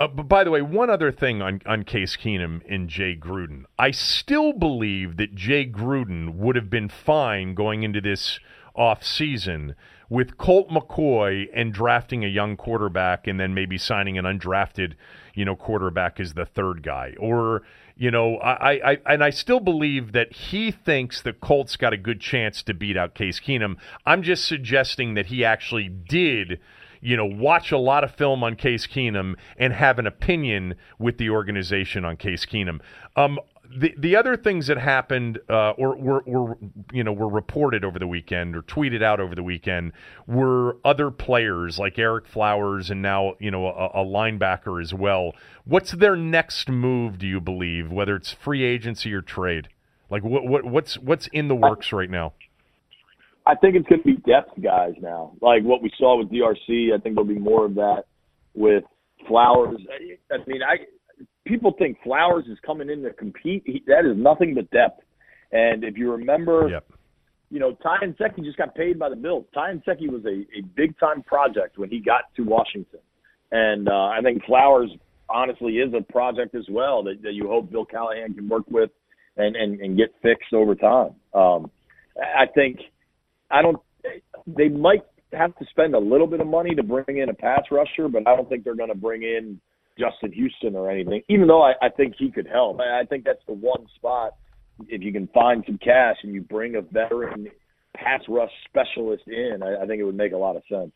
[SPEAKER 2] Uh, but by the way, one other thing on, on Case Keenum and Jay Gruden. I still believe that Jay Gruden would have been fine going into this off season with Colt McCoy and drafting a young quarterback and then maybe signing an undrafted, you know, quarterback as the third guy. Or, you know, I, I and I still believe that he thinks the Colt's got a good chance to beat out Case Keenum. I'm just suggesting that he actually did you know, watch a lot of film on Case Keenum and have an opinion with the organization on Case Keenum. Um, the the other things that happened uh, or were, were you know were reported over the weekend or tweeted out over the weekend were other players like Ereck Flowers and now you know a, a linebacker as well. What's their next move? Do you believe whether it's free agency or trade? Like what, what what's what's in the works right now?
[SPEAKER 5] I think it's going to be depth guys now. Like what we saw with DRC, I think there'll be more of that with Flowers. I mean, I people think Flowers is coming in to compete. He, that is nothing but depth. And if you remember,
[SPEAKER 2] yep.
[SPEAKER 5] you know, Ty Nsekhe just got paid by the Bills. Ty Nsekhe was a, a big time project when he got to Washington. And uh, I think Flowers honestly is a project as well that, that you hope Bill Callahan can work with and, and, and get fixed over time. Um, I think – I don't. They might have to spend a little bit of money to bring in a pass rusher, but I don't think they're going to bring in Justin Houston or anything. Even though I, I think he could help, I, I think that's the one spot if you can find some cash and you bring a veteran pass rush specialist in, I, I think it would make a lot of sense.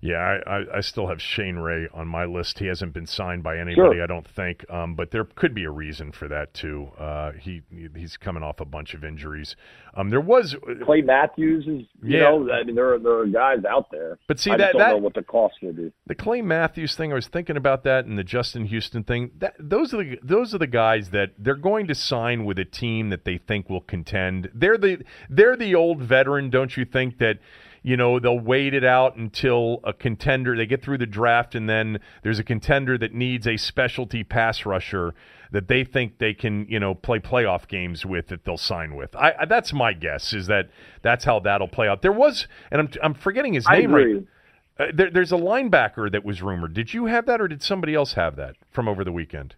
[SPEAKER 2] Yeah, I, I, still have Shane Ray on my list. He hasn't been signed by anybody,
[SPEAKER 5] sure.
[SPEAKER 2] I don't think. Um, but there could be a reason for that too. Uh, he he's coming off a bunch of injuries. Um, there was
[SPEAKER 5] uh, Clay Matthews is you yeah. know I mean there are there are guys out there.
[SPEAKER 2] But see
[SPEAKER 5] I
[SPEAKER 2] that
[SPEAKER 5] don't
[SPEAKER 2] that,
[SPEAKER 5] know what the cost will be.
[SPEAKER 2] The Clay Matthews thing, I was thinking about that, and the Justin Houston thing. That those are the those are the guys that they're going to sign with a team that they think will contend. They're the they're the old veteran, don't you think that? You know, they'll wait it out until a contender, they get through the draft, and then there's a contender that needs a specialty pass rusher that they think they can, you know, play playoff games with that they'll sign with. I, I that's my guess is that that's how that'll play out. There was, and I'm I'm forgetting his name right. Uh, there, there's a linebacker that was rumored. Did you have that, or did somebody else have that from over the weekend?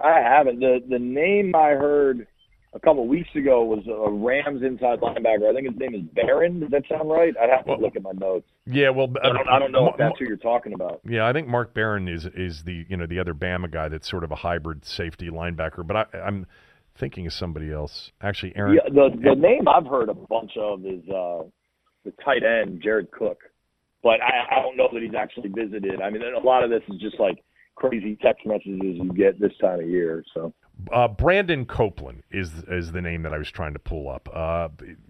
[SPEAKER 5] I haven't. The the name I heard a couple of weeks ago was a Rams inside linebacker. I think his name is Barron. Does that sound right? I'd have to well, look at my notes.
[SPEAKER 2] Yeah, well,
[SPEAKER 5] I don't, I don't know if that's who you're talking about.
[SPEAKER 2] Yeah, I think Mark Barron is is the you know the other Bama guy that's sort of a hybrid safety linebacker. But I, I'm thinking of somebody else. Actually, Aaron.
[SPEAKER 5] Yeah, the the name I've heard a bunch of is uh, the tight end Jared Cook, but I, I don't know that he's actually visited. I mean, a lot of this is just like crazy text messages you get this time of year. So
[SPEAKER 2] uh, Brandon Copeland is is the name that I was trying to pull up. Uh,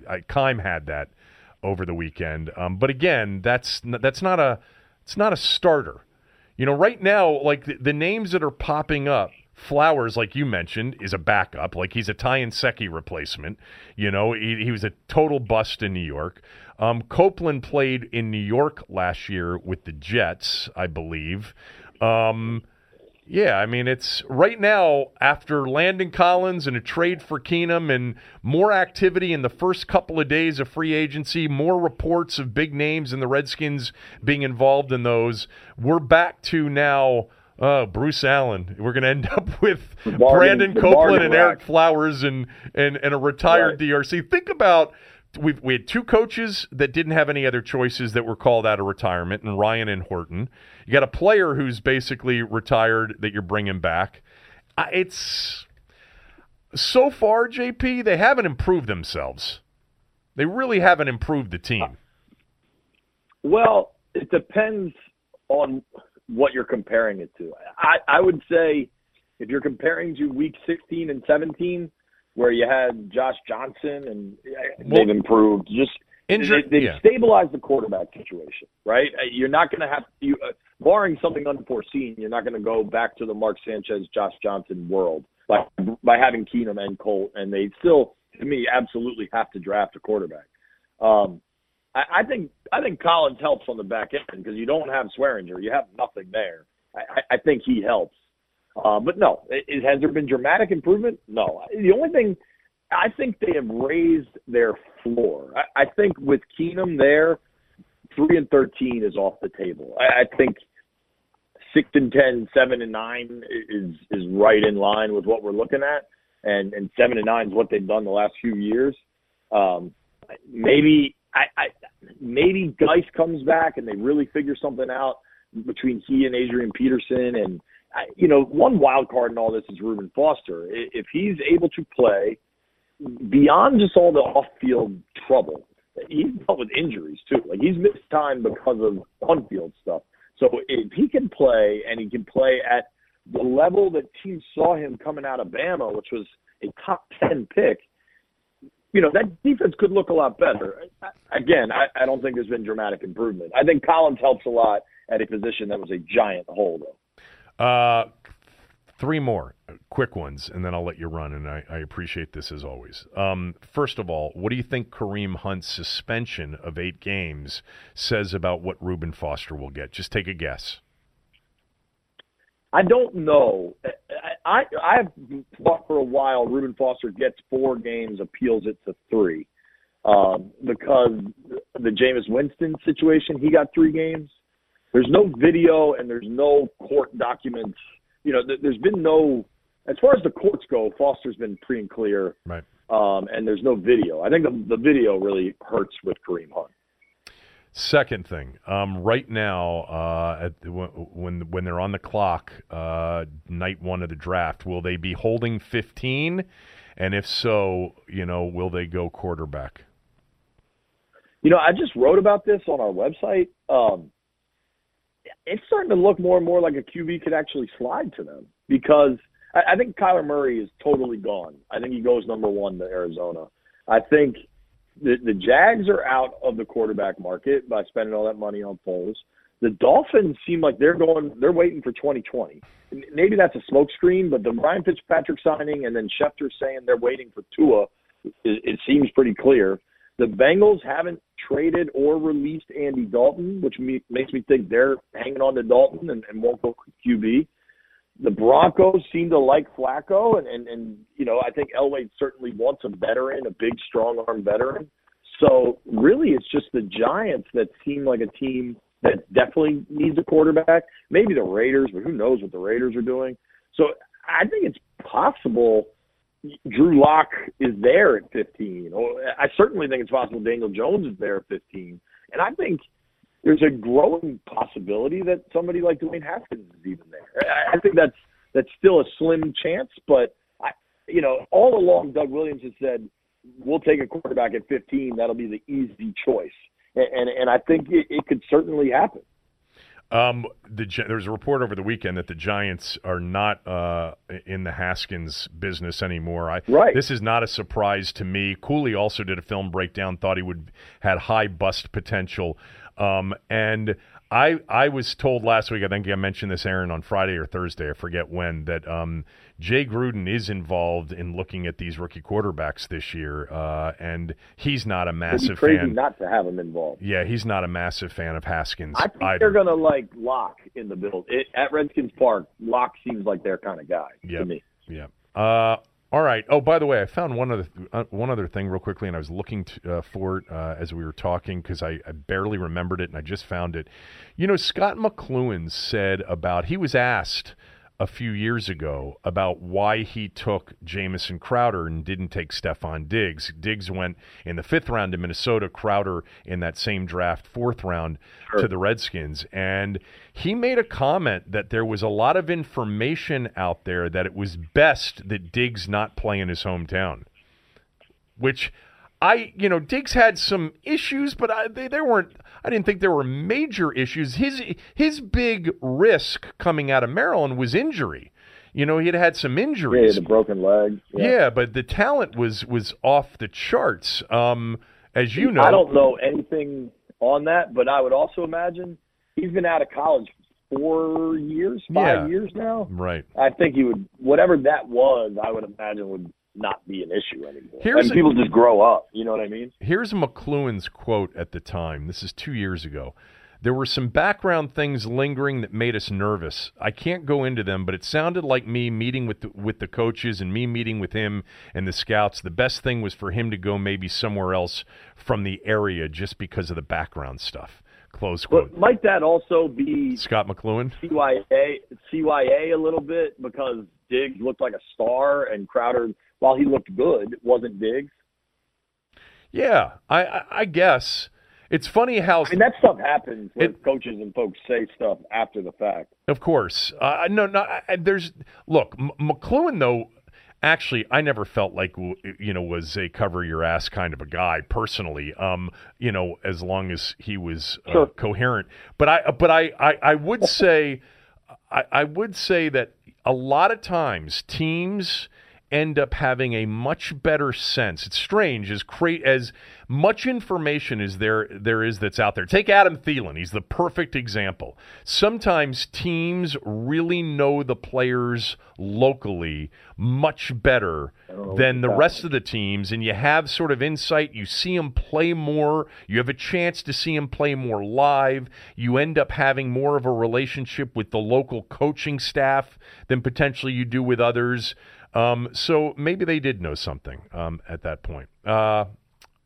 [SPEAKER 2] I, Keim had that over the weekend, um, but again, that's that's not a it's not a starter. You know, right now, like the, the names that are popping up Flowers, like you mentioned, is a backup. Like he's a Ty Nsekhe replacement. You know, he, he was a total bust in New York. Um, Copeland played in New York last year with the Jets, I believe. Um, yeah, I mean, it's right now after Landon Collins and a trade for Keenum and more activity in the first couple of days of free agency, more reports of big names and the Redskins being involved in those. We're back to now. Uh, Bruce Allen. We're going to end *laughs* up with Brandon Copeland and. Ereck Flowers and, and, and a retired
[SPEAKER 5] Right.
[SPEAKER 2] DRC. Think about we've we had two coaches that didn't have any other choices that were called out of retirement, and Ryan and Horton. You got a player who's basically retired that you're bringing back. Uh, It's so far, JP. They haven't improved themselves. They really haven't improved the team.
[SPEAKER 5] Well, it depends on what you're comparing it to. I, I would say if you're comparing to week 16 and 17, where you had Josh Johnson and uh, they've improved, just
[SPEAKER 2] injury-
[SPEAKER 5] they, they've
[SPEAKER 2] yeah.
[SPEAKER 5] stabilized the quarterback situation, right? Uh, You're not going to have you, uh, barring something unforeseen, you're not going to go back to the Mark Sanchez, Josh Johnson world by by having Keenum and Colt, and they still, to me, absolutely have to draft a quarterback. Um, I, I think I think Collins helps on the back end because you don't have Swearinger, you have nothing there. I- I think he helps, uh, but no, it, it- has there been dramatic improvement? No. The only thing I think they have raised their floor. I, I think with Keenum there, three and thirteen is off the table. I, I think six and ten, seven and nine is is right in line with what we're looking at, and and seven and nine is what they've done the last few years. Um, maybe I, I maybe Guice comes back and they really figure something out between he and Adrian Peterson and you know one wild card in all this is Reuben Foster. If he's able to play beyond just all the off-field trouble, he's dealt with injuries too. Like he's missed time because of on-field stuff. So if he can play and he can play at the level that teams saw him coming out of Bama, which was a top ten pick, you know that defense could look a lot better. Again, I, I don't think there's been dramatic improvement. I think Collins helps a lot at a position that was a giant hole, though.
[SPEAKER 2] Uh, three more quick ones, and then I'll let you run. And I, I appreciate this as always. Um, first of all, what do you think Kareem Hunt's suspension of eight games says about what Reuben Foster will get? Just take a guess.
[SPEAKER 5] I don't know. I, I I've thought for a while Reuben Foster gets four games, appeals it to three, um, because the Jameis Winston situation, he got three games. There's no video and there's no court documents. You know, th- there's been no, as far as the courts go, Foster's been free and clear,
[SPEAKER 2] Right.
[SPEAKER 5] um, and there's no video. I think the, the video really hurts with Kareem Hunt.
[SPEAKER 2] Second thing, um, right now, uh, at the, when when they're on the clock, uh, night one of the draft, will they be holding 15? And if so, you know, will they go quarterback?
[SPEAKER 5] You know, I just wrote about this on our website. Um, it's starting to look more and more like a QB could actually slide to them because I, I think Kyler Murray is totally gone. I think he goes number one to Arizona. I think the, the Jags are out of the quarterback market by spending all that money on Foles. The Dolphins seem like they're going, they're waiting for 2020. Maybe that's a smokescreen, but the Ryan Fitzpatrick signing and then Schefter saying they're waiting for Tua, it, it seems pretty clear. The Bengals haven't traded or released Andy Dalton, which me, makes me think they're hanging on to Dalton and, and won't go QB. The Broncos seem to like Flacco, and, and, and you know I think Elway certainly wants a veteran, a big, strong arm veteran. So really, it's just the Giants that seem like a team that definitely needs a quarterback. Maybe the Raiders, but who knows what the Raiders are doing. So I think it's possible Drew Lock is there at 15. Or I certainly think it's possible Daniel Jones is there at 15. And I think there's a growing possibility that somebody like Dwayne Haskins is even there. I- I think that's that's still a slim chance, but I, you know, all along Doug Williams has said we'll take a quarterback at 15. That'll be the easy choice, and and, and I think it, it could certainly happen.
[SPEAKER 2] Um, the there was a report over the weekend that the Giants are not uh, in the Haskins business anymore. I,
[SPEAKER 5] Right.
[SPEAKER 2] This is not a surprise to me. Cooley also did a film breakdown, thought he would had high bust potential, um, and I I was told last week. I think I mentioned this, Aaron, on Friday or Thursday. I forget when. That um, Jay Gruden is involved in looking at these rookie quarterbacks this year, uh, and he's not a massive
[SPEAKER 5] crazy
[SPEAKER 2] fan.
[SPEAKER 5] not to have him involved.
[SPEAKER 2] yeah, he's not a massive fan of Haskins.
[SPEAKER 5] I think
[SPEAKER 2] either.
[SPEAKER 5] they're going to like Lock in the build it, at Redskins Park. Lock seems like their kind of guy
[SPEAKER 2] Yep.
[SPEAKER 5] to me.
[SPEAKER 2] Yeah. Uh, all right. Oh, by the way, I found one other uh, one other thing real quickly, and I was looking to, uh, for it uh, as we were talking because I, I barely remembered it, and I just found it. You know, Scott McCloughan said about he was asked a few years ago about why he took Jamison Crowder and didn't take Stefon Diggs. Diggs went in the fifth round to Minnesota. Crowder in that same draft, fourth round to the Redskins, and he made a comment that there was a lot of information out there that it was best that Diggs not play in his hometown, which. I, you know, Diggs had some issues, but I, they, there weren't. I didn't think there were major issues. His his big risk coming out of Maryland was injury. You know, he had had some
[SPEAKER 5] Yeah, he
[SPEAKER 2] injuries.
[SPEAKER 5] had a broken leg.
[SPEAKER 2] Yeah, but the talent was was off the charts. Um, as you know,
[SPEAKER 5] I don't know anything on that, but I would also imagine he's been out of college four years, five
[SPEAKER 2] Yeah.
[SPEAKER 5] years now.
[SPEAKER 2] Right.
[SPEAKER 5] I think he would, whatever that was, I would imagine would not be an issue anymore.
[SPEAKER 2] Here's
[SPEAKER 5] and
[SPEAKER 2] a-
[SPEAKER 5] people just grow up. You know what I mean?
[SPEAKER 2] Here's McCloughan's quote at the time. This is two years ago. There were some background things lingering that made us nervous. I can't go into them, but it sounded like me meeting with the, with the coaches and me meeting with him and the scouts. The best thing was for him to go maybe somewhere else from the area just because of the background stuff. Close quote.
[SPEAKER 5] But might that also be
[SPEAKER 2] Scott McLuhan.
[SPEAKER 5] CYA CYA a little bit because Diggs looked like a star and Crowder, while he looked good, wasn't Diggs.
[SPEAKER 2] Yeah, I, I, I guess it's funny how
[SPEAKER 5] I mean, that stuff happens when
[SPEAKER 2] It-
[SPEAKER 5] coaches and folks say stuff after the fact.
[SPEAKER 2] Of course. Uh, no, no. I, there's look, M- McCloughan though. Actually, I never felt like you know was a cover your ass kind of a guy personally. Um, you know, as long as he was uh,
[SPEAKER 5] Sure.
[SPEAKER 2] coherent. But I, but I, I, I would *laughs* say, I, I would say that a lot of times teams end up having a much better sense. It's strange as cra- as much information as there there is that's out there. Take Adam Thielen; he's the perfect example. Sometimes teams really know the players locally much better oh, than the rest of the teams, and you have sort of insight. You see them play more. You have a chance to see them play more live. You end up having more of a relationship with the local coaching staff than potentially you do with others. Um, so maybe they did know something um, at that point. Uh,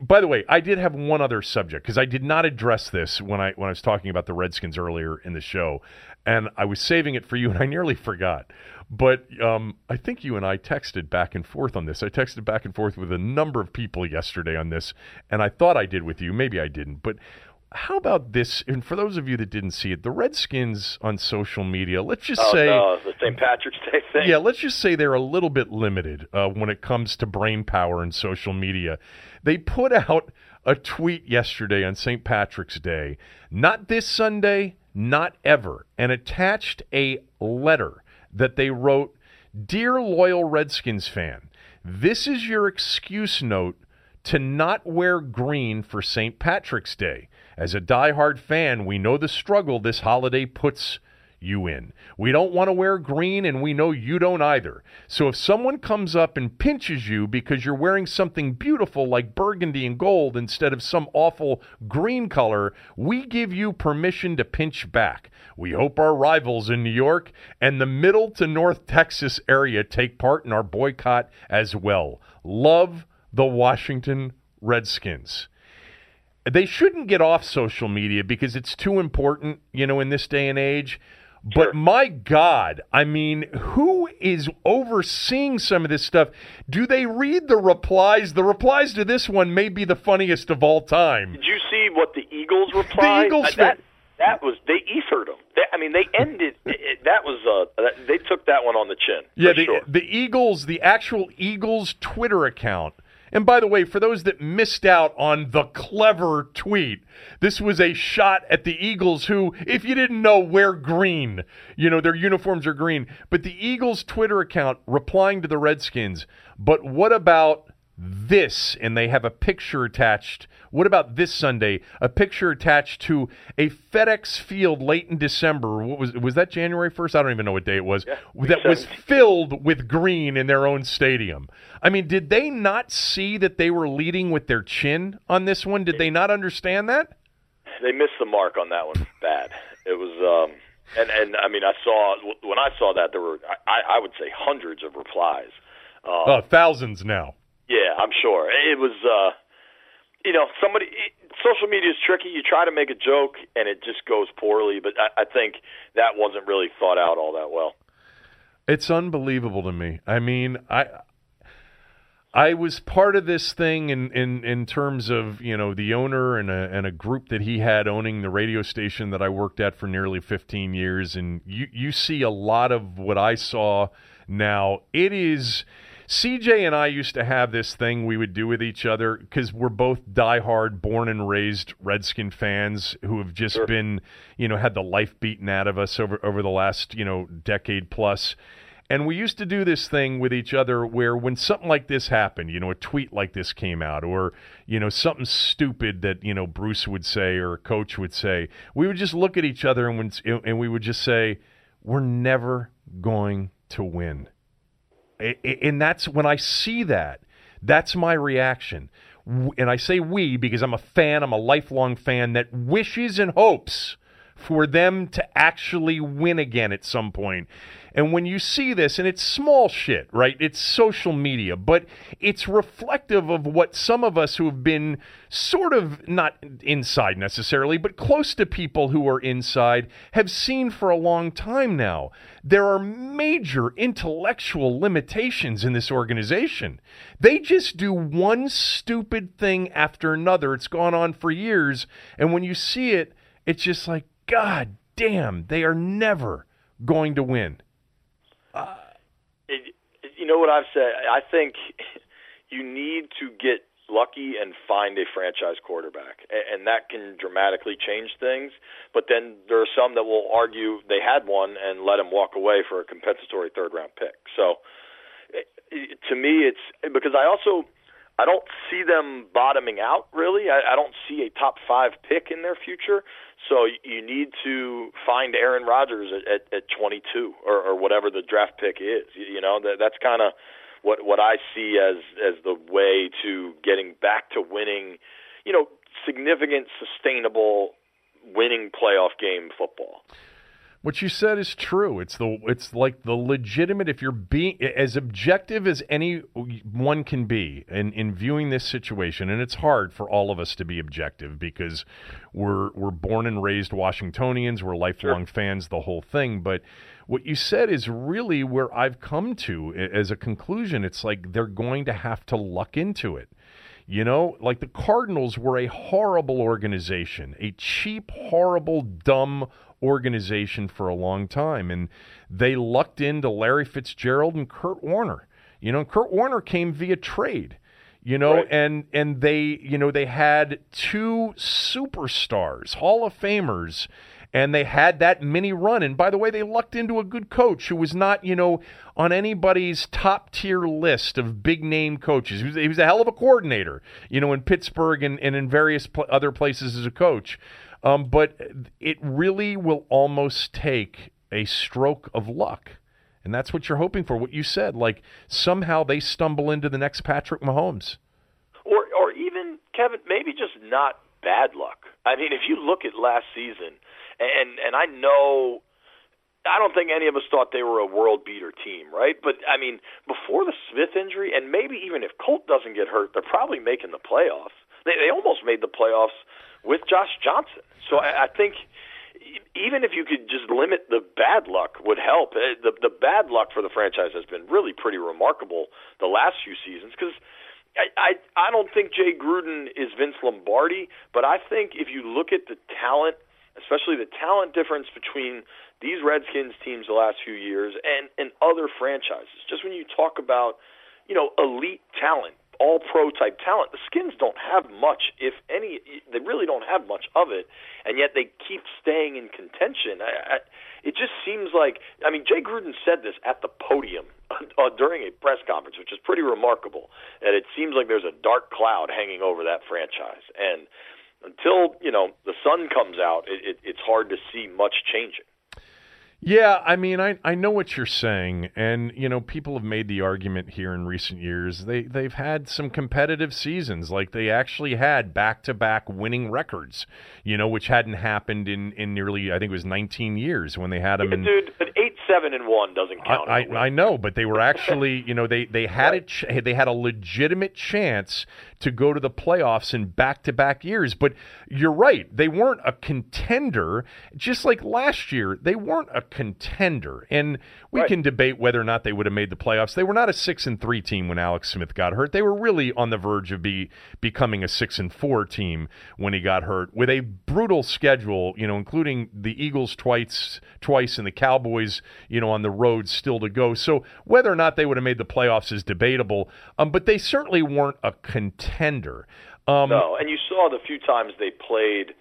[SPEAKER 2] by the way, I did have one other subject because I did not address this when I when I was talking about the Redskins earlier in the show, and I was saving it for you, and I nearly forgot. But um, I think you and I texted back and forth on this. I texted back and forth with a number of people yesterday on this, and I thought I did with you. Maybe I didn't, but. How about this? And for those of you that didn't see it, the Redskins on social media, let's just
[SPEAKER 6] Oh
[SPEAKER 2] say
[SPEAKER 6] no, the St. Patrick's Day thing.
[SPEAKER 2] yeah, let's just say they're a little bit limited uh, when it comes to brain power and social media. They put out a tweet yesterday on St. Patrick's Day, not this Sunday, not ever, and attached a letter that they wrote Dear loyal Redskins fan, this is your excuse note to not wear green for St. Patrick's Day. As a diehard fan, we know the struggle this holiday puts you in. We don't want to wear green, and we know you don't either. So if someone comes up and pinches you because you're wearing something beautiful like burgundy and gold instead of some awful green color, we give you permission to pinch back. We hope our rivals in New York and the middle to North Texas area take part in our boycott as well. Love the Washington Redskins they shouldn't get off social media because it's too important, you know, in this day and age. But my God, I mean, who is overseeing some of this stuff? Do they read the replies? The replies to this one may be the funniest of all time.
[SPEAKER 6] Did you see what the Eagles replied?
[SPEAKER 2] Eagles
[SPEAKER 6] Uh, that, that was they ethered them. They, I mean, they ended. it, that was uh, they took that one on the chin.
[SPEAKER 2] Yeah,
[SPEAKER 6] for
[SPEAKER 2] the,
[SPEAKER 6] sure.
[SPEAKER 2] the Eagles, the actual Eagles Twitter account. And by the way, for those that missed out on the clever tweet, this was a shot at the Eagles who, if you didn't know, wear green. You know, their uniforms are green. But the Eagles Twitter account replying to the Redskins, but what about this and they have a picture attached. What about this Sunday? A picture attached to a FedEx field late in December. What was was that January 1st? I don't even know what day it was.
[SPEAKER 5] Yeah,
[SPEAKER 2] that was filled with green in their own stadium. I mean, did they not see that they were leading with their chin on this one? Did they not understand that?
[SPEAKER 5] They missed the mark on that one bad. It was um and and I mean I saw when I saw that there were I I would say hundreds of replies.
[SPEAKER 2] Um, oh, thousands now.
[SPEAKER 5] Yeah, I'm sure. It was, uh, you know, somebody. It, social media is tricky. You try to make a joke, and it just goes poorly. But I, I think that wasn't really thought out all that well.
[SPEAKER 2] It's unbelievable to me. I mean, I. I was part of this thing in, in, in terms of you know the owner and a and a group that he had owning the radio station that I worked at for nearly 15 years, and you you see a lot of what I saw now. It is CJ and I used to have this thing we would do with each other because we're both diehard, born and raised Redskin fans who have just sure. been, you know, had the life beaten out of us over over the last, you know, decade plus. And we used to do this thing with each other where when something like this happened, you know, a tweet like this came out or, you know, something stupid that, you know, Bruce would say or a coach would say, we would just look at each other and, and we would just say, we're never going to win and that's when I see that, that's my reaction. And I say we because I'm a fan, I'm a lifelong fan that wishes and hopes for them to actually win again at some point. And when you see this, and it's small shit, right? It's social media, but it's reflective of what some of us who have been sort of not inside necessarily, but close to people who are inside have seen for a long time now. There are major intellectual limitations in this organization. They just do one stupid thing after another. It's gone on for years. And when you see it, it's just like, God damn, they are never going to win.
[SPEAKER 5] Uh, it, you know what I've said? I think *laughs* you need to get lucky and find a franchise quarterback, and that can dramatically change things. But then there are some that will argue they had one and let him walk away for a compensatory third round pick. So to me, it's because I also I don't see them bottoming out really. I, I don't see a top five pick in their future. So you need to find Aaron Rodgers at, at, at 22 or, or whatever the draft pick is. You, you know that that's kind of what what I see as as the way to getting back to winning. You know, significant, sustainable, winning playoff game football.
[SPEAKER 2] What you said is true. It's the it's like the legitimate if you're being as objective as any one can be in, in viewing this situation, and it's hard for all of us to be objective because we're we're born and raised Washingtonians, we're lifelong sure. fans, the whole thing. But what you said is really where I've come to as a conclusion. It's like they're going to have to luck into it. You know, like the Cardinals were a horrible organization, a cheap, horrible, dumb organization for a long time. And they lucked into Larry Fitzgerald and Kurt Warner. You know, Kurt Warner came via trade. You know, right. and and they, you know, they had two superstars, Hall of Famers, and they had that mini run. And by the way, they lucked into a good coach who was not, you know, on anybody's top tier list of big name coaches. He was, he was a hell of a coordinator, you know, in Pittsburgh and, and in various pl- other places as a coach. Um, but it really will almost take a stroke of luck. And that's what you're hoping for. What you said, like somehow they stumble into the next Patrick Mahomes.
[SPEAKER 5] Or, or even, Kevin, maybe just not bad luck. I mean, if you look at last season, and, and I know I don't think any of us thought they were a world beater team, right? But I mean, before the Smith injury, and maybe even if Colt doesn't get hurt, they're probably making the playoffs. They, they almost made the playoffs with Josh Johnson. So I, I think even if you could just limit the bad luck would help. Uh, the the bad luck for the franchise has been really pretty remarkable the last few seasons because. I, I I don't think Jay Gruden is Vince Lombardi, but I think if you look at the talent, especially the talent difference between these Redskins teams the last few years and and other franchises, just when you talk about, you know, elite talent, all pro type talent. The Skins don't have much, if any. They really don't have much of it, and yet they keep staying in contention. I, I, it just seems like I mean Jay Gruden said this at the podium *laughs* uh, during a press conference, which is pretty remarkable. And it seems like there's a dark cloud hanging over that franchise. And until you know the sun comes out, it, it, it's hard to see much changing.
[SPEAKER 2] Yeah, I mean, I, I know what you're saying, and you know, people have made the argument here in recent years. They they've had some competitive seasons, like they actually had back to back winning records, you know, which hadn't happened in, in nearly I think it was 19 years when they had them.
[SPEAKER 5] Yeah,
[SPEAKER 2] in,
[SPEAKER 5] dude, an eight seven and one doesn't count.
[SPEAKER 2] I, I, I know, but they were *laughs* actually, you know, they they had a ch- they had a legitimate chance to go to the playoffs in back to back years. But you're right, they weren't a contender. Just like last year, they weren't a contender. And we
[SPEAKER 5] Right.
[SPEAKER 2] can debate whether or not they would have made the playoffs. They were not a six and three team when Alex Smith got hurt. They were really on the verge of be becoming a six and four team when he got hurt, with a brutal schedule, you know, including the Eagles twice twice and the Cowboys, you know, on the road still to go. So whether or not they would have made the playoffs is debatable. Um, but they certainly weren't a contender. Um,
[SPEAKER 5] No, and you saw the few times they played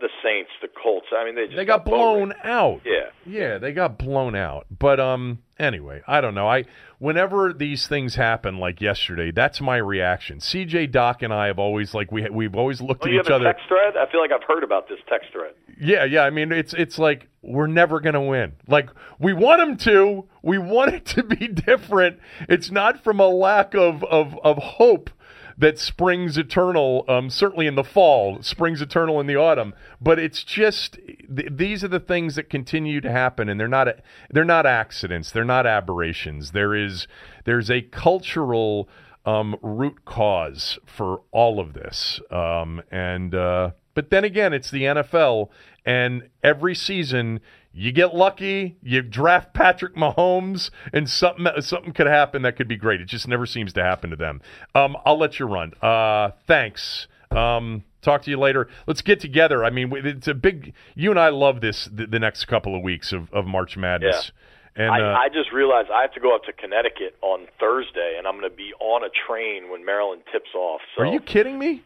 [SPEAKER 5] the, Saints, the Colts. I mean, they just
[SPEAKER 2] they got
[SPEAKER 5] boat
[SPEAKER 2] blown
[SPEAKER 5] raced.
[SPEAKER 2] out.
[SPEAKER 5] Yeah.
[SPEAKER 2] Yeah, they got blown out. But um anyway, I don't know. I whenever these things happen like yesterday, that's my reaction. CJ Doc and I have always like we we've always looked
[SPEAKER 5] Oh,
[SPEAKER 2] at each other.
[SPEAKER 5] text thread? I feel like I've heard about this text thread.
[SPEAKER 2] Yeah, yeah, I mean it's it's like we're never going to win. Like we want them to, we want it to be *laughs* different. It's not from a lack of of of hope that springs eternal um, certainly in the fall springs eternal in the autumn. But it's just th- these are the things that continue to happen and they're not they're not accidents. They're not aberrations. There is there's a cultural um, root cause for all of this. Um, and uh, but then again it's the NFL and every season you get lucky, you draft Patrick Mahomes, and something something could happen that could be great. It just never seems to happen to them. Um, I'll let you run. Uh, thanks. Um, talk to you later. Let's get together. I mean, it's a big. You and I love this the, the next couple of weeks of, of March Madness. And uh,
[SPEAKER 5] I, I just realized I have to go up to Connecticut on Thursday, and I'm going to be on a train when Maryland tips off. So
[SPEAKER 2] are you kidding me?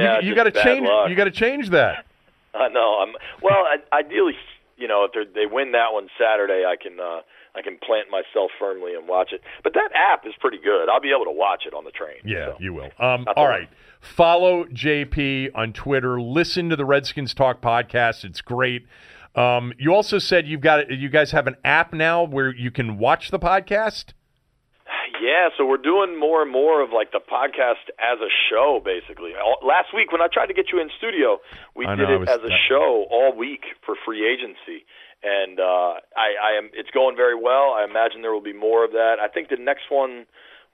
[SPEAKER 5] Yeah,
[SPEAKER 2] you, you
[SPEAKER 5] got to
[SPEAKER 2] change.
[SPEAKER 5] Luck.
[SPEAKER 2] You got to change that. *laughs*
[SPEAKER 5] I know. I'm well. I, ideally, you know, if they're- win that one Saturday, I can uh, I can plant myself firmly and watch it. But that app is pretty good. I'll be able to watch it on the train.
[SPEAKER 2] Yeah,
[SPEAKER 5] so.
[SPEAKER 2] you will. Um, all right. Follow JP on Twitter. Listen to the Redskins Talk podcast. It's great. Um, you also said you've got you guys have an app now where you can watch the podcast.
[SPEAKER 5] Yeah, so we're doing more and more of like the podcast as a show, basically. Last week when I tried to get you in studio, we
[SPEAKER 2] I
[SPEAKER 5] did
[SPEAKER 2] know,
[SPEAKER 5] it
[SPEAKER 2] was-
[SPEAKER 5] as a show all week for free agency, and uh, I, I am. It's going very well. I imagine there will be more of that. I think the next one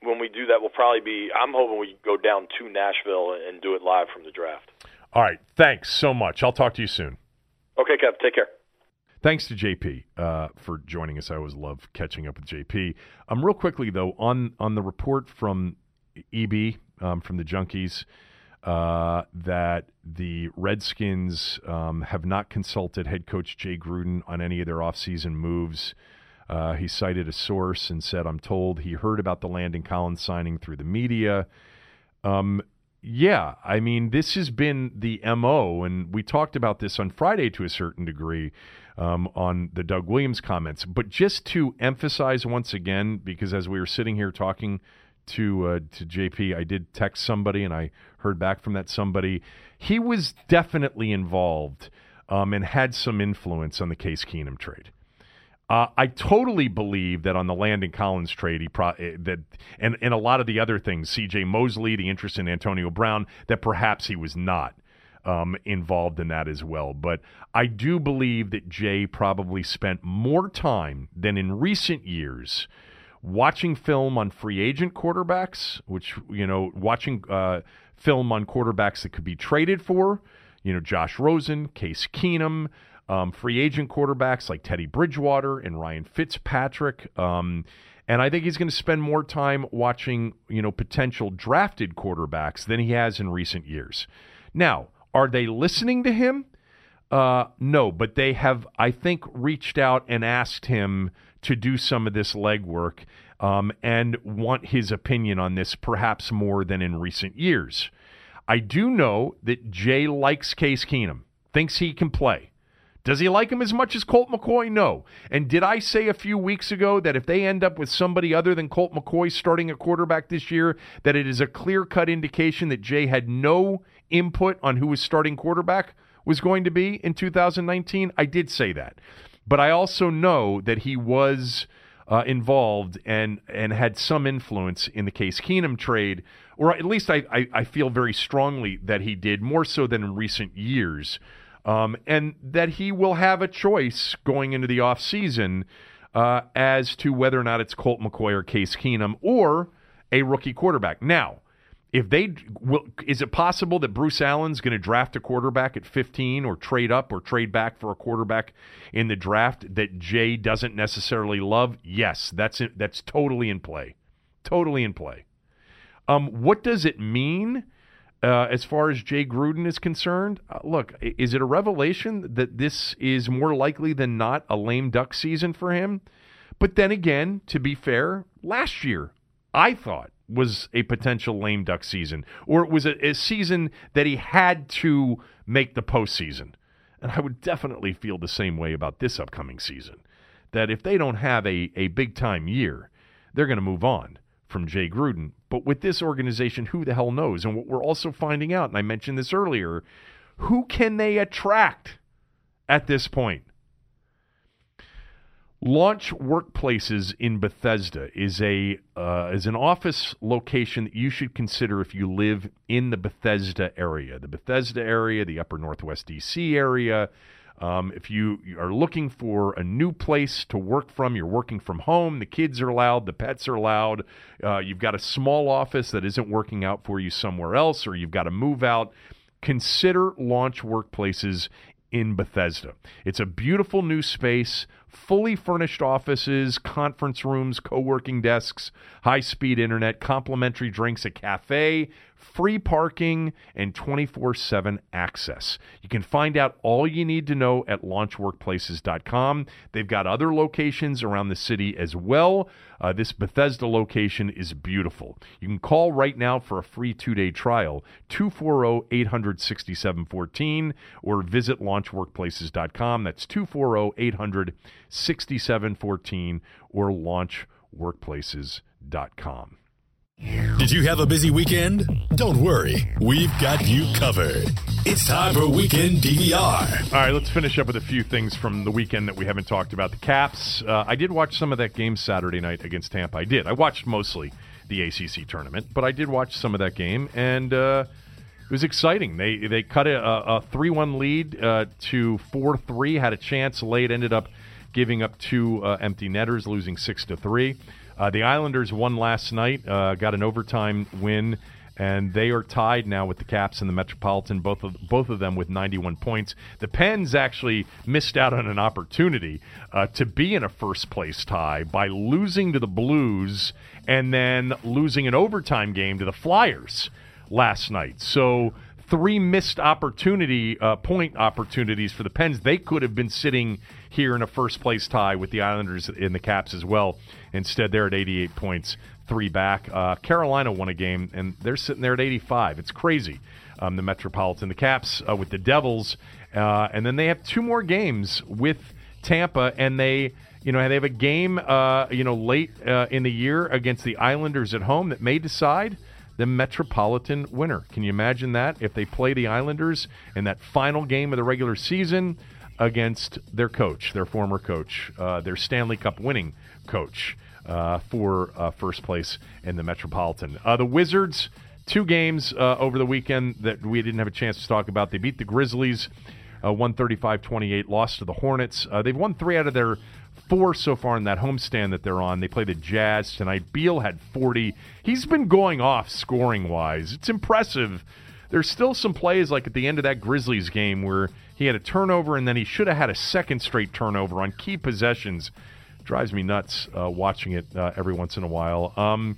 [SPEAKER 5] when we do that will probably be. I'm hoping we go down to Nashville and do it live from the draft.
[SPEAKER 2] All right. Thanks so much. I'll talk to you soon.
[SPEAKER 5] Okay, Kev. Take care.
[SPEAKER 2] Thanks to JP uh, for joining us. I always love catching up with JP. Um, real quickly though, on on the report from EB um, from the Junkies uh, that the Redskins um, have not consulted head coach Jay Gruden on any of their offseason moves. Uh, he cited a source and said, "I'm told he heard about the Landon Collins signing through the media." Um, yeah, I mean, this has been the MO, and we talked about this on Friday to a certain degree um, on the Doug Williams comments. But just to emphasize once again, because as we were sitting here talking to uh, to JP, I did text somebody, and I heard back from that somebody. He was definitely involved um, and had some influence on the Case Keenum trade. Uh, I totally believe that on the Landon Collins trade, he pro- eh, that and and a lot of the other things, C.J. Mosley, the interest in Antonio Brown, that perhaps he was not um, involved in that as well. But I do believe that Jay probably spent more time than in recent years watching film on free agent quarterbacks, which you know, watching uh, film on quarterbacks that could be traded for. You know, Josh Rosen, Case Keenum um, free agent quarterbacks like Teddy Bridgewater and Ryan Fitzpatrick. Um, and I think he's going to spend more time watching, you know, potential drafted quarterbacks than he has in recent years. Now, are they listening to him? Uh, no, but they have, I think, reached out and asked him to do some of this legwork um, and want his opinion on this perhaps more than in recent years. I do know that Jay likes Case Keenum, thinks he can play Does he like him as much as Colt McCoy? No. And did I say a few weeks ago that if they end up with somebody other than Colt McCoy starting a quarterback this year, that it is a clear cut indication that Jay had no input on who was starting quarterback was going to be in 2019? I did say that. But I also know that he was uh, involved and and had some influence in the Case Keenum trade, or at least I, I, I feel very strongly that he did more so than in recent years, um, and that he will have a choice going into the offseason uh, as to whether or not it's Colt McCoy or Case Keenum or a rookie quarterback. Now, if they will, is it possible that Bruce Allen's going to draft a quarterback at 15 or trade up or trade back for a quarterback in the draft that Jay doesn't necessarily love? Yes, that's that's totally in play, totally in play. Um, what does it mean uh, as far as Jay Gruden is concerned? Uh, look, is it a revelation that this is more likely than not a lame duck season for him? But then again, to be fair, last year I thought was a potential lame duck season, or it was a, a, season that he had to make the postseason. And I would definitely feel the same way about this upcoming season. That if they don't have a, a big time year, they're going to move on from Jay Gruden. But with this organization, who the hell knows? And what we're also finding out, and I mentioned this earlier, who can they attract at this point? Launch Workplaces in Bethesda is a uh, is an office location that you should consider if you live in the Bethesda area, the Bethesda area, the Upper Northwest DC area. Um, if you are looking for a new place to work from, you're working from home, the kids are loud, the pets are loud, uh, you've got a small office that isn't working out for you somewhere else, or you've got to move out, consider Launch Workplaces in Bethesda. It's a beautiful new space fully furnished offices, conference rooms, co working desks, high speed internet, complimentary drinks, a cafe, free parking, and 24 7 access. You can find out all you need to know at launchworkplaces.com. They've got other locations around the city as well. Uh, this Bethesda location is beautiful. You can call right now for a free two day trial, 240 800 6714, or visit launchworkplaces.com. That's 240 800 6714 or launchworkplaces.com.
[SPEAKER 1] Did you have a busy weekend? Don't worry, we've got you covered. It's time for Weekend DVR.
[SPEAKER 2] All right, let's finish up with a few things from the weekend that we haven't talked about. The Caps. Uh, I did watch some of that game Saturday night against Tampa. I did. I watched mostly the ACC tournament, but I did watch some of that game, and uh, it was exciting. They they cut a, a three one lead uh, to four three. Had a chance late. Ended up giving up two uh, empty netters, losing six to three. Uh, the Islanders won last night, uh, got an overtime win, and they are tied now with the Caps and the Metropolitan, both of both of them with 91 points. The Pens actually missed out on an opportunity uh, to be in a first place tie by losing to the Blues and then losing an overtime game to the Flyers last night. So three missed opportunity uh, point opportunities for the Pens. They could have been sitting here in a first place tie with the Islanders in the Caps as well. Instead, they're at 88 points, three back. Uh, Carolina won a game, and they're sitting there at 85. It's crazy. Um, the Metropolitan, the Caps uh, with the Devils, uh, and then they have two more games with Tampa, and they. You know, they have a game, uh, you know, late uh, in the year against the Islanders at home that may decide the Metropolitan winner. Can you imagine that? If they play the Islanders in that final game of the regular season against their coach, their former coach, uh, their Stanley Cup winning coach uh, for uh, first place in the Metropolitan. Uh, the Wizards, two games uh, over the weekend that we didn't have a chance to talk about. They beat the Grizzlies. Uh, 135 28, lost to the Hornets. they've won three out of their four so far in that homestand that they're on. They play the Jazz tonight. Beal had 40. He's been going off scoring wise. It's impressive. There's still some plays like at the end of that Grizzlies game where he had a turnover and then he should have had a second straight turnover on key possessions. Drives me nuts uh, watching it uh, every once in a while. Um,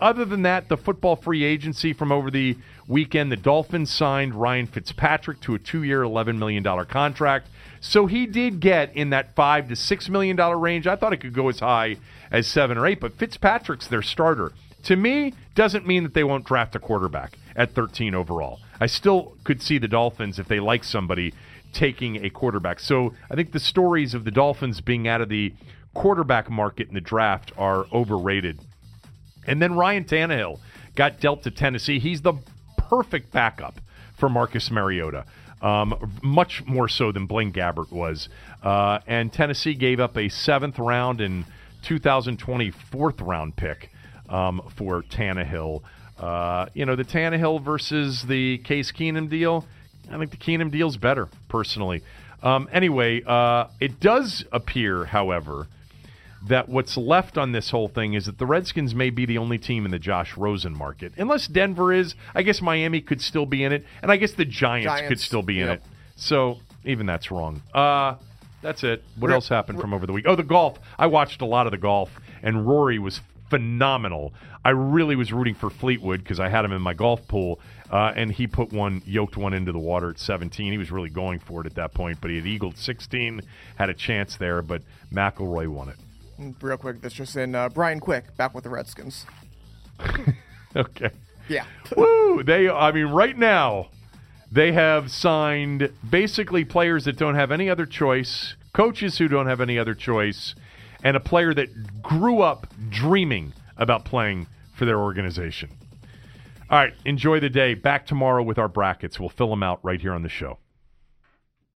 [SPEAKER 2] other than that, the football free agency from over the weekend, the Dolphins signed Ryan Fitzpatrick to a two year, $11 million contract. So he did get in that five to six million dollar range. I thought it could go as high as seven or eight, but Fitzpatrick's their starter. To me, doesn't mean that they won't draft a quarterback at 13 overall. I still could see the Dolphins, if they like somebody, taking a quarterback. So I think the stories of the Dolphins being out of the quarterback market in the draft are overrated. And then Ryan Tannehill got dealt to Tennessee. He's the perfect backup for Marcus Mariota. Um, much more so than Blaine Gabbert was. Uh, and Tennessee gave up a seventh round and 2020 fourth round pick um, for Tannehill. Uh, you know, the Tannehill versus the Case Keenum deal. I think the Keenum deal's better, personally. Um, anyway, uh, it does appear, however, that what's left on this whole thing is that the Redskins may be the only team in the Josh Rosen market. Unless Denver is, I guess Miami could still be in it, and I guess the Giants,
[SPEAKER 3] Giants,
[SPEAKER 2] could still be in
[SPEAKER 3] yep.
[SPEAKER 2] it. So even that's wrong. Uh, that's it. What else happened from over the week? Oh, the golf. I watched a lot of the golf, and Rory was phenomenal. I really was rooting for Fleetwood because I had him in my golf pool, uh, and he put one, yoked one into the water at 17. He was really going for it at that point, but he had eagled 16, had a chance there, but McIlroy won it.
[SPEAKER 3] Real quick, that's just in uh, Brian Quick back with the Redskins. *laughs*
[SPEAKER 2] Okay.
[SPEAKER 3] Yeah. *laughs*
[SPEAKER 2] Woo! They, I mean, right now, they have signed basically players that don't have any other choice, coaches who don't have any other choice, and a player that grew up dreaming about playing for their organization. All right, enjoy the day. Back tomorrow with our brackets. We'll fill them out right here on the show.